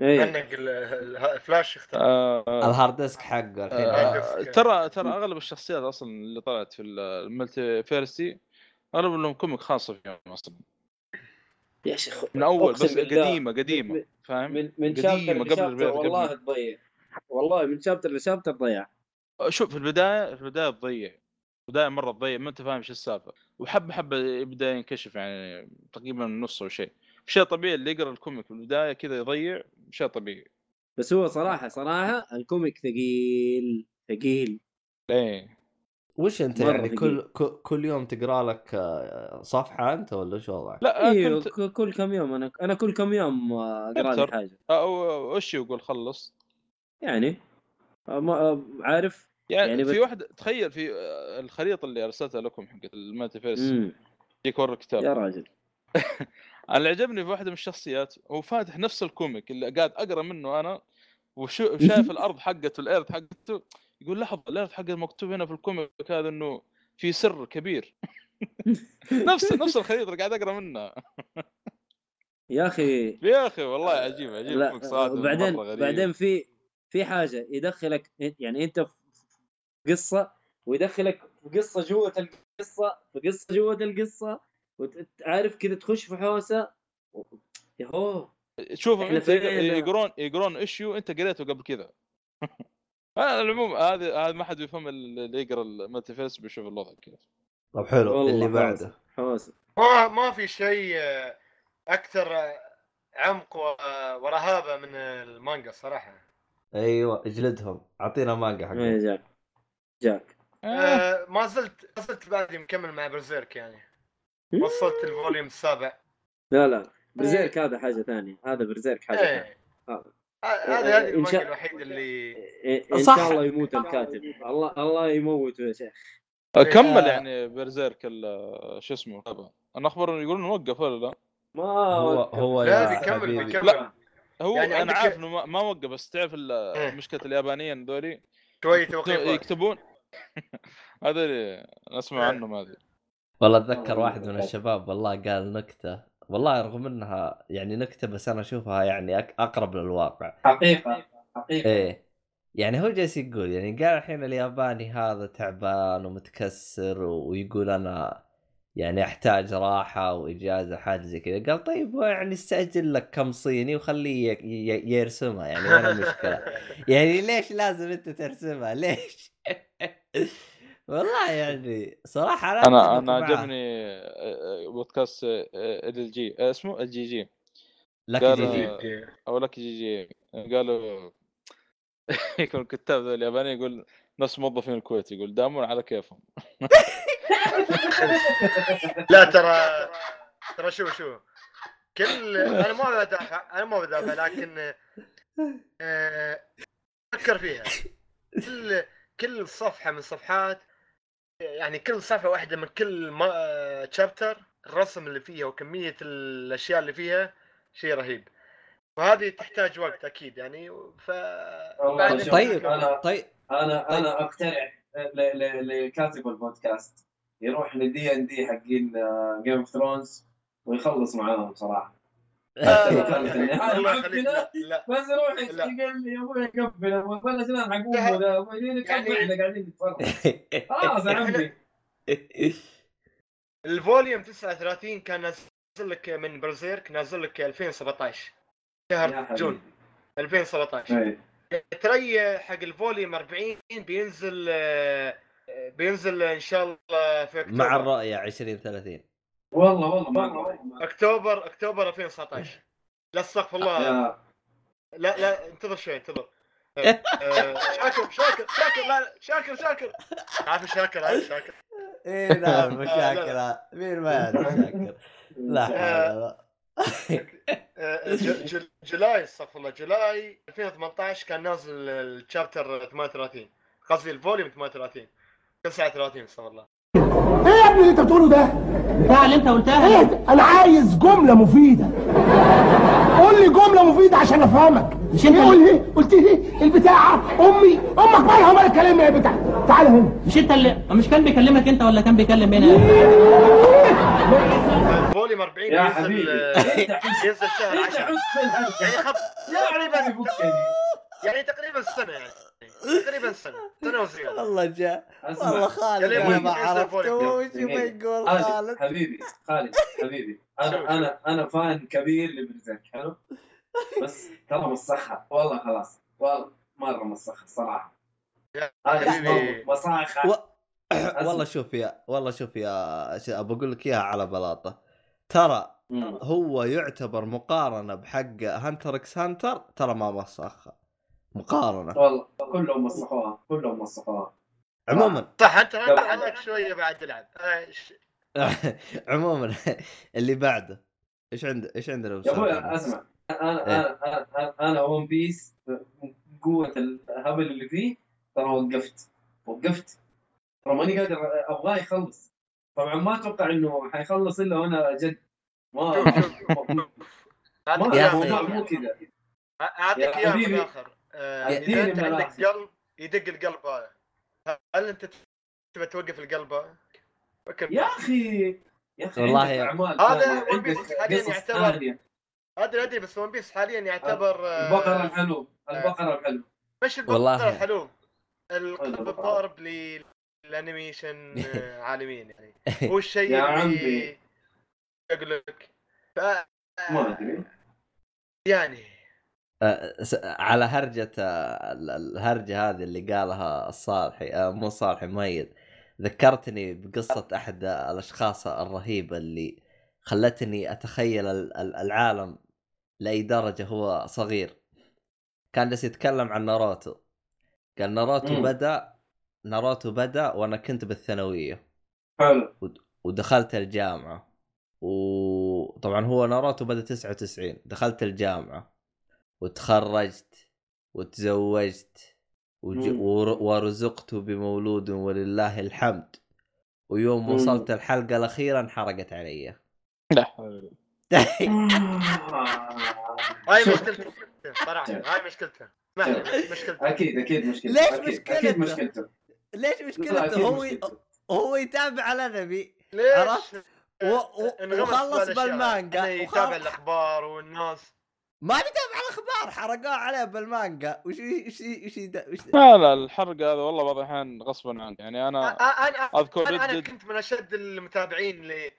إيه. ال- ال- الفلاش اختار آه آه. ال hard disk حقه الحين. آه عندك- ترى ترى أغلب الشخصيات أصلا اللي طلعت في ال Multiversity أغلب لهم comic خاصه فيهم أصلا. يا شيخ من أول بس بالله. قديمة قديمة من- فاهم؟ من من البيت، قبل- والله تضيع. والله من chapter ل chapter ضيع. شوف في البداية في البداية تضيع. البداية مرة تضيع ما أنت فاهم إيش السالفة. وحبه حبه يبدأ ينكشف يعني تقريبا نص أو شيء. شيء طبيعي اللي يقرأ ال comic في البداية كذا يضيع شيء طبيعي. بس هو صراحة صراحة ال comic ثقيل ثقيل. إيه. وش أنت يعني ثقيل. كل كل يوم تقرأ لك آه، صفحة أنت ولا شو وضعك؟ لا أيوه كنت كل كم يوم أنا أنا كل كم يوم آه، اقرا لي أكثر. حاجة. أو إيش يقول؟ خلص. يعني آه، ما آه، عارف. يعني, يعني في واحدة تخيل في آه، الخريطة اللي أرسلتها لكم حقت ال multiverse. يجيك ورا الكتاب. يا راجل. أنا اللي عجبني في واحدة من الشخصيات هو فاتح نفس ال comic اللي قاعد أقرأ منه أنا وشو شايف الأرض حقته الأرض حقته يقول لحظة الأرض حقه مكتوب هنا في الكوميك هذا إنه في سر كبير. نفس نفس الخريطة اللي قاعد أقرأ منها. يا أخي. يا أخي والله عجيب عجيب بعدين. بعدين في في حاجة يدخلك يعني أنت في قصة ويدخلك في قصة جوة القصة في قصة جوة القصة وتعرف كذا تخش في حوسة و- يهو شوف أنت؟ يقرون يقرون issue أنت قريته قبل كذا على العموم هذا هذا ما حد يفهم اللي يقرأ ال multiverse بيشوف الوضع كيف طب حلو اللي. بعده. حوسة. ما ما في شيء آه، أكثر آه، عمق آه، ورهابة من المانجا صراحة. أيوه اجلدهم. أعطينا مانجا إيه حقه جاك. جاك. آه. آه، ما زلت ما زلت بعدي مكمل مع Berserk يعني. وصلت الفوليوم السابع. لا لا. برزيرك هذا حاجة ثانية. هذا برزيرك حاجة ثانية. إيه آه. هذه آه، هذه إن المانجا شاء- الوحيدة اللي إيه، إن صح. شاء الله يموت الكاتب. الله الله يموته يا شيخ. كمل آه. يعني برزيرك ال- شو اسمه هذا أنا أخبر يقولون وقف ولا لا؟ ما هو. هو لا يا بيكمل بيكمل. لا. هو يعني أنا عارف إنه ما- ما وقف بس تعرف إيه. مشكلة اليابانيين ذولي شوية يكتب- توقيفات يكتبون؟ هذا اللي نسمع إيه. عنهم هذه والله أتذكر واحد من. الشباب والله قال نكتة. والله رغم إنها يعني نكتة بس أنا أشوفها يعني أك- أقرب للواقع. حقيقة. حقيقة. إيه. يعني هو جالس يقول يعني قال الحين الياباني هذا تعبان ومتكسر ويقول أنا يعني أحتاج راحة وإجازة حاجة زي كذا. قال طيب يعني استاجل لك كم صيني وخليه يرسمها. يعني ولا مشكلة. يعني ليش لازم أنت ترسمها؟ ليش؟ والله يعني صراحة أنا أنا معاه. عجبني آه، آه، بودكاست ال جي اسمه ال جي جي. لك جي جي. أو لك جي جي. قالوا يكون الكتاب الياباني يقول نفس موظفين الكويت يقول دامون على كيفهم. لا ترى ترى شو شو كل أنا ما بدافع أنا ما بدافع لكن آه، فكر فيها. كل كل صفحة من صفحات يعني كل صفحة واحدة من كل chapter الرسم اللي فيها وكمية الأشياء اللي فيها شيء رهيب. وهذه تحتاج وقت أكيد يعني. ف طيب أنا- طيب. أنا طيب. أنا اقترح ل- ل- لكاتب البودكاست. يروح لل D and D حقين Game of Thrones ويخلص معاهم صراحة. الله الله يخليك لا, لا. بس يروح لا. يقول لي يا أبوي قبل ولا زمان حقوم يعني- إحنا قاعدين نتفرج. خلاص يا عمي. الفوليوم 39 كان نازل لك من برزيرك نازل لك 2017 يا شهر June 2017 إيه. ترى حق ال volume 40 بينزل آه، بينزل إن شاء الله في أكتوبر. مع الرؤيه 20 30 والله والله. ما أكتوبر أكتوبر 2019 لا استغفر الله. لا لا انتظر شوي انتظر. آه، شاكر شاكر شاكر لا لا، شاكر شاكر. عارف شاكر عارف شاكر. إيه نعم لا، مشاكل مين ما يعرف شاكر. لا حول ولا آه، J- J- July استغفر الله. July 2018 كان نازل ال chapter 38 قصدي ال volume 38 39 استغفر الله. إيه يا ابني اللي أنت بتقوله ده؟ بتاع اللي أنت قلتها. إيه؟ ده؟ أنا عايز جملة مفيدة. قول لي جملة مفيدة عشان أفهمك. مش أنت إيه قول لي قلت لي البتاعة أمي أمك مالها ومال الكلام يا بتاع. تعال هنا. مش أنت اللي مش كان بيكلمك أنت ولا كان بيكلم مين الفوليوم 40 يا حبيبي. آه، ينزل شهر انت 10 حس بالهرجة. يعني خط تقريبا يفكني. يعني. تقريبا سنه سنه وزياده والله جاء. والله خالد أنا ما ينزل عرفت. فولي. وش دقيقة. يبغى يقول خالد حبيبي خالد حبيبي. أنا أنا أنا fan كبير ل Berserk حلو؟ بس ترى مسخها والله خلاص. والله مرة مسخها الصراحه يا هذا حبيبي. مصاخه و... والله شوف يا والله شوف يا بقول لك إياها على بلاطة. ترى. هو يعتبر مقارنة بحق Hunter x Hunter ترى ما مسخها مقارنة. والله كلهم مسخوها كلهم مسخوها عموما. صح انت. عليك شوية بعد تلعب آه، عموما اللي بعده. إيش عنده إيش عندنا يا؟ أخوي أسمع. أنا إيه. أنا أنا أنا ون بيس قوه الهبل اللي فيه ترى وقفت. وقفت. ترى ماني قادر أبغاه يخلص. طبعا ما أتوقع إنه حيخلص إلا وأنا جد. ما ما من مو. كذا. اعطيك من حبيبي. الآخر إذا أنت عندك. قلب يدق القلب هذا. هل أنت تبى توقف القلب هذا؟ يا أخي يا أخي والله هذا Piece عندك حالياً يعتبر- ادري أدري بس ون بيس حاليا يعتبر آه، البقرة الحلو البقرة الحلو مش. البقرة الحلو القلب. الضارب للأنيميشن آه، عالميا يعني. هو الشيء يا اللي عمي. أقول لك ف ما أدري. يعني آه، على هرجة آه، ال- الهرجة هذه اللي قالها الصالحي آه، مو صالحي ميت ذكرتني بقصة أحد الأشخاص الرهيبة اللي خلتني أتخيل ال- ال- العالم لأي درجة هو صغير. كان جالس يتكلم عن ناروتو. قال ناروتو مم. بدأ ناروتو بدأ وأنا كنت بالثانوية. حلو. ودخلت الجامعة. وطبعا هو ناروتو بدأ 99 دخلت الجامعة. وتخرجت وتزوجت. ورزقت بمولود ولله الحمد ويوم. وصلت الحلقة الأخيرة انحرقت علي لا حول هاي. مشكلته صراحة هاي مشكلته مشكلته أكيد أكيد مشكلته ليش أكيد. مشكلته؟ أكيد مشكلته ليش مشكلته هو. هو يتابع الانمي ليش؟ عرفت؟ وخلص. بالمانجا يتابع. الأخبار والناس ما بيتابع الأخبار حرقوه عليه بالمانجا. وش وش وش وش لا لا الحرق هذا والله بعض الاحيان غصبا عني يعني أنا أنا أذكر أنا ردد كنت من أشد المتابعين ل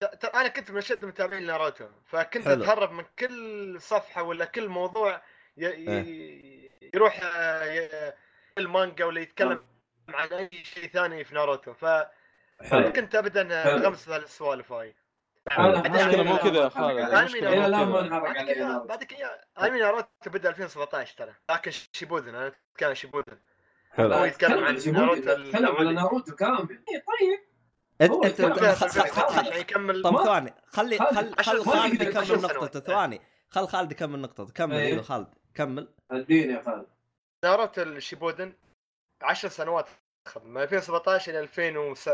ت- أنا كنت من أشد المتابعين لناروتو. فكنت حلو. أتهرب من كل صفحة ولا كل موضوع ي... إيه. ي... يروح آه، ي... المانجا ولا يتكلم عن أي شيء ثاني في ناروتو. حلو. فكنت ابدا في هالسوالف هاي. هذا- المشكلة مو كذا مو الان كذا. ما أنحرق. بعدك إياه- انمي ناروتو بدا 2017 ترى. لكن Shippuden أنا أتكلم Shippuden. حلو. هو يتكلم عن ناروتو تكلم على. ناروتو. كامل. إيه، طيب. انت انت يتكلم انت عن خ- خ- خ- 2017 خ- يعني يكمل طب ثواني. خلي خل خل خالد يكمل. نقطته ثواني. خل خالد يكمل نقطته كمل. أيوه خالد. كمل. أديني يا خالد. ناروتو الشيبودن 10 سنوات من 2017 إلى 2000 وس...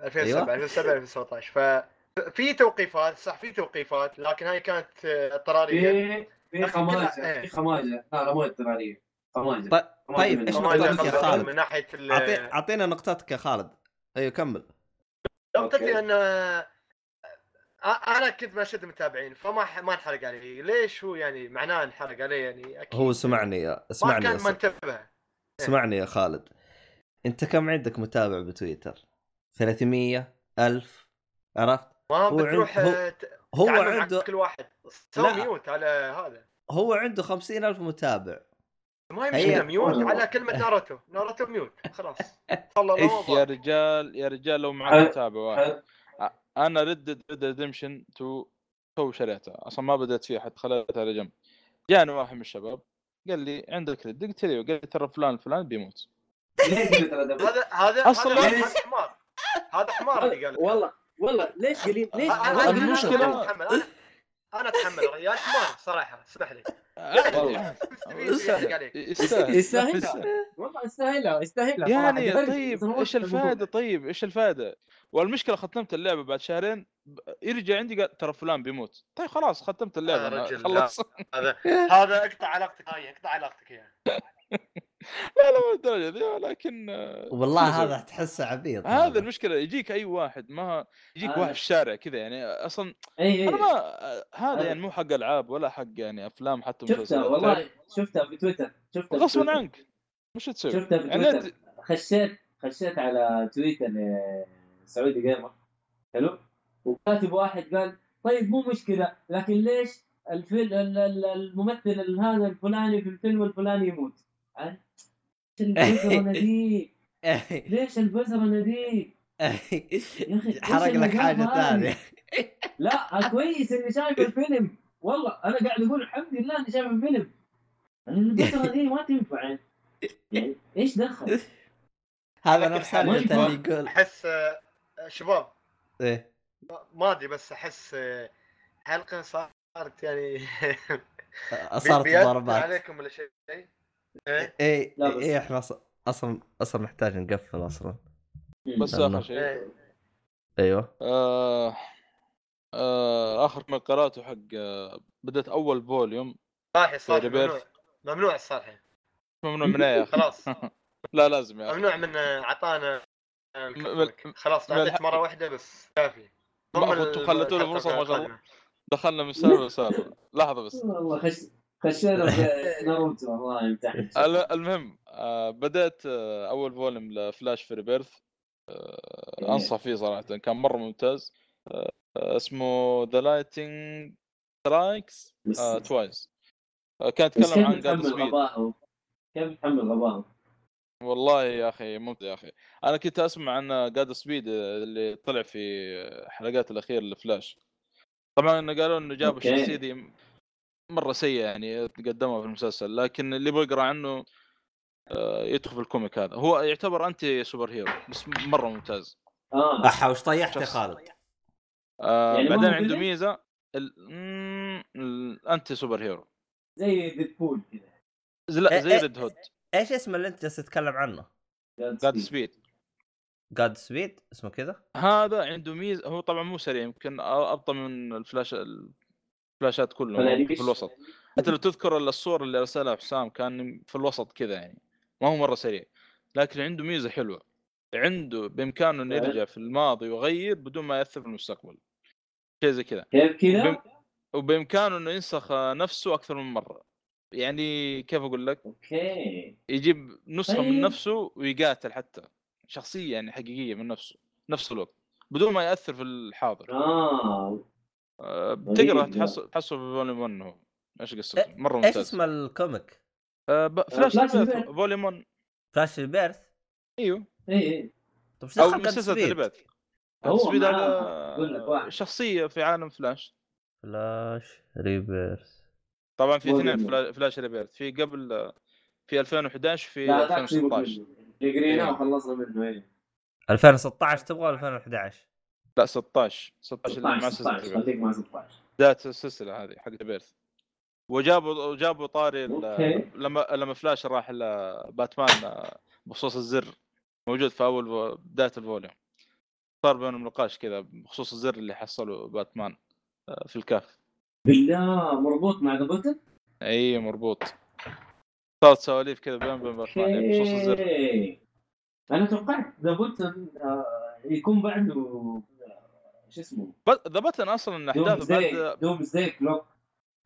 2007 أيوة. 2007 2017 ففي توقيفات صح في توقيفات لكن هاي كانت آه، اضطراريه في في خماجه في خماجه لا لا مو اضطراريه خماجه طيب طيب إيش نقطتك يا. خالد؟ من ناحية أعطينا نقطتك يا خالد. أيوه كمل. نقطتي. أن آه، أنا كنت من أشد المتابعين فما ح- ما انحرق علي. ليش هو يعني معناه انحرق علي يعني؟ أكيد. هو سمعني يا ما اسمعني يا كان س- منتبه اسمعني يا خالد. أنت كم عندك متابع بتويتر؟ 300 ألف عرفت؟ ما هو بتروح هو- آه، هو عنده كل واحد سوي لا. mute على هذا هو عنده 50 ألف متابع ما مشكله mute. على كلمة ناروتو ناروتو mute خلاص يا. رجال يا رجال لو. معك متابع واحد. أنا Red Dead Redemption two two شريتها أصلا ما بدأت فيها حتى خليتها على جنب جاني واحد من الشباب قال لي عندك Red قلت له قال لي ترى فلان فلان بيموت؟ هذا هذا ليش؟ هذا حمار هذا حمار اللي قال والله والله ليش قليل؟ ليش؟ أنا- أنا- هذه أنا المشكلة. أتحمل أنا أنا أتحمل يا حمار صراحة اسمح لي. يستاهل. يستاهل. والله يستاهلها يستاهلها يعني. طيب إيش. الفائدة؟ طيب إيش الفائدة؟ والمشكلة ختمت اللعبة بعد شهرين. يرجع عندي قال ترى فلان بيموت. طيب خلاص ختمت اللعبة خلص هذا هذا اقطع علاقتك هاي اقطع علاقتك اياه لا لا مو الدرجه ذي ولكن آه، والله هذا تحسه عبيط هذا المشكلة يجيك أي واحد ما يجيك هذا. واحد في الشارع كذا يعني أصلا إي أنا اي ما هذا هذا. يعني مو حق ألعاب ولا حق يعني أفلام حتى شفتها مسلسلات والله شفتها في تويتر شفتها في غصبا. عنك وش تسوي؟ شفتها في يعني تويتر خشيت خشيت على تويتر سعودي Gamer حلو وكاتب واحد قال طيب مو مشكلة لكن ليش الفيلم الممثل هذا الفلاني في الفيلم الفلاني يموت عارف؟ البزرة نديم ليش البزرة نديم يا أخي حرق لك هذه؟ ثانية. لا كويس إني شايف الفيلم. والله أنا قاعد أقول الحمد لله إني شايف الفيلم. البزرة دي ما تنفع. يعني. إيش دخل؟ هذا نفس حاجة اللي يقول. أحس آه، شباب. إيه. ما أدري بس أحس آه، حلقة صارت يعني صارت ضربات. عليكم ولا شيء؟ إيه؟ إيه بس- إيه إحنا أصلا أصلا نحتاج نقفل أصلا. بس آخر شيء. إيه. أيوه. آه آه آخر ما قراته حق آه بدأت أول فوليوم صاحي صاحي. ممنوع. ممنوع الصالحي ممنوع من إيه يا أخي. خلاص. لا لازم يا ممنوع من آه، عطانا آه،. خلاص الح- مرة واحدة بس. كافي. ما الحلقة فرصة ما شاء الله. القادمة. دخلنا من سالفة لسالفة. لحظة بس. والله خش خشينا في ناروتو والله امتحن ال- المهم آه بدأت آه أول volume ل Flash في Rebirth آه إيه. أنصح فيه صراحة كان مرة ممتاز اسمه The Lightning Strikes Twice كان يتكلم عن God تحمل Speed غباءه؟ كيف تحمل غباءه؟ والله يا أخي ممتع يا أخي أنا كنت أسمع عن Godspeed اللي طلع في حلقات الأخيرة لفلاش طبعا إنه قالوا إنه جابوا. الشخصيه دي مرة سيئة يعني قدمها في المسلسل لكن اللي بقرأ عنه آه، يدخل في ال comic هذا هو يعتبر anti superhero بس مرة ممتاز آه احا وش طيحت يا شخص. خالد؟ آه يعني بعدين عنده؟ ميزه ال... ال anti superhero زي Deadpool كذا زي- لا إيه، زي إيه. Red Hood إيش اسمه اللي أنت جالس تتكلم عنه؟ Godspeed Godspeed اسمه كذا؟ هذا عنده ميزه هو طبعا مو سريع يمكن أبطأ من الفلاش الفلاشات كلهم فناديش. في الوسط. حتى لو تذكر الصور اللي أرسلها حسام كان في الوسط كذا يعني. ما هو مرة سريع. لكن عنده ميزة حلوة. عنده بإمكانه إنه. يرجع في الماضي ويغير بدون ما يأثر في المستقبل. شيء زي كذا. كيف كذا؟ وبإم- وبإمكانه إنه ينسخ نفسه أكثر من مرة. يعني كيف أقول لك؟ أوكي. يجيب نسخة طيب. من نفسه ويقاتل حتى. شخصية يعني حقيقية من نفسه. نفس الوقت. بدون ما يأثر في الحاضر. آه. بتقرأ غريب، لا. تحصل تحصل في volume 1 هو إيش قصته؟ إيه، مرة ممتاز. إيش اسم ال comic؟ آه ب... Flash Rebirth. volume 1 Flash Rebirth؟ إيوه. اي اي إيش أو دخل سلسله هو Speed هذا أقول لك واحد. شخصية في عالم Flash. Flash Rebirth طبعا في اثنين Flash Rebirth في قبل آه، في 2011 في لا ذاك سيبك 2016 منه. اللي قريناه إيه. وخلصنا منه إيه. 2016 تبغى ولا 2011 لا 16 16 اللي مع 16 سلسله 16 Rebirth خليك مع 16 بدايه السلسلة هذه حق Rebirth وجابوا وجابوا طاري. لما لما فلاش راح لباتمان بخصوص الزر موجود في أول بداية ال volume. صار بينهم نقاش كذا بخصوص الزر اللي حصله باتمان آه، في الكهف. بالله مربوط مع ذا إي مربوط. صارت سواليف كذا بين بين باتمان يعني بخصوص الزر. أنا توقعت The Button آه، يكون بعده شو اسمه. The Button أصلا زي بعد Doomsday Clock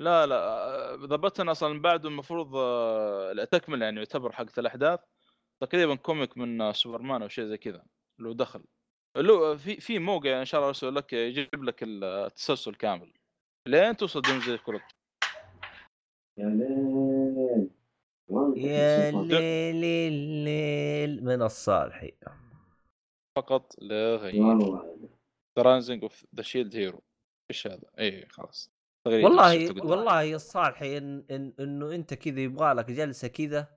لا لا The Button أصلا بعده المفروض آه، تكمل يعني يعتبر حق الأحداث. تقريبا comic من آه، سوبرمان أو شيء زي كذا له دخل. لو في في موقع إن شاء الله ارسل لك يجيب لك التسلسل كامل. لين توصل Doomsday Clock يا ليل. والله يا. ليل الليل من الصالحي فقط لغير والله The Rising of the Shield Hero إيش هذا؟ اي خلاص والله. والله يا الصالحي إن إن إنه أنت كذا يبغى لك جلسة كذا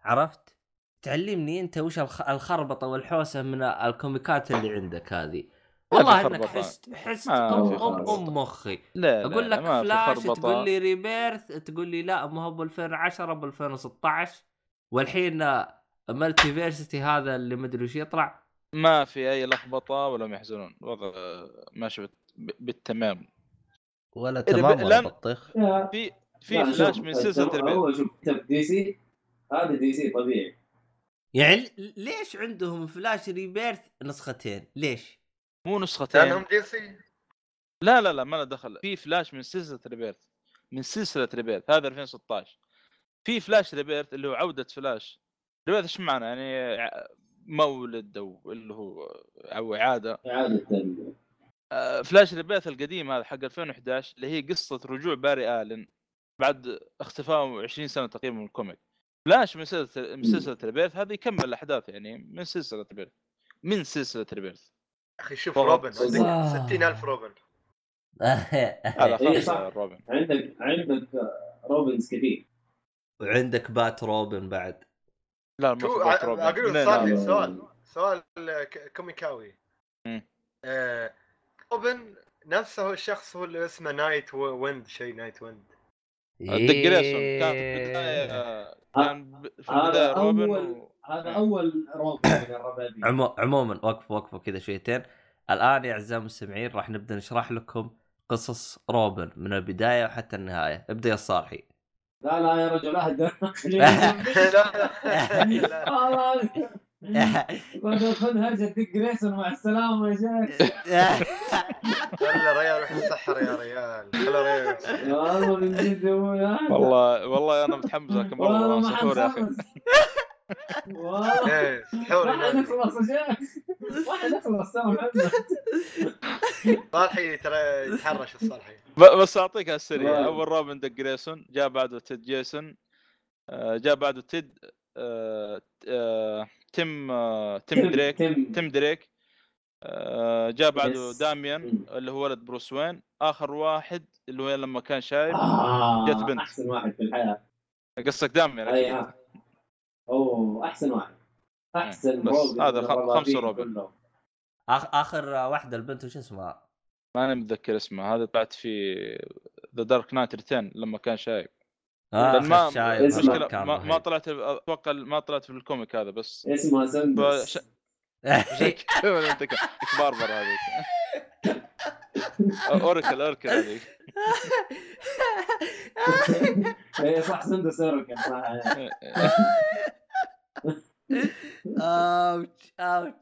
عرفت؟ تعلمني أنت وش الخ- الخربطة والحوسة من الكوميكات اللي عندك هذه والله إنك. حست حست أم أم. أم مخي لا أقول لك فلاش. تقول لي Rebirth تقول لي لا ما هو ب 2010 ب 2016 والحين Multiversity هذا اللي مدري وش يطلع ما في أي لخبطة ولا يحزنون الوضع ماشي بت- بالتمام. ولا تمام ب- ولا لن- بطيخ. في لا، في فلاش من سلسلة Rebirth هو شوف كتب DC هذا DC طبيعي يعني ليش عندهم فلاش Rebirth نسختين؟ ليش؟ مو نسختين. لأنهم DC. لا لا لا ما له دخل. في فلاش من سلسلة Rebirth من سلسلة Rebirth هذا 2016 في فلاش Rebirth اللي هو عودة فلاش. Rebirth إيش معنى؟ يعني مولد أو اللي هو أو إعادة. إعادة آه، فلاش Rebirth القديم هذا حق 2011 اللي هي قصة رجوع باري آلن بعد اختفائه 20 سنة تقريبا من ال comic. فلاش من سلسلة من سلسلة Rebirth هذه يكمل الأحداث يعني من سلسلة Rebirth من سلسلة Rebirth أخي شوف. روبن عندك 60000 روبن. هذا إيه، خمسة صح. روبن. عندك عندك Robins كثير. وعندك بات روبن بعد. لا ما شو في بات روبن أقول منين سؤال؟ سؤال كوميكاوي. آه، روبن نفسه هو الشخص هو اللي اسمه Nightwing شيء Nightwing. ديك جريسون كان في البداية كان في البداية روبن أول- و... هذا أول روبن عمو... عموما وقفوا وقفوا كذا شويتين. الآن يا أعزائي المستمعين راح نبدأ نشرح لكم قصص روبن من البداية وحتى النهاية. ابدأ يا صالحي. لا لا يا رجل أهدى. لا خذ هرجة ديك جريسون مع السلامة يا شيخ خلى ريال روح السحر يا ريال خلى ريال والله من جد. والله والله أنا متحمس لكن والله ما يا أخي. إيه حنخلص ترى محمد صالحي ترى يتحرش الصالحي. بس أعطيك على السريع. أول روبن ديك جريسون جاء بعده تيد جيسون آه، جاء بعده تيد آه، آه، تيم تيم دريك تيم. دريك. جاء بعده. داميان. اللي هو ولد بروس وين. آخر واحد اللي هو لما كان شايب جت بنت. أحسن واحد في الحياة. قصدك داميان أكيد. أوه أحسن واحد. أحسن بس روبن هذا خمسة روبن. آخ... آخر واحدة البنت وش اسمها؟ ماني متذكر اسمه هذا طلعت في ذا دارك نايت ريتين لما كان شايب. آه ما كان ما, ما. طلعت أتوقع ما طلعت في الكوميك هذا بس اسمها سندس فش- عشان كذا أنت ك- باربر هذيك اوركل اوركل هذيك اي صح سندس اوروكل صح. اوش اوش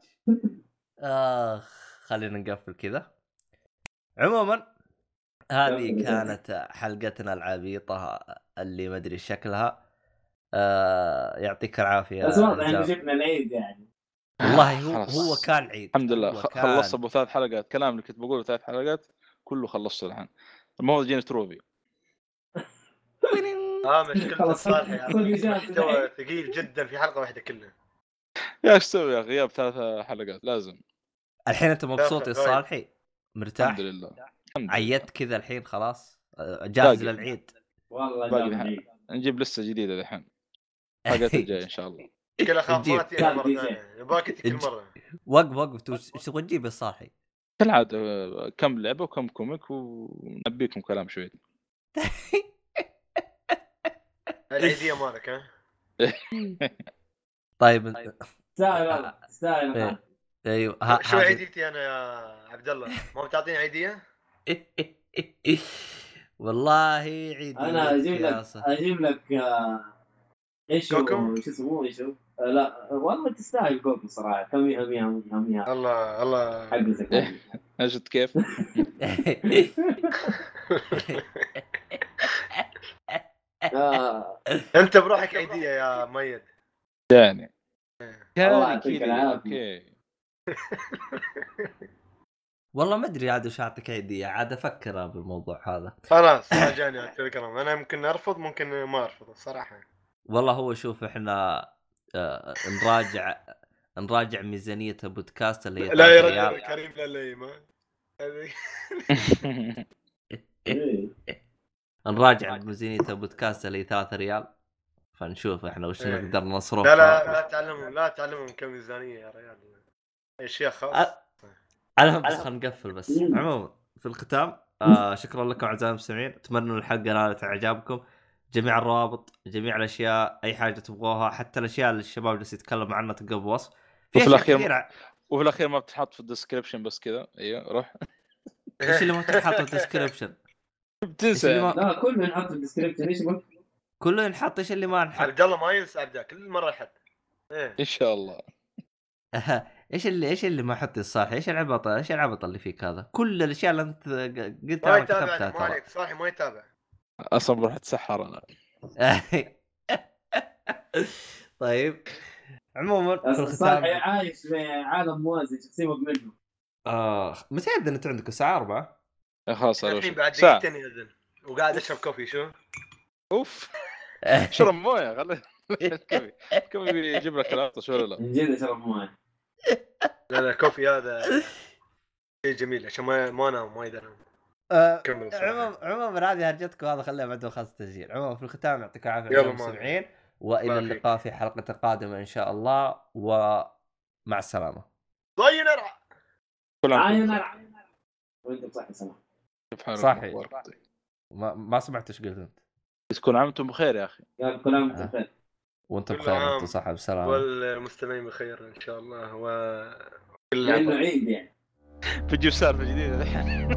آخ خلينا نقفل كذا. عموما هذه. كانت حلقتنا العبيطة اللي ما أدري شكلها. آه يعطيك العافية بس واضح رجال. شفنا العيد يعني. والله هو. هو كان عيد. الحمد لله. هو خ- كان- خلصت أبو ثلاث حلقات. كلام اللي كنت بقوله ثلاث حلقات كله خلصته الحين. الموضوع جيني تروفي. آه مشكلة جاء محتوى ثقيل جدا في حلقة واحدة كلها. يا إيش تسوي يا غياب ثلاث حلقات. لازم. الحين أنت مبسوط يا كويس. صالحي؟ مرتاح؟ الحمد لله. عيدت كذا الحين خلاص؟ آه، جاهز. للعيد؟ والله نجيب لسه جديدة الحين. الحلقات الجاية إن شاء الله. كل. ثانية. يبغاك كل. مرة. وقف وقف إيش تبغى تجيب يا صالحي؟ كالعاده كم لعبة وكم كوميك ونبيكم كلام شوي. العيدية مالك ها؟ طيب. انت تستاهل والله تستاهل إيه. أيوه ها- شو عيديتي أنا يا عبد الله؟ ما بتعطيني عيدية؟ والله عيد أنا أجيب لك أجيب لك آه، إيش هو كوكو؟ شو اسمه؟ إيش هو؟ آه، لا والله تستاهل كوكو صراحة. كم مية مية الله الله. حق شفت كيف؟ آه، أنت بروحك عيدية يا ميت. يعني. okay. والله ما أدري عاد وش أعطيك عيديه عاد أفكر بالموضوع هذا. خلاص ما جاني على التليجرام. أنا ممكن أرفض ممكن ما أرفض الصراحة والله هو شوف إحنا آه، نراجع نراجع ميزانية البودكاست اللي هي لا يا 3 رجل ريال كريم لا إيه. نراجع ميزانية البودكاست اللي هي 3 ريال فنشوف إحنا وش إيه. نقدر نصرف لا لا لا تعلموا لا تعلموا كم ميزانية يا ريال يا شيخ خلاص أ- المهم بس خلينا نقفل بس. عموما في الختام آه شكرا لكم أعزائي المستمعين. أتمنى إن الحلقة نالت إعجابكم. جميع الروابط جميع الأشياء أي حاجة تبغوها حتى الأشياء اللي الشباب جالس يتكلموا عنها تلقوا بالوصف. في وفي أشياء الأخير- كثيرة. وفي الأخير ما بتحط في ال description بس كذا أيوه روح. إيش اللي ما تنحط في ال description بتنسى. ما- لا كله ينحط في ال description إيش؟ كله ينحط. إيش اللي ما ينحط عبد الله ما ينسى عبده كل مرة يحط. إيه. إن شاء الله. إيش اللي إيش اللي ما حط الصالح إيش العبط إيش العبط اللي فيك هذا؟ كل الأشياء اللي أنت قلتها ما يتابع ما عليك صاحي ما يتابع. أصلا بروح أتسحر أنا. طيب. عموما في الختام. عايش في عالم موازي سيبك منه آه متى يأذن أنت عندك؟ الساعة 4 يا خلاص. الحين بعد دقيقتين ينزل وقاعد أشرب كوفي شو؟ أوف. اشرب موية خلي كوفي. كوفي بيجيب لك العطش ولا لا؟ من جد أشرب موية. لا لا كوفي هذا شيء جميل عشان ما ما أنام وايد انام آه،. عموما عموما هذه هرجتكم هذا خليها بعد خاص تسجيل عموما في الختام يعطيكم العافية ما- المستمعين وإلى ما. اللقاء في حلقة قادمة إن شاء الله ومع السلامة. ضي نرعى. كل عام عاين وأنت نرعى وأنت بصحي سلام. صحي. طيب. ما, ما سمعت إيش قلت أنت. تكون عام وأنتم بخير يا أخي. كل عام آه. وانت بخير. وانت كل بخير عام. وانت صحة بسلامة. والمستمعين بخير إن شاء الله و كل عيد يعني. بتجيب سالفه جديده الحين